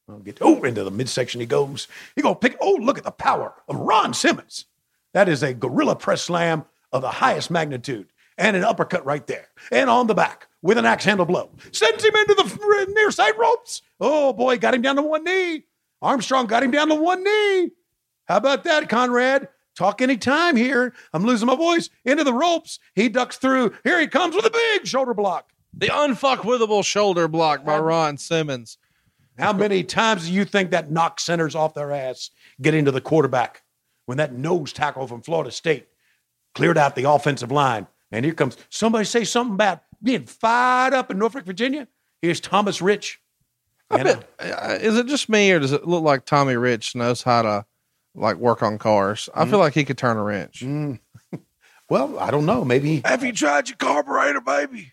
I'll get oh into the midsection he goes. He gonna pick. Oh, look at the power of Ron Simmons. That is a gorilla press slam of the highest magnitude, and an uppercut right there, and on the back with an axe handle blow. Sends him into the near side ropes. Oh boy, got him down to one knee. Armstrong got him down to one knee. How about that, Conrad? Talk any time here. I'm losing my voice. Into the ropes. He ducks through. Here he comes with a big shoulder block. The unfuckwithable shoulder block by Ron Simmons. How many times do you think that knocks centers off their ass getting to the quarterback when that nose tackle from Florida State cleared out the offensive line? And here comes somebody say something about being fired up in Norfolk, Virginia. Here's Thomas Rich. I bet, uh, is it just me or does it look like Tommy Rich knows how to like work on cars? I feel like he could turn a wrench. well, I don't know. Maybe Have you tried your carburetor, baby?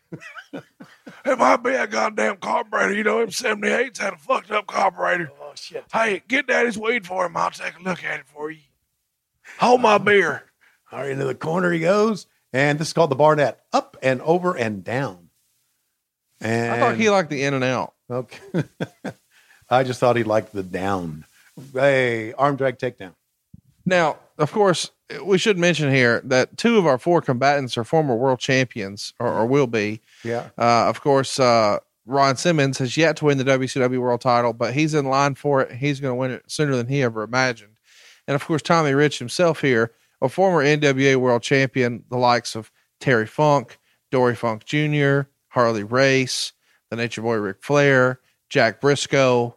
it might be a goddamn carburetor. You know, M78's had a fucked up carburetor. Oh shit. Hey, get daddy's weed for him. I'll take a look at it for you. Hold my beer. All right, into the corner he goes. And this is called the Barnett. Up and over and down. And I thought he liked the in and out. Okay. I just thought he liked the down. Hey, arm drag takedown. Now, of course, we should mention here that two of our four combatants are former world champions or, or will be. Yeah. Uh, of course, uh, Ron Simmons has yet to win the WCW world title, but he's in line for it. He's going to win it sooner than he ever imagined. And of course, Tommy Rich himself here, a former NWA world champion, the likes of Terry Funk, Dory Funk Jr., Harley Race, the Nature Boy Ric Flair, Jack Briscoe,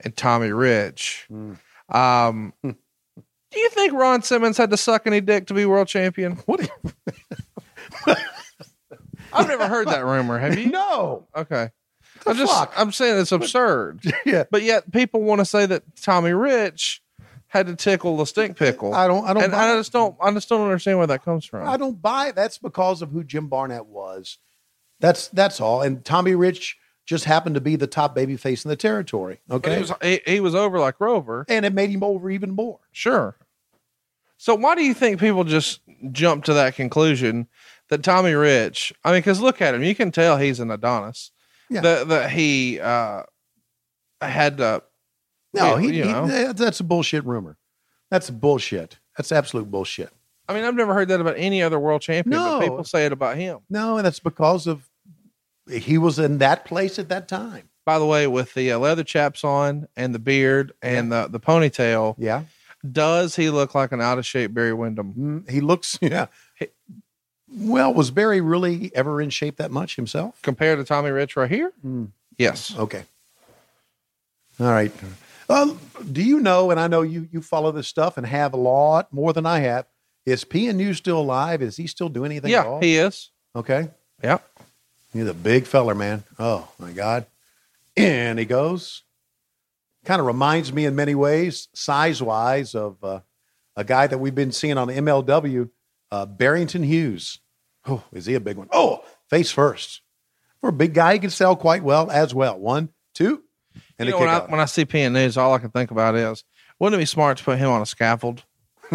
and Tommy Rich. Um, do you think Ron Simmons had to suck any dick to be world champion? What? I've never heard that rumor. Have you? no. Okay. I'm just fuck? I'm saying it's absurd. Yeah. But yet people want to say that Tommy Rich had to tickle the stink pickle. I don't. I don't. and I just don't I just don't understand where that comes from. I don't buy it. That's because of who Jim Barnett was. That's that's all. And Tommy Rich just happened to be the top baby face in the territory. Okay. he was he, he was over like Rover. and it made him over even more. Sure. So why do you think people just jump to that conclusion that Tommy Rich? I mean, because look at him, you can tell he's an Adonis. Yeah. That that he uh, had. No, he, you he- that's a bullshit rumor. That's bullshit. That's absolute bullshit. I mean, I've never heard that about any other world champion, No. but people say it about him. No, and that's because of he was in that place at that time. By the way, with the uh, leather chaps on and the beard and the the ponytail, Yeah. does he look like an out of shape Barry Windham? Mm, He looks, yeah. Well, was Barry really ever in shape that much himself? compared to Tommy Rich right here? Mm. Yes. Okay. All right. Uh, do you know, and I know you you follow this stuff and have a lot more than I have. Is PNU still alive? Is he still doing anything at Yeah, all? he is. okay. Yeah. He's a big feller, man. Oh my God. And he goes. Kind of reminds me in many ways, size wise, of uh, a guy that we've been seeing on the MLW, uh, Barrington Hughes. Oh, is he a big one? Oh, face first. For a big guy, he can sell quite well as well. One, two, and you a know, when, I, when I see PN News, all I can think about is wouldn't it be smart to put him on a scaffold?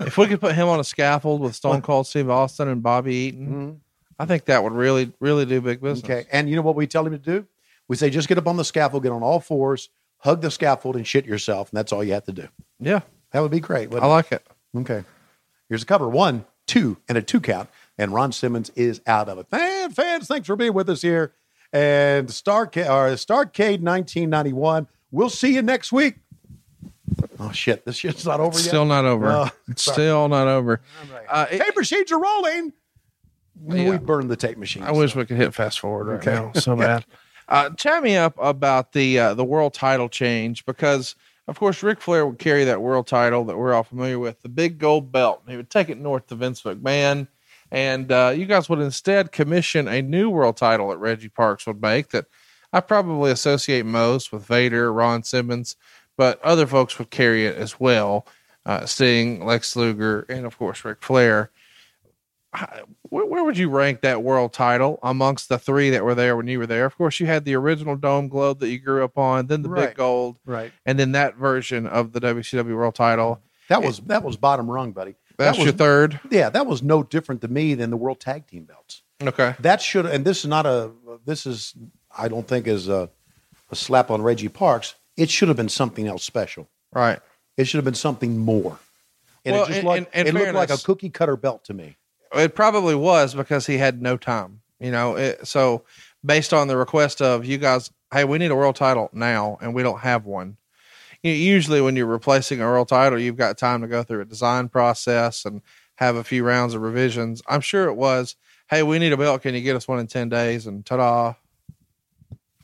if we could put him on a scaffold with Stone Cold Steve Austin and Bobby Eaton, I think that would really, really do big business. Okay. And you know what we tell him to do? We say just get up on the scaffold, get on all fours, hug the scaffold, and shit yourself. And that's all you have to do. Yeah, That would be great. I like it. it? Okay. Here's a cover one, two, and a two count. And Ron Simmons is out of it. Fan, fans, thanks for being with us here. And Starrcade, or Starrcade 1991. We'll see you next week. Oh, shit. This shit's not over Still yet. not over. Oh, It's Still not over. Uh, it- Tape machines are rolling. Yeah. We burned the tape machine. I wish we could hit fast forward right Okay. now so bad. Uh, chat me up about the uh, the world title change because, of course, Ric Flair would carry that world title that we're all familiar with, the big gold belt. He would take it north to Vince McMahon, and uh, you guys would instead commission a new world title that Reggie Parks would make that I probably associate most with Vader, Ron Simmons, but other folks would carry it as well. Uh, Sting, Lex Luger, and of course Ric Flair where, where would you rank that world title amongst the three that were there when you were there? Of course, you had the original Dome Globe that you grew up on, then the Right. Big Gold, Right. and then that version of the WCW World Title. That was that was bottom rung, buddy. That's that was, your third. Yeah, that was no different to me than the World Tag Team belts. Okay. That should, and this is not a, this is, I don't think is a, a slap on Reggie Parks. It should have been something else special. Right. It should have been something more. And Well, it just in- like, in- in it looked like a cookie cutter belt to me. It probably was because he had no time, you know. It, so, based on the request of you guys, hey, we need a world title now, and we don't have one. You usually, when you're replacing a world title, you've got time to go through a design process and have a few rounds of revisions. I'm sure it was, hey, we need a belt. Can you get us one in 10 days? And ta da.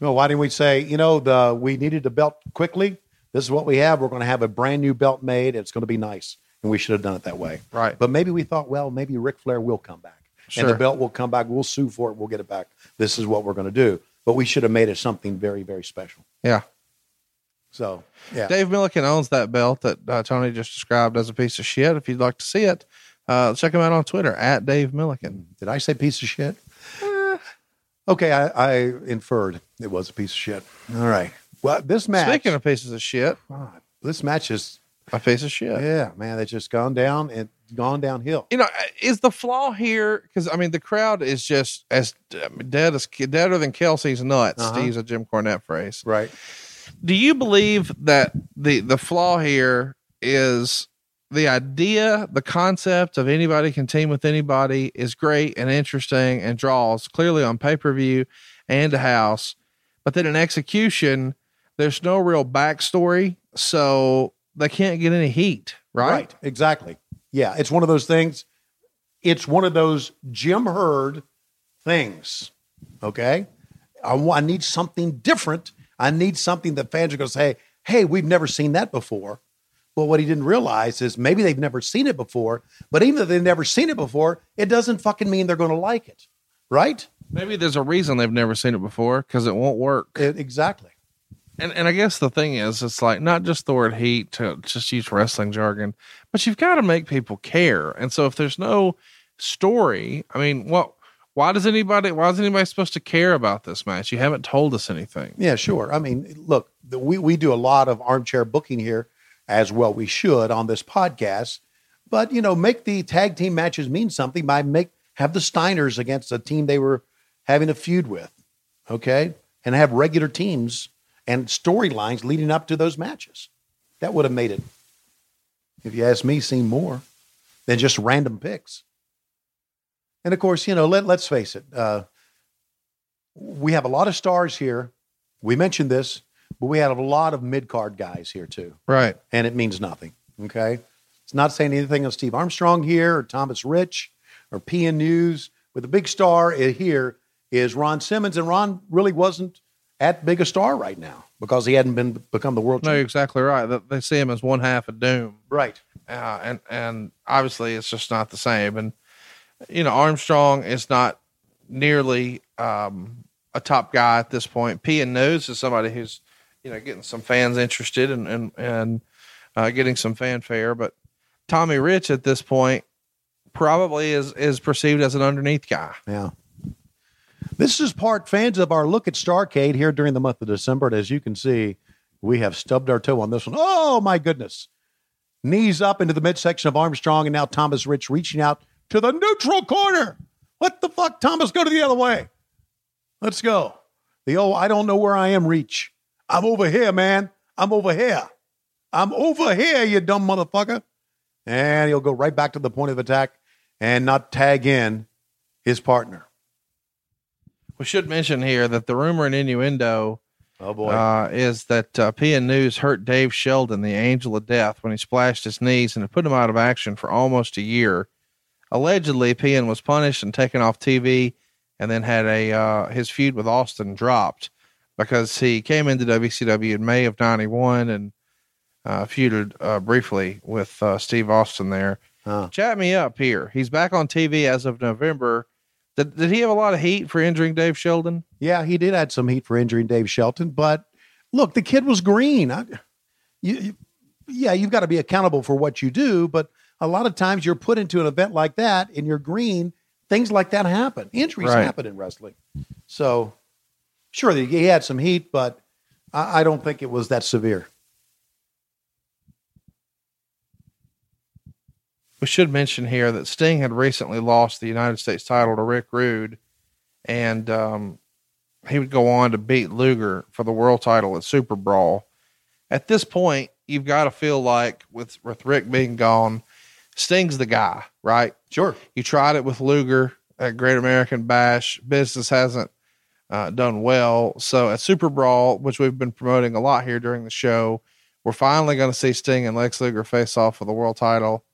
Well, why didn't we say, you know, the we needed a belt quickly? This is what we have. We're going to have a brand new belt made. It's going to be nice. And we should have done it that way. Right. But maybe we thought, well, maybe Ric Flair will come back. And the belt will come back. We'll sue for it. We'll get it back. This is what we're going to do. But we should have made it something very, very special. Yeah. So, yeah. Dave Milliken owns that belt that uh, Tony just described as a piece of shit. If you'd like to see it, uh, check him out on Twitter at Dave Milliken. Did I say piece of shit? Okay, I, I inferred it was a piece of shit. All right. Well, this match. Speaking of pieces of shit, this match is a piece of shit. Yeah, man, it's just gone down and gone downhill. You know, is the flaw here? Because I mean, the crowd is just as dead as deader than Kelsey's nuts, Uh-huh. to use a Jim Cornette phrase. Right. Do you believe that the the flaw here is the idea, the concept of anybody can team with anybody is great and interesting and draws clearly on pay per view and a house, but then in execution, there's no real backstory, so they can't get any heat, right? Right, Exactly. Yeah, it's one of those things. It's one of those Jim Herd things. Okay. I, I need something different. I need something that fans are going to say, hey, we've never seen that before. Well, what he didn't realize is maybe they've never seen it before, but even if they've never seen it before, it doesn't fucking mean they're going to like it. Right? Maybe there's a reason they've never seen it before because it won't work. exactly. And and I guess the thing is, it's like not just the word heat to just use wrestling jargon, but you've got to make people care. And so if there's no story, I mean, what? Why does anybody? Why is anybody supposed to care about this match? You haven't told us anything. Yeah, sure. I mean, look, the, we we do a lot of armchair booking here, as well we should on this podcast. But you know, make the tag team matches mean something by make have the Steiners against a team they were having a feud with, okay, and have regular teams and storylines leading up to those matches. That would have made it, if you ask me, seem more than just random picks. And of course, you know, let let's face it. Uh, we have a lot of stars here. We mentioned this, but we have a lot of mid card guys here too. Right. And it means nothing. Okay. It's not saying anything of Steve Armstrong here or Thomas Rich or PN News. But the big star here is Ron Simmons. And Ron really wasn't at big a star right now because he hadn't been become the world No, champion. you're exactly right. They see him as one half of Doom. Right. Uh, and and obviously it's just not the same. And you know, Armstrong is not nearly um, a top guy at this point. PN News is somebody who's you know getting some fans interested and and and uh, getting some fanfare. But Tommy Rich at this point probably is is perceived as an underneath guy. Yeah. This is part fans of our look at Starrcade here during the month of December. And as you can see, we have stubbed our toe on this one. Oh, my goodness. Knees up into the midsection of Armstrong, and now Thomas Rich reaching out to the neutral corner. What the fuck, Thomas? Go to the other way. Let's go. The oh, I don't know where I am reach. I'm over here, man. I'm over here. I'm over here, you dumb motherfucker. And he'll go right back to the point of attack and not tag in his partner. We should mention here that the rumor and innuendo Oh boy. uh, is that uh, PN News hurt Dave Sheldon, the Angel of Death, when he splashed his knees and it put him out of action for almost a year. Allegedly, PN was punished and taken off TV, and then had a uh, his feud with Austin dropped because he came into WCW in May of '91 and uh, feuded uh, briefly with uh, Steve Austin there. Chat me up here. He's back on TV as of November. Did, did he have a lot of heat for injuring Dave Sheldon? Yeah, he did add some heat for injuring Dave Sheldon, but look, the kid was green. I, you, you- yeah, you've got to be accountable for what you do, but a lot of times you're put into an event like that and you're green. Things like that happen. Injuries Right. happen in wrestling. So, sure, he had some heat, but I, I don't think it was that severe. We should mention here that Sting had recently lost the United States title to Rick Rude, and um, he would go on to beat Luger for the world title at Super Brawl. At this point, you've got to feel like with with Rick being gone, Sting's the guy, right? Sure. You tried it with Luger at Great American Bash. Business hasn't uh, done well. So at Super Brawl, which we've been promoting a lot here during the show, we're finally going to see Sting and Lex Luger face off for the world title.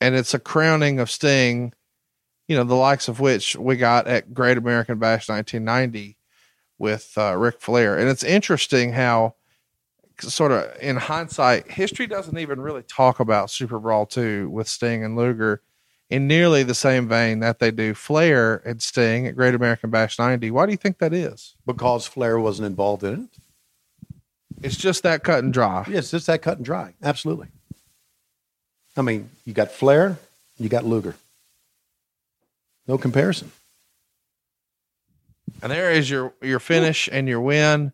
And it's a crowning of Sting, you know, the likes of which we got at Great American Bash 1990 with uh, Ric Flair. And it's interesting how, sort of in hindsight, history doesn't even really talk about Super Brawl 2 with Sting and Luger in nearly the same vein that they do Flair and Sting at Great American Bash 90. Why do you think that is? Because Flair wasn't involved in it. It's just that cut and dry. Yeah, it's just that cut and dry. Absolutely. I mean, you got Flair, you got Luger. No comparison. And there is your your finish and your win.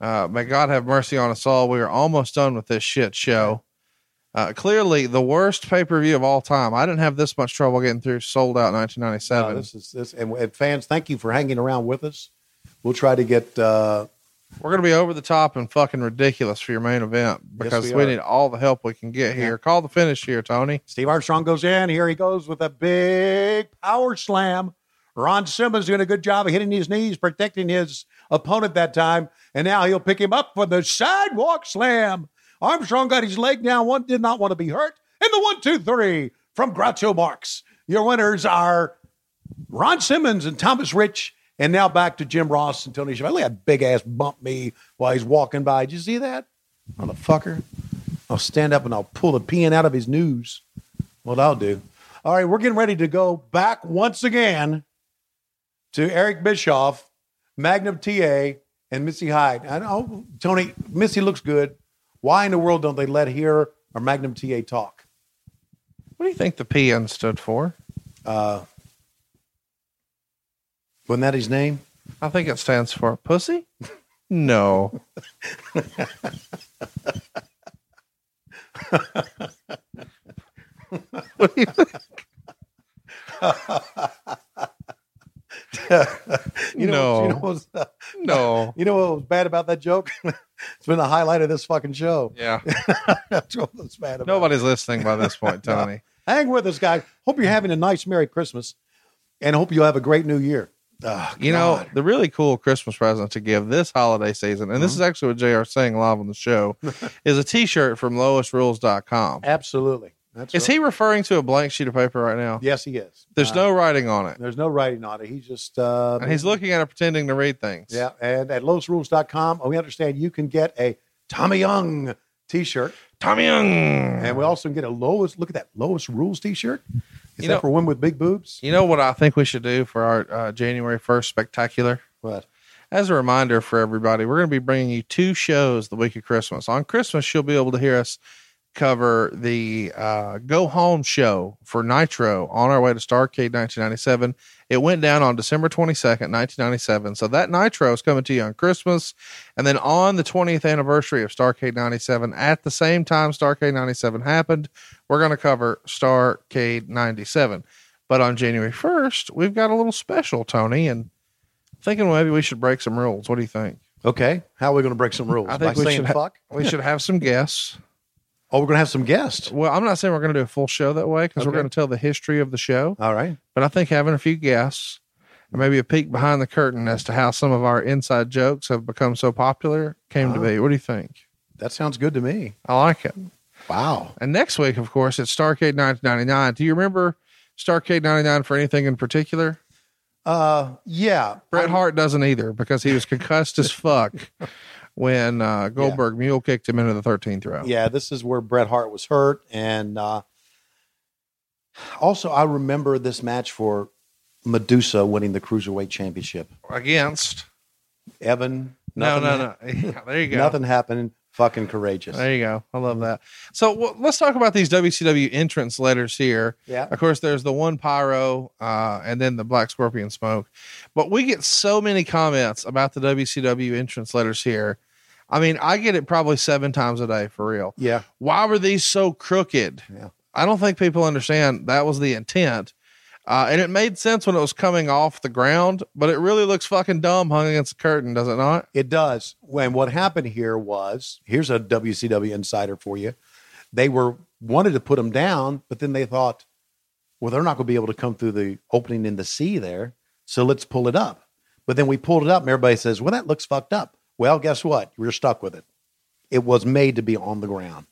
Uh, may God have mercy on us all. We are almost done with this shit show. Uh, clearly, the worst pay per view of all time. I didn't have this much trouble getting through Souled Out 1997. No, this is this, and, and fans, thank you for hanging around with us. We'll try to get. Uh, We're going to be over the top and fucking ridiculous for your main event because we we, need all the help we can get mm-hmm. here. Call the finish here, Tony. Steve Armstrong goes in. Here he goes with a big power slam. Ron Simmons doing a good job of hitting his knees, protecting his opponent that time. And now he'll pick him up for the sidewalk slam. Armstrong got his leg down. One did not want to be hurt. And the one, two, three from Groucho Marx. Your winners are Ron Simmons and Thomas Rich. And now back to Jim Ross and Tony Schiavone. Look at that big ass bump me while he's walking by. Did you see that? Motherfucker. I'll stand up and I'll pull the pin out of his news. What I'll do. All right, we're getting ready to go back once again to Eric Bischoff, Magnum TA, and Missy Hyatt. I know, Tony, Missy looks good. Why in the world don't they let her or Magnum TA talk? What do you think the PN stood for? Uh, wasn't that his name? I think it stands for pussy. No. what do you think? You know, No. you know, what was, uh, No. you know what was bad about that joke? it's been the highlight of this fucking show. Yeah. That's what was bad about it. Nobody's listening by this point, Tony. Hang with us, guys. Hope you're having a nice Merry Christmas and hope you have a great New Year. Oh, You know, the really cool Christmas present to give this holiday season, and this Mm-hmm. is actually what JR is saying live on the show, is a t shirt from lowestrules.com. absolutely. That's Is right. he referring to a blank sheet of paper right now? Yes, he is. There's Uh, no writing on it. There's no writing on it. He's just uh And he's looking at it pretending to read things. Yeah, and at lowestrules.com, we understand you can get a Tommy Young t-shirt. Tommy Young. And we also can get a lowest look at that lowest rules t-shirt. Is You that know- for women with big boobs? You know what I think we should do for our uh, January 1st spectacular? What? As a reminder for everybody, we're going to be bringing you two shows the week of Christmas. On Christmas, you'll be able to hear us cover the uh, Go Home show for Nitro on our way to Starrcade 1997. It went down on December 22nd, 1997. So that Nitro is coming to you on Christmas. And then on the 20th anniversary of Starrcade 97, at the same time Starrcade 97 happened, we're going to cover Starrcade 97. But on January 1st, we've got a little special, Tony, and thinking maybe we should break some rules. What do you think? Okay. How are we going to break some rules? I think By we should ha- fuck? We should have some guests. Oh, we're going to have some guests. Well, I'm not saying we're going to do a full show that way because we're going to tell the history of the show. All right. But I think having a few guests and maybe a peek behind the curtain as to how some of our inside jokes have become so popular came to Oh. be. What do you think? That sounds good to me. I like it. Wow. And next week, of course, it's Starrcade 1999. Do you remember Starrcade 99 for anything in particular? Uh yeah. Bret Hart doesn't either because he was concussed as fuck when uh, Goldberg mule kicked him into the 13th row. Yeah, this is where Bret Hart was hurt. And uh, also, I remember this match for Medusa winning the Cruiserweight Championship. Against. Evan. No, nothing no, no. Yeah, there you go. Nothing happened. Fucking courageous. There you go. I love that. So well, let's talk about these WCW entrance letters here. Yeah. Of course, there's the one pyro, uh, and then the black scorpion smoke. But we get so many comments about the WCW entrance letters here. I mean, I get it probably seven times a day for real. Yeah. Why were these so crooked? Yeah. I don't think people understand that was the intent. Uh, and it made sense when it was coming off the ground, but it really looks fucking dumb hung against the curtain, does it not? It does. When what happened here was here's a WCW insider for you. They were wanted to put them down, but then they thought, well, they're not going to be able to come through the opening in the sea there, so let's pull it up. But then we pulled it up, and everybody says, well, that looks fucked up. Well, guess what? We're stuck with it. It was made to be on the ground,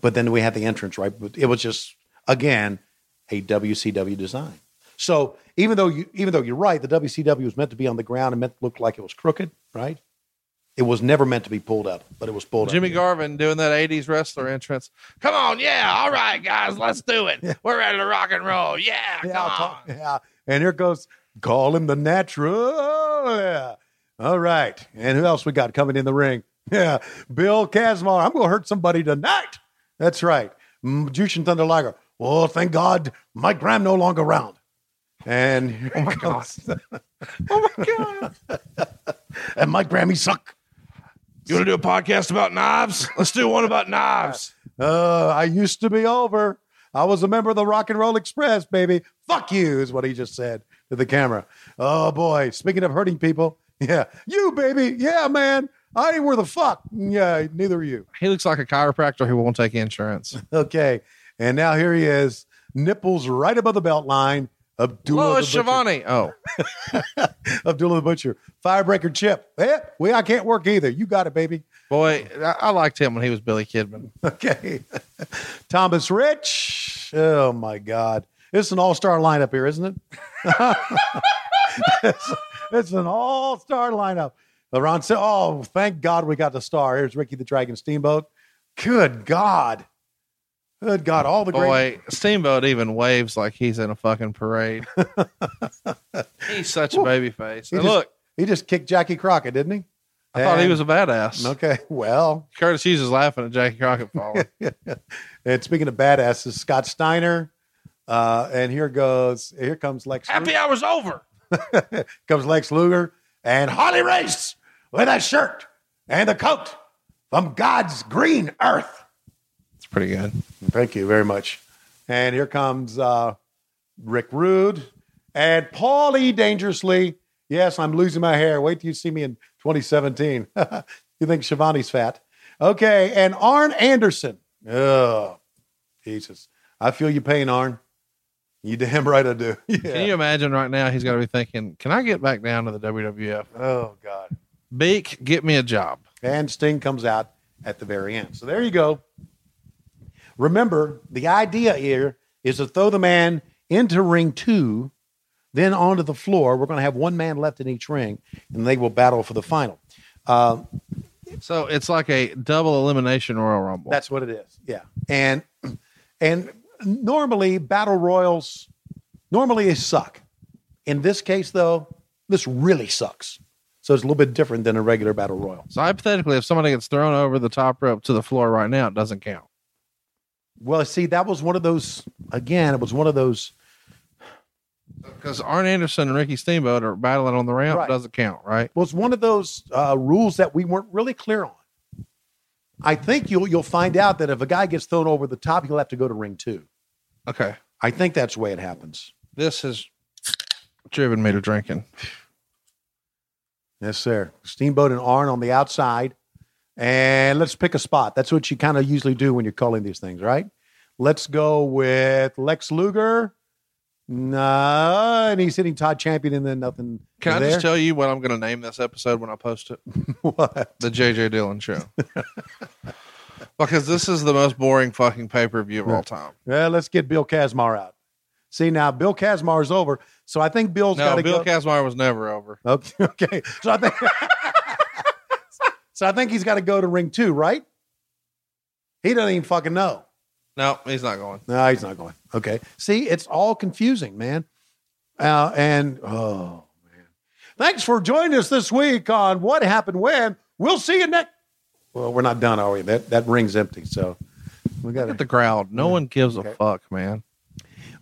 but then we had the entrance right. But it was just again a WCW design. So even though you even though you're right, the WCW was meant to be on the ground and meant to look like it was crooked, right? It was never meant to be pulled up, but it was pulled Jimmy up. Jimmy Garvin doing that 80s wrestler entrance. Come on, yeah, all right, guys, let's do it. We're ready to rock and roll. Yeah, Yeah, come on. talk- yeah. And here goes, call him the natural. Yeah. All right. And who else we got coming in the ring? Yeah, Bill Kazmaier. I'm going to hurt somebody tonight. That's right. Jushin Thunder Liger. Oh, thank God, Mike Graham no longer around. And oh my God. Oh my God. and Mike Graham, he suck. You want to do a podcast about knives? Let's do one about knives. Uh, I used to be over. I was a member of the Rock and Roll Express, baby. Fuck you, is what he just said to the camera. Oh boy. Speaking of hurting people, yeah, you baby, yeah, man. I ain't worth a fuck. Yeah, neither are you. He looks like a chiropractor who won't take insurance. Okay, and now here he is, nipples right above the belt line. Abdullah Lois the Butcher. Schiavone. Oh, Abdullah the Butcher, Firebreaker Chip. Yeah, we I can't work either. You got it, baby. boy, I, I liked him when he was Billy Kidman. Okay, Thomas Rich. Oh my God, it's an all-star lineup here, isn't it? It's, an all-star lineup. Ron said, "Oh, thank God we got the star." Here's Ricky the Dragon Steamboat. Good God, good God, all the great. Boy, Steamboat even waves like he's in a fucking parade. he's such a baby face. And just- look, He just kicked Jackie Crockett, didn't he? I thought he was a badass. Okay, well, Curtis Hughes is laughing at Jackie Crockett falling. and speaking of badasses, Scott Steiner, uh, and here goes, here comes Lex. Happy hour's over. Comes Lex Luger and Harley Race with a shirt and a coat from God's green earth. It's pretty good. Thank you very much. And here comes uh, Rick Rude and Paulie Dangerously. Yes, I'm losing my hair. Wait till you see me in 2017. you think Schiavone's fat? Okay, and Arn Anderson. Oh, Jesus. I feel your pain, Arn. You damn right I do. Yeah. Can you imagine right now? He's got to be thinking, "Can I get back down to the WWF? oh, God. Beak, get me a job." And Sting comes out at the very end. So there you go. Remember, the idea here is to throw the man into ring two, then onto the floor. We're going to have one man left in each ring, and they will battle for the final. Uh, So it's like a double elimination Royal Rumble. that's what it is. Yeah. And and normally battle royals normally they suck. In this case, though, this really sucks. So it's a little bit different than a regular battle royal. so hypothetically, if somebody gets thrown over the top rope to the floor right now, it doesn't count. Well, see, that was one of those. Again, it was one of those. Because Arn Anderson and Ricky Steamboat are battling on the ramp, Right. doesn't count, right? Well, it's one of those uh, rules that we weren't really clear on. I think you'll you'll find out that if a guy gets thrown over the top, he'll have to go to ring two. Okay. I think that's the way it happens. This has driven me to drinking. Yes, sir. Steamboat and Arn on the outside, and let's pick a spot. That's what you kind of usually do when you're calling these things, right? Let's go with Lex Luger. No, and he's hitting Todd Champion, and then nothing. Can I there. just tell you what I'm going to name this episode when I post it? what? The JJ Dillon Show. because this is the most boring fucking pay per view of all time. Yeah, let's get Bill Kazmaier out. See now, Bill Kazmaier's over, so I think Bill's got to No, to Bill go. Kazmaier was never over. Okay, okay. So I think So I think he's got to go to ring two, right? He doesn't even fucking know. No, he's not going. No, he's not going. Okay. See, it's all confusing, man. Uh, and oh man. Thanks for joining us this week on What Happened When. We'll see you next. Well, we're not done, are we? That that ring's empty, so we got the crowd. No one gives a fuck, man.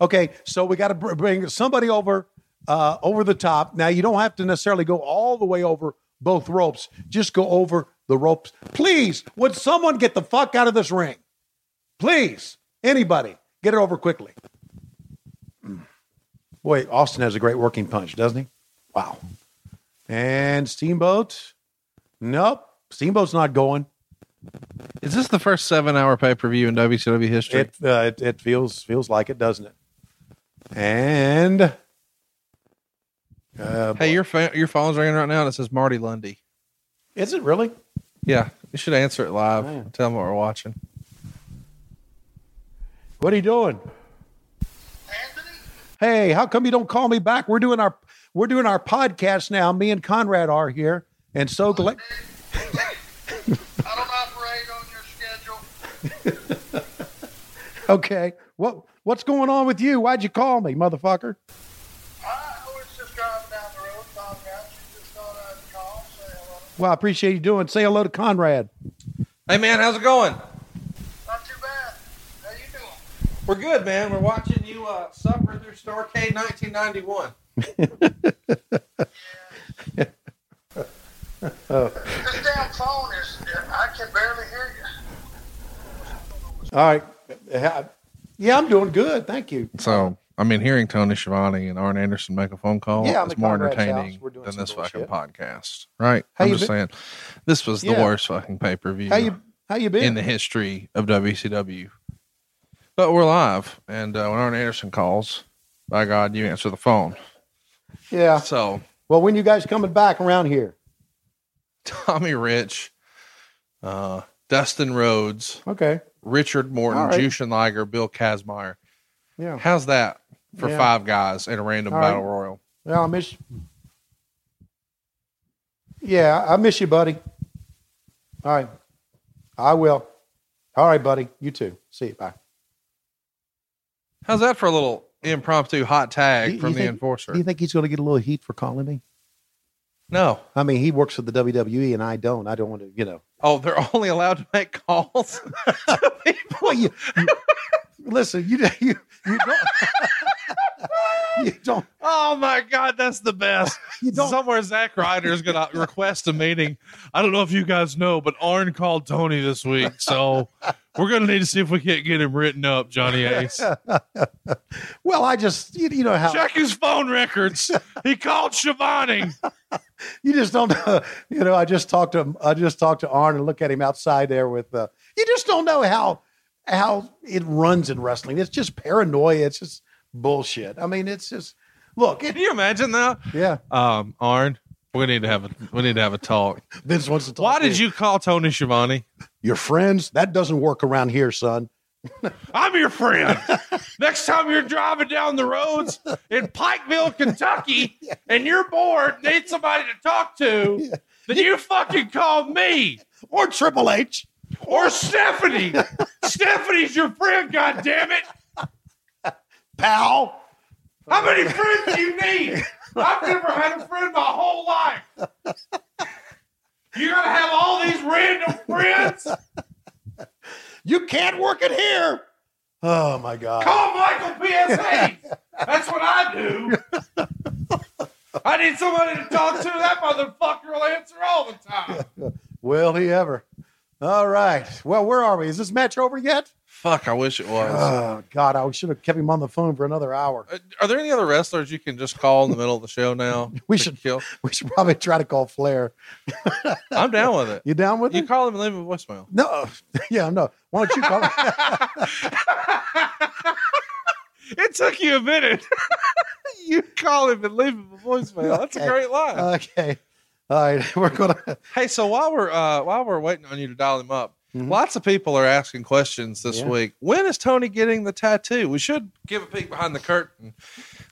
Okay, so we got to bring somebody over uh, over the top. Now you don't have to necessarily go all the way over both ropes. Just go over the ropes. Please, would someone get the fuck out of this ring? Please, anybody, get it over quickly. Boy, Austin has a great working punch, doesn't he? Wow. And Steamboat. Nope. Steamboat's not going. Is this the first seven hour pay per view in WCW history? It, uh, it it feels feels like it, doesn't it? And uh, hey, your fa- your phone's ringing right now and it says Marty Lunde. is it really? Yeah, you should answer it live. Man. Tell them what we're watching. What are you doing? Hey, how come you don't call me back? We're doing our we're doing our podcast now. Me and Conrad are here, and so glad. I don't operate on your schedule. Okay, what what's going on with you? Why'd you call me, motherfucker? I was just driving down the road, found out you just thought I'd call, say hello. Well, I appreciate you doing. Say hello to Conrad. Hey man, how's it going? Not too bad. How you doing? We're good, man. We're watching you uh, suffer through Starrcade 1991. oh This damn phone is, I can barely hear you. All right. Yeah, I'm doing good. Thank you. So, I mean, hearing Tony Schiavone and Arn Anderson make a phone call Yeah, is more entertaining house. We're doing than this fucking podcast, right? How I'm just been- saying, this was the Yeah. worst fucking pay per view How you how you been? in the history of WCW. But we're live, and uh, when Arn Anderson calls, by God, you answer the phone. yeah. So, Well, when you guys coming back around here? Tommy Rich, uh, Dustin Rhodes, Okay. Richard Morton, right. Jushin Liger, Bill Kazmaier. Yeah. How's that for Yeah. five guys in a random All right. battle royal? Well, I miss. Yeah, I miss you, buddy. All right, I will. All right, buddy. You too. See you. Bye. How's that for a little impromptu hot tag from the think- enforcer? Do you think he's going to get a little heat for calling me? No. I mean, he works for the WWE, and I don't. I don't want to, you know. Oh, they're only allowed to make calls to people. Well, you, you- listen. You you you don't. you don't. Oh my God, that's the best. You don't. Somewhere Zack Ryder is going to request a meeting. I don't know if you guys know, but Arn called Tony this week, so we're going to need to see if we can't get him written up, Johnny Ace. Well, I just you, you know how Check his phone records. He called Schiavone. you just don't know. You know, I just talked to him. I just talked to Arn and look at him outside there with. Uh, you just don't know how how it runs in wrestling. It's just paranoia. It's just bullshit. I mean, it's just look. It, Can you imagine that? yeah, Um, Arn, we need to have a we need to have a talk. Vince wants to talk. Why to did you call Tony Schiavone? Your friends? That doesn't work around here, son. I'm your friend. Next time you're driving down the roads in Pikeville, Kentucky, and you're bored, need somebody to talk to, then you fucking call me Or Triple H. or Stephanie. Stephanie's your friend, God damn it! Pal. How many friends do you need? I've never had a friend my whole life. You gotta have all these random friends. You can't work it here. Oh my God. Call Michael P.S. Hayes. That's what I do. I need somebody to talk to. That motherfucker will answer all the time. Will he ever? All right. Well, where are we? Is this match over yet? Fuck, I wish it was. Oh God, I should have kept him on the phone for another hour. Uh, Are there any other wrestlers you can just call in the middle of the show now? We to should- kill. We should probably try to call Flair. I'm down with it. You down with it? You it? call him and leave him a voicemail. No. Yeah, no. Why don't you call him? It took you a minute. you call him and leave him a voicemail. That's a Okay. great line. okay. All right. We're gonna Hey, so while we're uh, while we're waiting on you to dial him up, lots of people are asking questions this Mm-hmm. Yeah. week. When is Tony getting the tattoo? We should give a peek behind the curtain.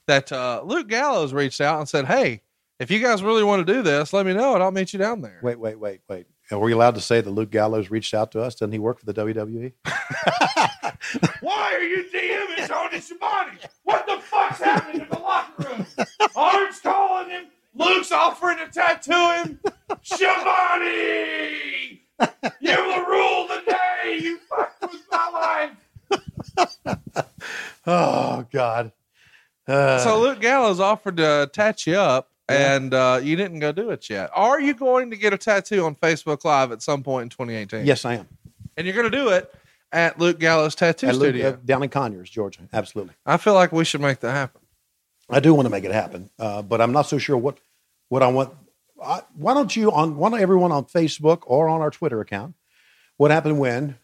That uh, Luke Gallows reached out and said, "Hey, if you guys really want to do this, let me know and I'll meet you down there." wait, wait, wait, wait. Are we allowed to say that Luke Gallows reached out to us? Doesn't he work for the? WWE? Why are you DMing Tony Schiavone? What the fuck's happening in the locker room? Arn's calling him. Luke's offering to tattoo him. Schiavone, you will rule the day. You fucked with my life. Oh God. Uh, So Luke Gallows offered to attach you up, and uh, you didn't go do it yet. Are you going to get a tattoo on Facebook Live at some point in 2018? yes, I am. and you're going to do it at Luke Gallows Tattoo At Luke, Studio. uh, down in Conyers, Georgia. Absolutely. I feel like we should make that happen. I do want to make it happen, uh, but I'm not so sure what what I want. Why don't you on why don't everyone on Facebook or on our Twitter account? What happened when?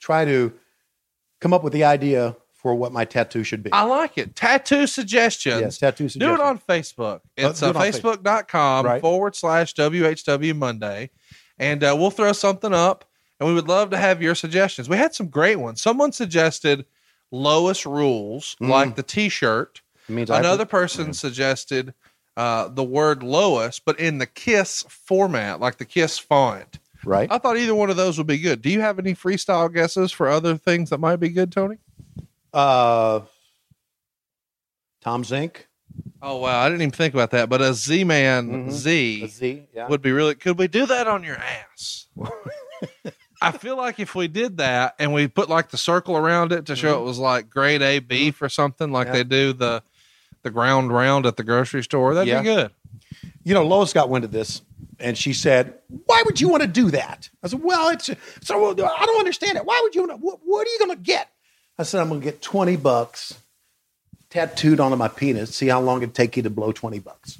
Try to come up with the idea for what my tattoo should be. I like it. Tattoo suggestions. yes, tattoo suggestions. Do it on Facebook. Uh, It's uh, it on Facebook. facebook.com Right. forward slash WHW Monday. And uh, we'll throw something up. And we would love to have your suggestions. We had some great ones. Someone suggested lowest rules, Mm. like the t shirt. Means I- Another person suggested uh, the word lowest, but in the KISS format, like the KISS font. right. I thought either one of those would be good. Do you have any freestyle guesses for other things that might be good, Tony? Uh, Tom Zenk. Oh wow, I didn't even think about that. But a Z Man Mhm. Z A Z. Yeah. would be really. Could we do that on your ass? I feel like if we did that and we put like the circle around it to show it was like grade A beef or something, like Mm-hmm. Yeah. they do the the ground round at the grocery store, that'd Yeah. be good. you know, Lois got wind of this, and she said, "Why would you want to do that?" I said, "Well, it's so I don't understand it. Why would you? Want to, what, what are you going to get?" I said, "I'm going to get twenty bucks tattooed onto my penis. See how long it'd take you to blow twenty bucks."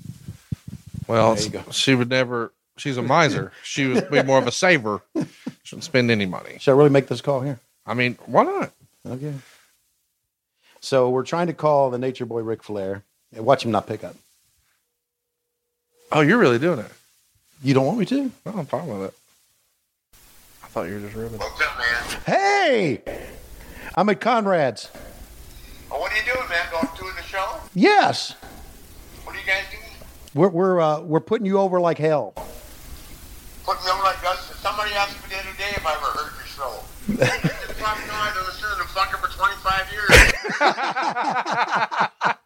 Well, There you go. she would never. She's a miser. she would be more of a saver. Shouldn't spend any money. Should I really make this call here? I mean, why not? Okay. So we're trying to call the Nature Boy Ric Flair and watch him not pick up. Oh, you're really doing it. You don't want me to? Oh, I'm fine with it. I thought you were just ribbing. What's up, man? Hey, I'm at Conrad's. Oh, what are you doing, man? Going doing the show? Yes, What are you guys doing? we're we're uh, we're putting you over like hell. Putting me over like us? Somebody asked me the other day if I ever heard your show. I said, fuck no, I've been listening to fucker for 25 years. I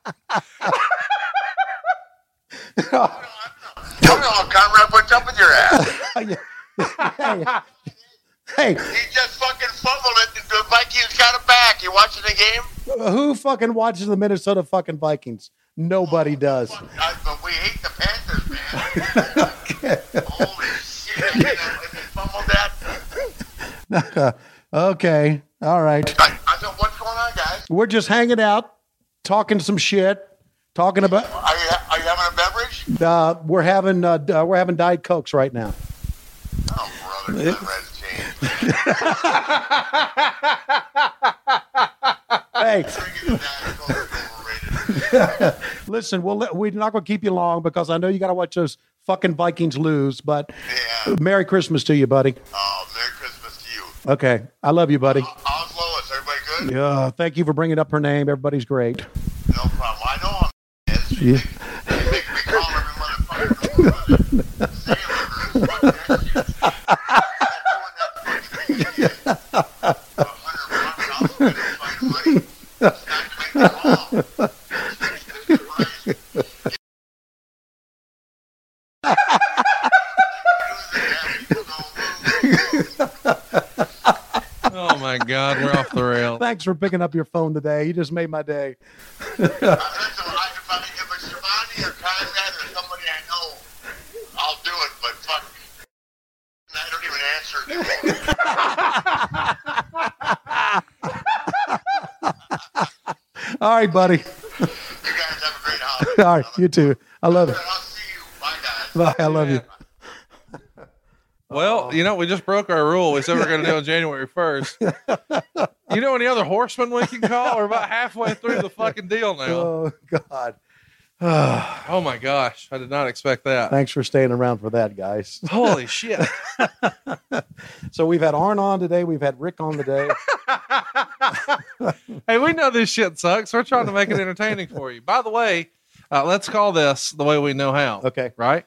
don't know, Conrad, what's up with your ass? hey, He just fucking fumbled it. The Vikings got it back. You watching the game? who fucking watches the Minnesota fucking Vikings? Nobody oh, does. Fuck, I, but we hate the Panthers, man. Holy shit. You know, fumbled that. okay, all right. I, I We're just hanging out, talking some shit, talking about. Are you, are you having a beverage? Uh, we're having uh, uh, we're having diet cokes right now. Oh, brother. Hey, Drinking Diet Coke is overrated. listen, we'll we're not going to keep you long because I know you got to watch those fucking Vikings lose. But Yeah. Merry Christmas to you, buddy. Oh, Merry Christmas to you. Okay, I love you, buddy. How's Lois? Everybody good? Yeah, thank you for bringing up her name. Everybody's great. No problem. I know I'm. Yeah. Make me call every motherfucker. Sailors, fuck that shit. I'm not doing that fucking thing. A hundred bucks, I'll spend it fucking money. It's not to make me call. Jesus Christ. Oh my God, we're off the rail. Thanks for picking up your phone today. You just made my day. Listen, I, if, I, if it's Schiavone or Conrad or somebody I know, I'll do it. But fuck, I don't even answer. All right, buddy. You guys have a great holiday. All right, you too. I love it. I'll see you. Bye, guys. Bye. I love you. Well, you know, we just broke our rule. We said we are going to do it on January 1st. You know any other horsemen we can call? We're about halfway through the fucking deal now. Oh God. Oh my gosh. I did not expect that. Thanks for staying around for that, guys. Holy shit. So we've had Arn on today. We've had Ric on today. Hey, we know this shit sucks. We're trying to make it entertaining for you. By the way, uh, let's call this the way we know how. Okay. Right?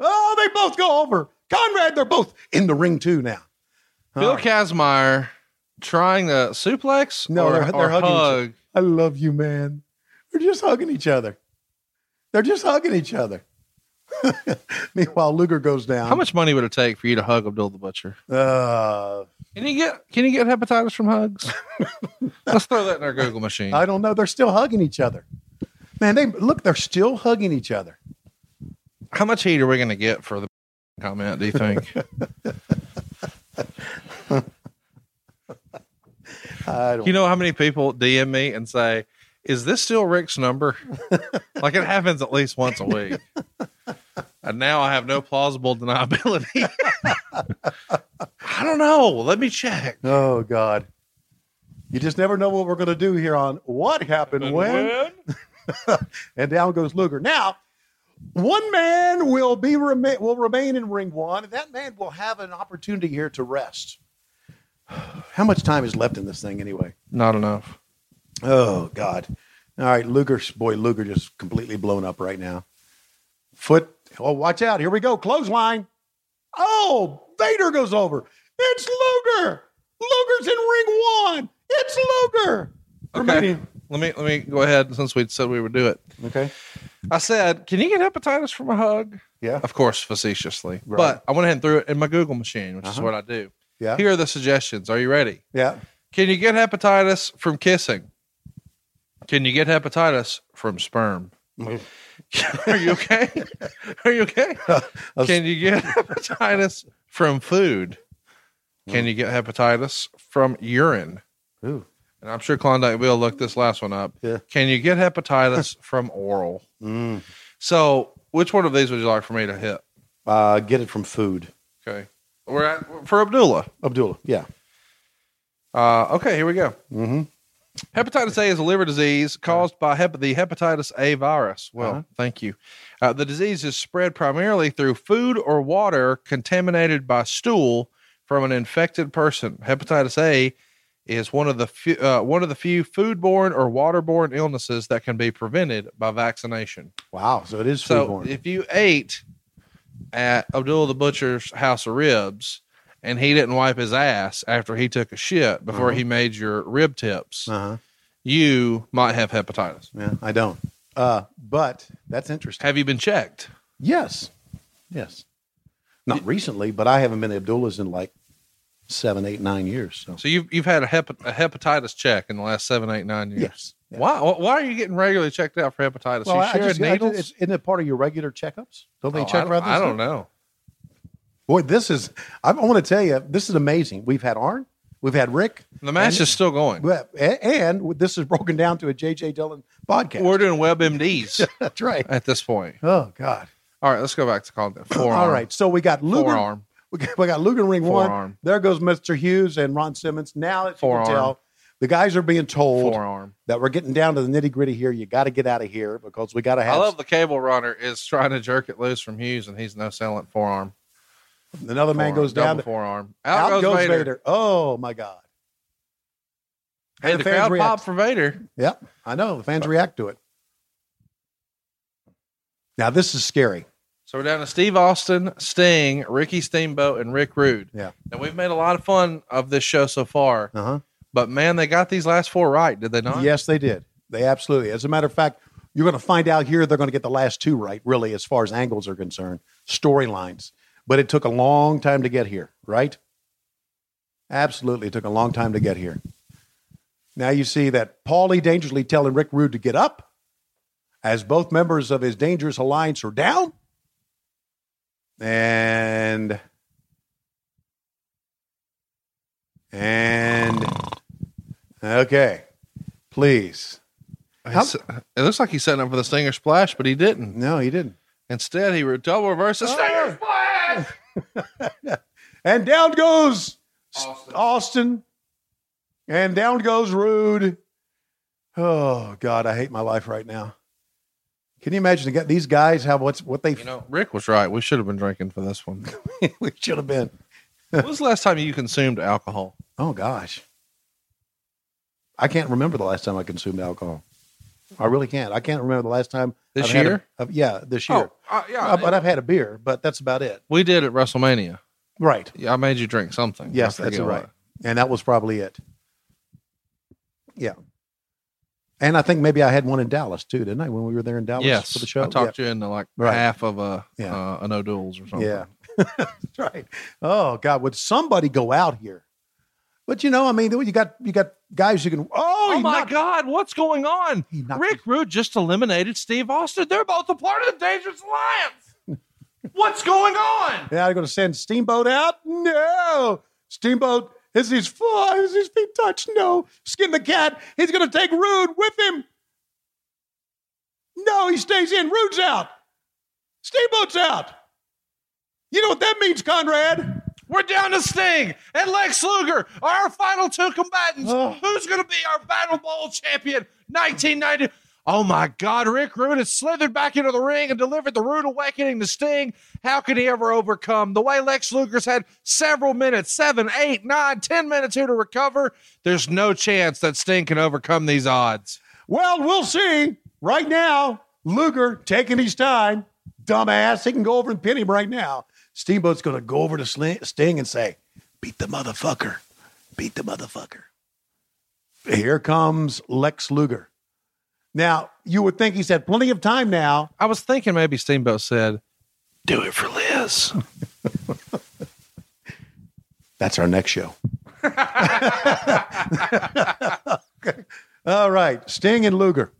Oh, they both go over. Conrad, they're both in the ring too now. Bill Kazmaier trying to suplex No, or, they're, they're hugging. hug. I love you, man. They're just hugging each other. They're just hugging each other. Meanwhile, Luger goes down. How much money would it take for you to hug Abdul the Butcher? Uh, Can you get Can you get hepatitis from hugs? Let's throw that in our Google machine. I don't know. They're still hugging each other. Man, they look. They're still hugging each other. How much heat are we going to get for the comment? Do you think? I don't. you know how many people DM me and say, "Is this still Ric's number?" like it happens at least once a week. And now I have no plausible deniability. I don't know. Let me check. Oh God. You just never know what we're going to do here on what happened when. and down goes Luger. Now, one man will be rema- will remain in ring one, and that man will have an opportunity here to rest. How much time is left in this thing anyway? Not enough. Oh God! All right, Luger, boy, Luger just completely blown up right now. Foot. Oh, watch out! Here we go. Clothesline. Oh, Vader goes over. It's Luger. Luger's in ring one. It's Luger. Okay. Remaining- Let me let me go ahead since we said we would do it. Okay. I said, "Can you get hepatitis from a hug?" Yeah. Of course, facetiously. Right. But I went ahead and threw it in my Google machine, which is Uh-huh. what I do. Yeah. Here are the suggestions. Are you ready? Yeah. Can you get hepatitis from kissing? Can you get hepatitis from sperm? Are you okay? Are you okay? Can you get hepatitis from food? Can you get hepatitis from urine? Ooh. And I'm sure Klondike will look this last one up. Yeah. Can you get hepatitis from oral? Mm. So, which one of these would you like for me to hit? Uh, get it from food. Okay. We're at for Abdullah. Abdullah. Yeah. Uh, okay, here we go. Mm-hmm. Hepatitis A is a liver disease caused by hep- the hepatitis A virus. Well, Uh-huh. thank you. Uh, the disease is spread primarily through food or water contaminated by stool from an infected person. Hepatitis A is one of the few, uh, one of the few foodborne or waterborne illnesses that can be prevented by vaccination. Wow. So it is So foodborne. if you ate at Abdullah the Butcher's house of ribs and he didn't wipe his ass after he took a shit before Uh-huh. he made your rib tips, uh-huh. you might have hepatitis. Yeah. I don't. Uh, but that's interesting. Have you been checked? Yes. Yes. Not recently, but I haven't been to Abdullah's in like seven, eight, nine years. So So you've you've had a, hep- a hepatitis check in the last seven, eight, nine years. yes. Yeah. Why why are you getting regularly checked out for hepatitis? Well, you I sharing just, I needles? just- isn't it part of your regular checkups? Don't they Oh, check I, for I don't know. Boy, this is. I, want to tell you, this is amazing. We've had Arn, we've had Ric, The match And- is still going. and this is broken down to a JJ Dillon podcast. We're doing WebMDs That's right. at this point. Oh God. All right, let's go back to content. Forearm. All right. So we got Luger. Forearm. We got, we got in ring one. There goes Mr. Hughes and Ron Simmons. Now, as you can tell, the guys are being told Forearm. that we're getting down to the nitty gritty here. You got to get out of here because we got to have I love the cable runner is trying to jerk it loose from Hughes, and he's no selling forearm. another man goes down. double forearm. Out, Out, goes, Vader. Vader. Oh my God. Hey, And the, the fans crowd react. popped for Vader. Yep, I know. The fans react to it. Now this is scary. So we're down to Steve Austin, Sting, Ricky Steamboat, and Rick Rude. Yeah. And we've made a lot of fun of this show so far. Uh huh. But man, they got these last four right, did they not? Yes, they did. They absolutely. As a matter of fact, you're going to find out here they're going to get the last two right, really, as far as angles are concerned, storylines. But it took a long time to get here, right? Absolutely, it took a long time to get here. Now you see that Paulie dangerously telling Rick Rude to get up, as both members of his dangerous alliance are down. And and okay, please. He's- It looks like he's setting up for the Stinger Splash, but he didn't. No, he didn't. Instead, he re- double reverses Stinger ah. Splash. And down goes Austin. And down goes Rude. Oh God, I hate my life right now. Can you imagine get these guys have what's what they You know, Ric was right. We should have been drinking for this one. we should have been. when was the last time you consumed alcohol? Oh gosh. I can't remember the last time I consumed alcohol. I really can't. I can't remember the last time This I've a- year? uh, yeah, this year. uh, yeah. Uh, but I've had a beer, but that's about it. we did at WrestleMania. Right. Yeah, I made you drink something. Yes, that's right. what. And that was probably it. Yeah. And I think maybe I had one in Dallas too, didn't I? When we were there in Dallas yes, for the show. I talked to you into like Right. half of a Yeah. uh, an O'Doul's or something. Yeah. That's right. Oh God, would somebody go out here? But you know, I mean, you got you got guys who can. Oh, Oh my knocked- God, what's going on? Rick Rude just eliminated Steve Austin. They're both a part of the Dangerous Alliance. what's going on? Yeah, they're going to send Steamboat out. No, Steamboat is his foot, is his feet touched. No, skin the cat. He's going to take Rude with him. No, he stays in. Rude's out. Steamboat's out. You know what that means, Conrad? We're down to Sting and Lex Luger are our final two combatants. Oh. Who's going to be our Battle Bowl champion 1990? Oh my God, Rick Rude has slithered back into the ring and delivered the Rude Awakening to Sting. How can he ever overcome? The way Lex Luger's had several minutes, seven, eight, nine, ten minutes here to recover, there's no chance that Sting can overcome these odds. Well, we'll see. Right now, Luger taking his time. Dumbass. He can go over and pin him right now. Steamboat's going to go over to Sting and say, Beat the motherfucker. Beat the motherfucker. Here comes Lex Luger. Now, you would think he's had plenty of time now. I was thinking maybe Steamboat said, Do it for Liz. That's our next show. Okay. All right. Sting and Luger.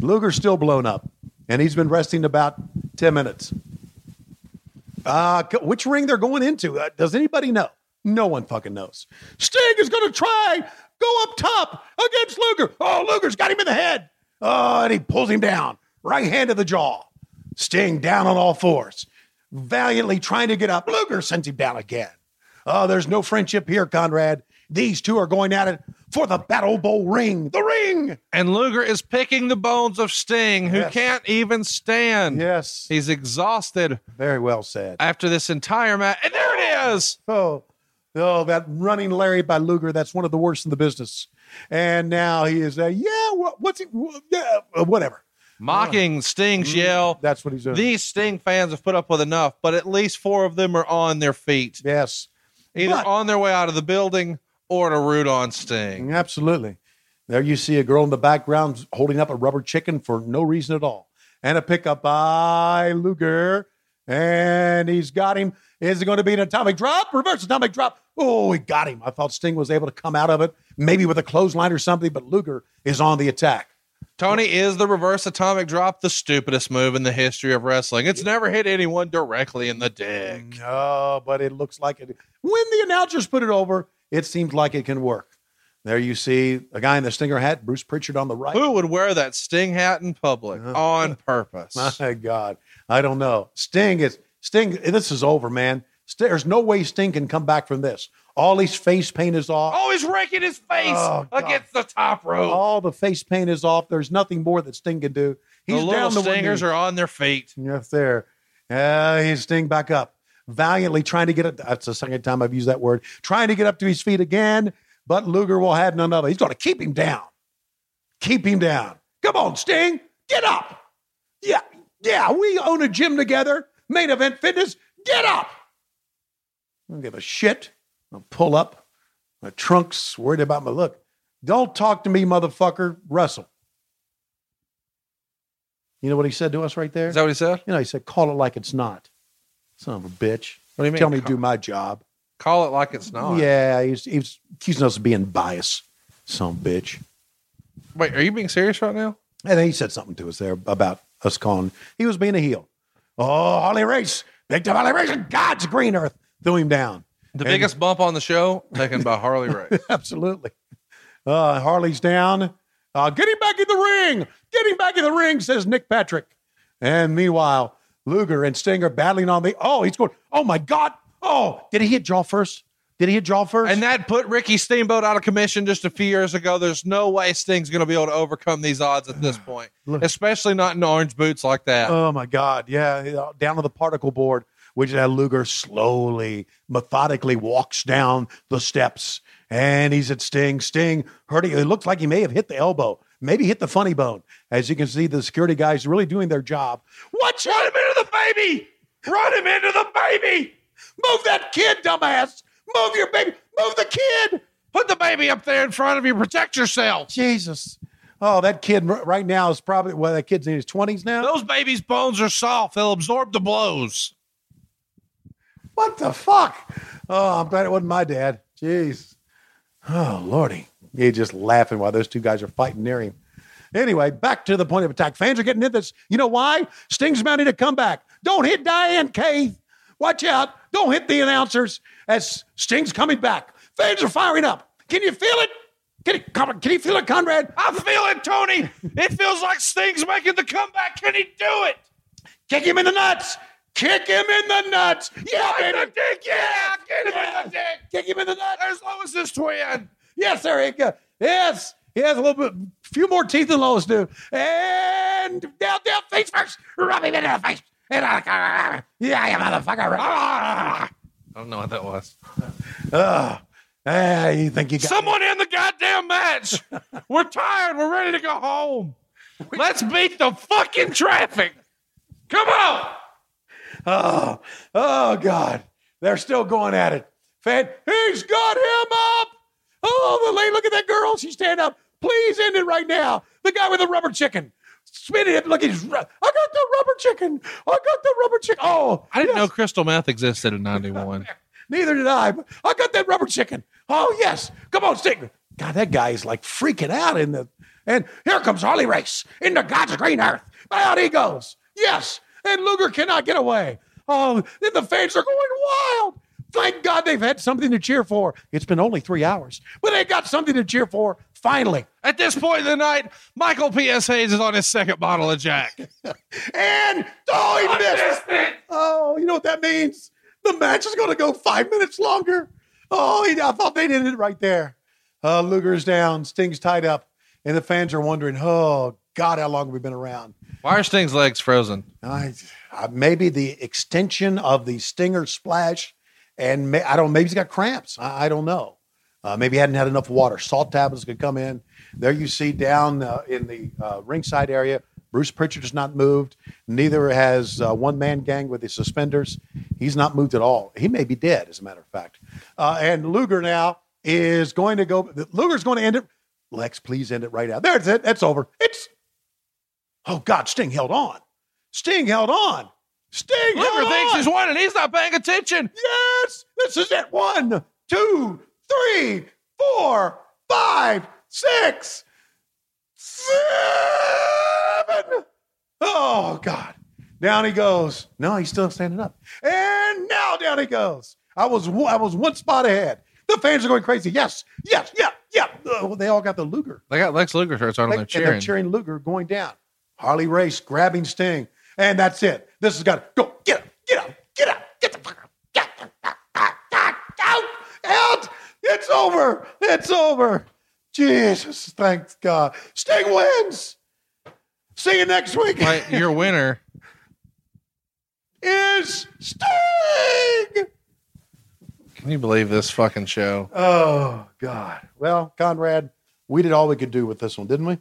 Luger's still blown up, and he's been resting about 10 minutes. Uh, which ring they're going into? Uh, does anybody know? No one fucking knows. Sting is going to try go up top against Luger. Oh, Luger's got him in the head. Oh, and he pulls him down. Right hand to the jaw. Sting down on all fours. Valiantly trying to get up. Luger sends him down again. Oh, there's no friendship here, Conrad. These two are going at it for the Battle Bowl ring. The ring. And Luger is picking the bones of Sting, who Yes. can't even stand. Yes. He's exhausted Very well said. after this entire match. And there it is. Oh, oh, that running Larry by Luger, that's one of the worst in the business. And now he is, a yeah, what, what's wha- Yeah, uh, whatever. Mocking uh, Sting's mm, yell. That's what he's doing. These Sting fans have put up with enough, but at least four of them are on their feet, yes, either But- on their way out of the building or to root on Sting. Mm, absolutely. There you see a girl in the background holding up a rubber chicken for no reason at all. And a pickup by Luger. And he's got him. Is it going to be an atomic drop? Reverse atomic drop. Oh, he got him. I thought Sting was able to come out of it, maybe with a clothesline or something, but Luger is on the attack. Tony is the reverse atomic drop, the stupidest move in the history of wrestling. It's never hit anyone directly in the dick. No, but it looks like it. When the announcers put it over, it seems like it can work. There you see a guy in the Stinger hat, Bruce Prichard on the right. Who would wear that Sting hat in public uh-huh. on purpose? My God, I don't know. Sting is Sting. This is over, man. There's no way Sting can come back from this. All his face paint is off. Oh, he's raking his face Oh, against the top rope. All the face paint is off. There's nothing more that Sting can do. the He's little down the stingers are on their feet. Yes, there. Uh, he's Sting back up, valiantly trying to get it. That's the second time I've used that word. Trying to get up to his feet again, but Luger will have none of it. He's going to keep him down. Keep him down. Come on, Sting, get up. Yeah, yeah. We own a gym together. Main event fitness. Get up. I don't give a shit. I'll pull up. My trunk's worried about my look. Don't talk to me, motherfucker. Wrestle. You know what he said to us right there? Is that what he said? You know, he said, call it like it's not. Son of a bitch. What do you mean? Tell me to do my job. Call it like it's not. Yeah, he's, he's accusing us of being biased. Son of a bitch. Wait, are you being serious right now? And then he said something to us there about us calling. He was being a heel. Oh, Harley Race. big time Harley Race God's green earth. Threw him down. The And- biggest bump on the show taken by Harley Race. Absolutely. Uh, Harley's down. Uh, get him back in the ring. Get him back in the ring, says Nick Patrick. And meanwhile, Luger and Stinger battling on the. Oh, he's going. Oh, my God. Oh, did he hit Jaw first? Did he hit Jaw first? And that put Ricky Steamboat out of commission just a few years ago. There's no way Sting's going to be able to overcome these odds at this point, especially not in orange boots like that. Oh my God! Yeah, down to the particle board, which uh, Luger slowly, methodically walks down the steps, and he's at Sting. Sting hurting. It looks like he may have hit the elbow, maybe hit the funny bone. As you can see, the security guys really doing their job. Watch Run him into the baby! Run him into the baby! Move that kid, dumbass! Move your baby! Move the kid! Put the baby up there in front of you. Protect yourself. Jesus. Oh, that kid right now is probably well, that kid's in his twenties now. Those babies' bones are soft. They'll absorb the blows. What the fuck? Oh, I'm glad it wasn't my dad. Jeez. Oh, Lordy. He's just laughing while those two guys are fighting near him. Anyway, back to the point of attack. Fans are getting into this. You know why? Sting's mounting a comeback. Don't hit Diane Cave. Watch out. Don't hit the announcers as Sting's coming back. Fans are firing up. Can you feel it? Can you, can you feel it, Conrad? I feel it, Tony. It feels like Sting's making the comeback. Can he do it? Kick him in the nuts. Kick him in the nuts. Yeah, in the dick, yeah. Him in the dick. Kick him in the nuts. There's Lois's twin. Yes, there he go. Yes, he has a little bit, few more teeth than Lois do. And down, down, face first. Rub him into the face. Yeah, you motherfucker. I don't know what that was. Oh, ah, you think you got Someone in the goddamn match. We're tired. We're ready to go home. Let's beat the fucking traffic. Come on. Oh, oh God. They're still going at it. Fan, he's got him up. Oh, the lady, look at that girl. She's standing up. Please end it right now. The guy with the rubber chicken. Spinning it. Look, he's. I got the rubber chicken. I got the rubber chicken. Oh, I didn't yes. know crystal meth existed in 91. Neither did I. But I got that rubber chicken. Oh yes, come on, stick. God, that guy is like freaking out in the. And here comes Harley Race into God's green earth. Out he goes. Yes, and Luger cannot get away. Oh, then the fans are going wild. Thank God they've had something to cheer for. It's been only three hours, but they got something to cheer for. Finally, At this point in the night, Michael P.S. Hayes is on his second bottle of Jack. and oh, he missed. it! Oh, you know what that means? The match is going to go five minutes longer. Oh, he, I thought they did it right there. Uh, Luger's down, Sting's tied up, and the fans are wondering, oh God, how long have we been around? Why are Sting's legs frozen? I, uh, maybe the extension of the Stinger splash, and may, I don't. Maybe he's got cramps. I, I don't know. Uh, maybe he hadn't had enough water. Salt tablets could come in. There you see down uh, in the uh, ringside area. Bruce Prichard has not moved. Neither has uh, one man gang with the suspenders. He's not moved at all. He may be dead, as a matter of fact. Uh, and Luger now is going to go. Luger's going to end it. Lex, please end it right now. There's it. That's over. It's. Oh God, Sting held on. Sting held on. Sting Luger thinks on. he's winning. He's not paying attention. Yes, this is it. One, two, three, four, five, six, seven. Oh God! Down he goes. No, he's still standing up. And now down he goes. I was one- I was one spot ahead. The fans are going crazy. Yes, yes, yeah, yeah. Uh, they all got the Luger. They got Lex Luger shirts on and they're And cheering. they're cheering Luger going down. Harley Race grabbing Sting. And that's it. This has got to go. Get up, get up, get up, get the fuck up. Get the fuck out, out, out, out. It's over. It's over. Jesus, thank God. Sting wins. See you next week. Your winner. is Sting. Can you believe this fucking show? Oh, God. Well, Conrad, we did all we could do with this one, didn't we?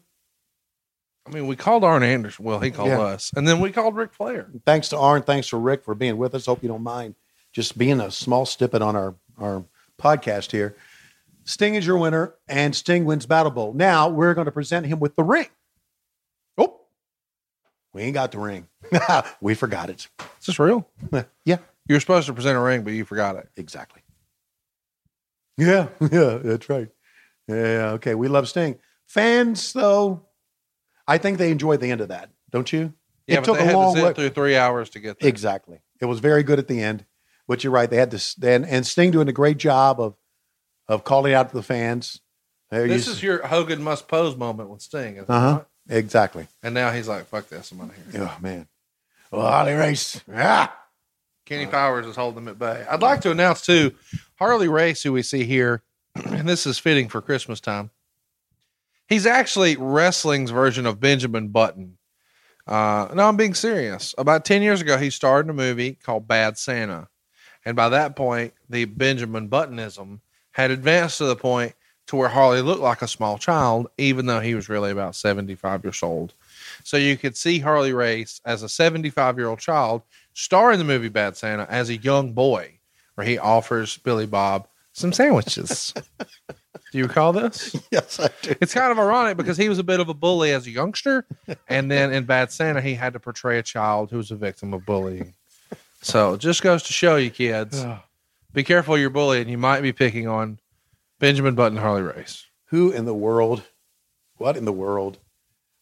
I mean, we called Arn Anderson. Well, he called Yeah. us. And then we called Ric Flair. thanks to Arn, thanks to Ric for being with us. Hope you don't mind just being a small snippet on our, our podcast here. Sting is your winner, and Sting wins Battle Bowl. Now we're going to present him with the ring. Oh, we ain't got the ring. we forgot it. Is this real? Yeah, You're supposed to present a ring, but you forgot it. exactly. Yeah, yeah, that's right. Yeah, okay. We love Sting. Fans, though, I think they enjoyed the end of that, don't you? Yeah, it took a long way. through three hours to get there. Exactly. It was very good at the end. But you're right. They had this and, and Sting doing a great job of of calling out to the fans. There This you- is your Hogan must pose moment with Sting. uh-huh. not? Exactly. And now he's like, fuck this, I'm out of here. Oh man. Well, Harley Race. Ah. Kenny Powers is holding him at bay. I'd like to announce too, Harley Race, who we see here, and this is fitting for Christmas time. He's actually wrestling's version of Benjamin Button. Uh, no, I'm being serious. About 10 years ago, he starred in a movie called Bad Santa. And by that point, the Benjamin Buttonism had advanced to the point to where Harley looked like a small child, even though he was really about 75 years old. So you could see Harley Race as a 75 year old child star in the movie Bad Santa as a young boy, where he offers Billy Bob some sandwiches. Do you recall this? Yes, I do. It's kind of ironic because he was a bit of a bully as a youngster, and then in Bad Santa, he had to portray a child who was a victim of bullying. So it just goes to show you, kids, be careful you're bullying. You might be picking on Benjamin Button Harley Race. Who in the world? What in the world?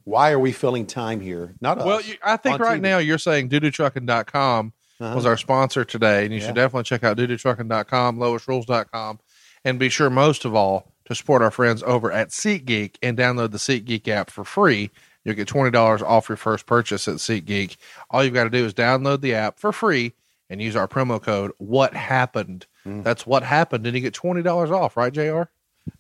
Why are we filling time here? Not us. Well, you, I think right TV. now you're saying doodoo-trucking.com Uh-huh. was our sponsor today, and you Yeah. should definitely check out doodoo-trucking.com, lowestrules.com, and be sure most of all to support our friends over at SeatGeek and download the SeatGeek app for free. You'll get $20 off your first purchase at SeatGeek. All you've got to do is download the app for free and use our promo code What Happened. Mm. That's what happened, and you get $20 off, right, JR?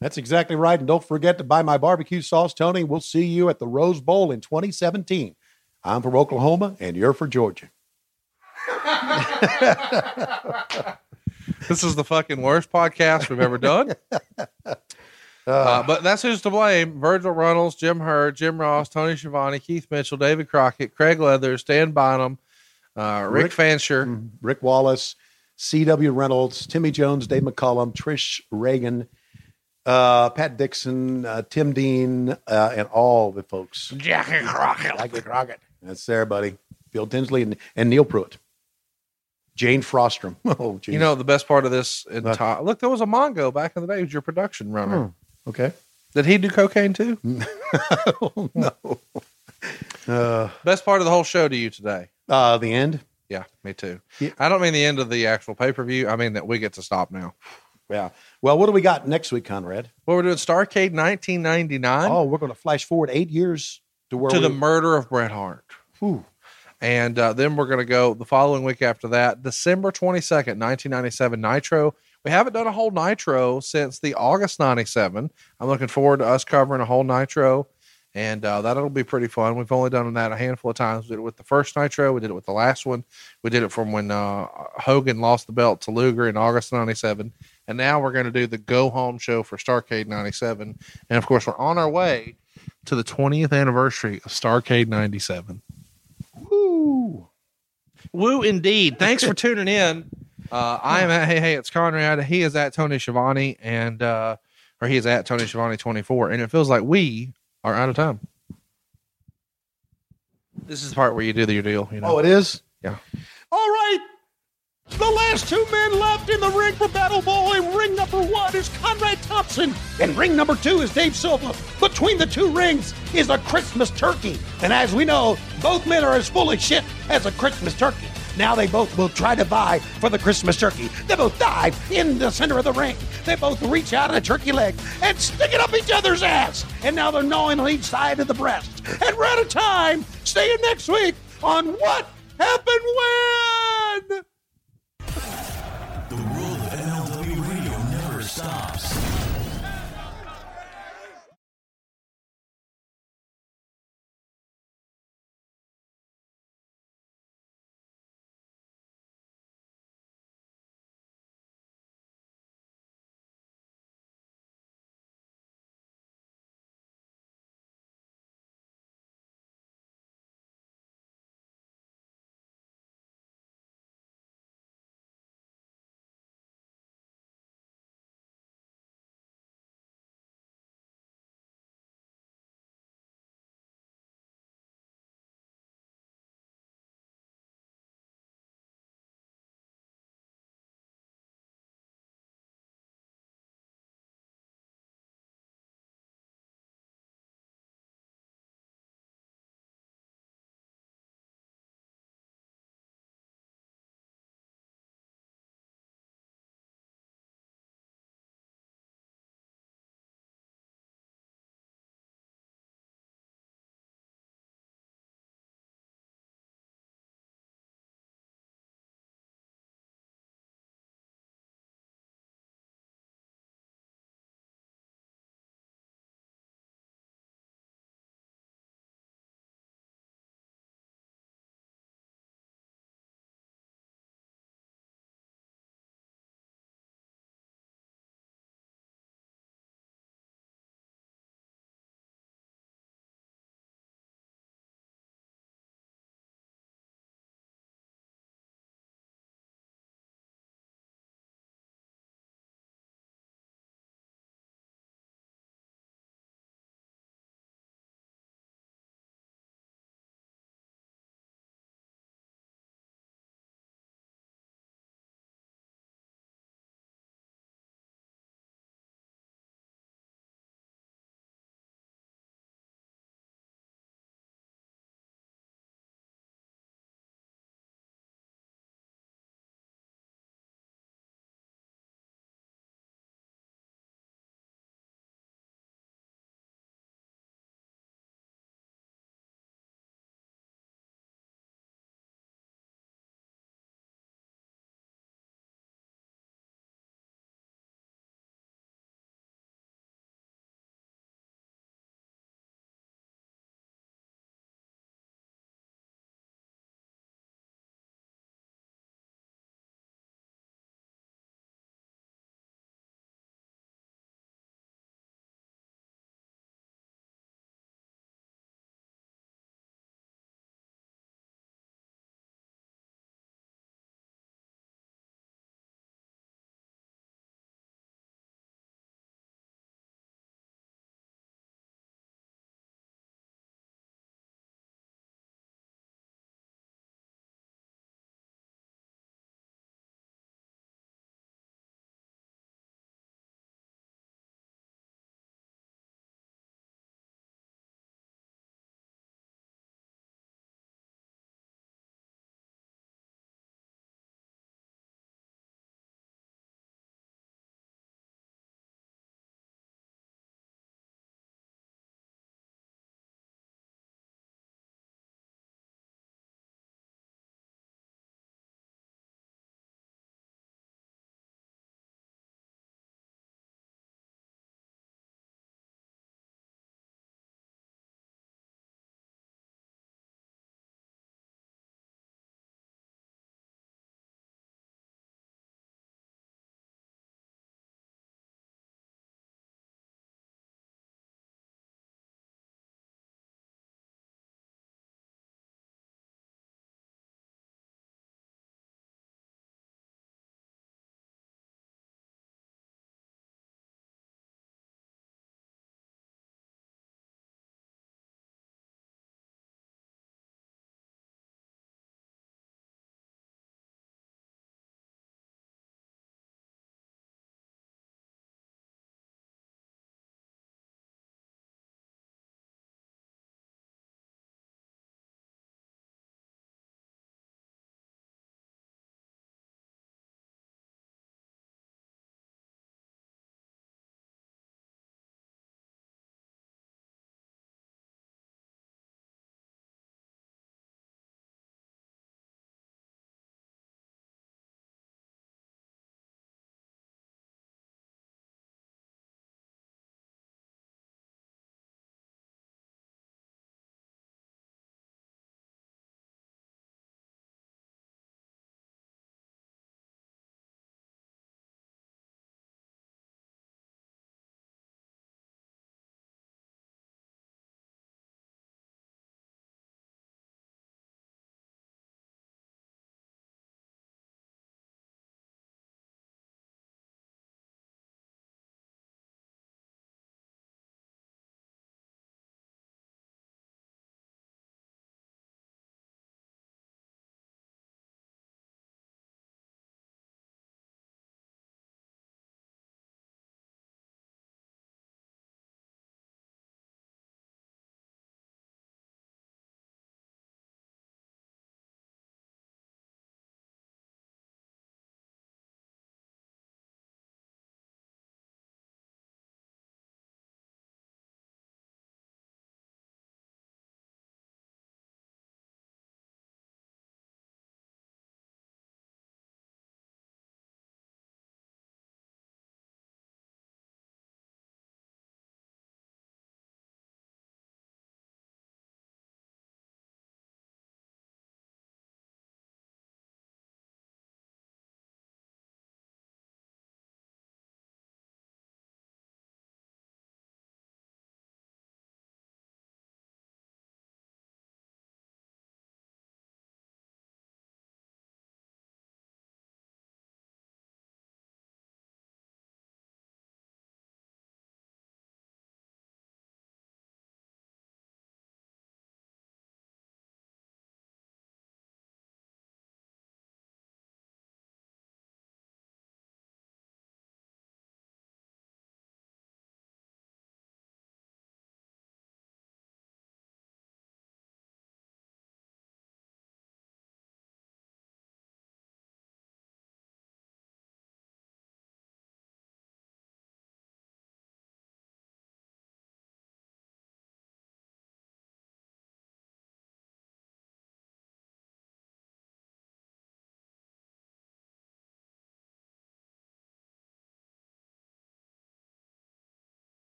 That's exactly right. And don't forget to buy my barbecue sauce, Tony. We'll see you at the Rose Bowl in 2017. I'm from Oklahoma, and you're for Georgia. This is the fucking worst podcast we've ever done. Uh, but that's who's to blame. Virgil Runnels, Jim Herd, Jim Ross, Tony Schiavone, Keith Mitchell, David Crockett, Craig Leathers, Dan Bynum, uh, Rick, Rick- Fansher. Rick Wallace, C.W. Reynolds, Timmy Jones, Dave McCullum, Trish Reagan, uh, Pat Dixon, uh, Tim Dean, uh, and all the folks. Jackie Crockett. Jackie Crockett. That's there, buddy. Bill Tinsley and, and Neil Pruitt. Jane Frostrom. Oh, geez. You know, the best part of this entire look, there was a Mongo back in the day who was your production runner. Okay. Did he do cocaine too? no. Uh, Best part of the whole show to you today. uh, the end. Yeah, me too. Yeah. I don't mean the end of the actual pay per view. I mean that we get to stop now. Yeah. Well, what do we got next week, Conrad? Well, we're doing Starrcade 1999 Oh, we're going to flash forward eight years to where to we, the murder of Bret Hart. Whew. And uh, then we're going to go the following week after that, December 22nd, 1997, Nitro. We haven't done a whole Nitro since the August 97. I'm looking forward to us covering a whole Nitro, and uh, that'll be pretty fun. We've only done that a handful of times. We did it with the first Nitro, we did it with the last one, we did it from when uh, Hogan lost the belt to Luger in August 97. And now we're going to do the go home show for Starrcade 97. And of course, we're on our way to the 20th anniversary of Starrcade 97. Woo. Woo indeed. Thanks for tuning in. Uh, I am at Hey Hey, it's Conrad. He is at Tony Schiavone and uh or he is at Tony Schiavone 24. And it feels like we are out of time. This is the part where you do your deal, you know. Oh, it is? Yeah. All right. The last two men left in the ring for Battle Bowl in ring number one is Conrad Thompson, and ring number two is Dave Silva. Between the two rings is a Christmas turkey. And as we know, both men are as full of shit as a Christmas turkey. Now they both will try to vie for the Christmas turkey. They both dive in the center of the ring. They both reach out a turkey leg and stick it up each other's ass. And now they're gnawing on each side of the breast. And we're out of time. Stay in next week on What Happened When.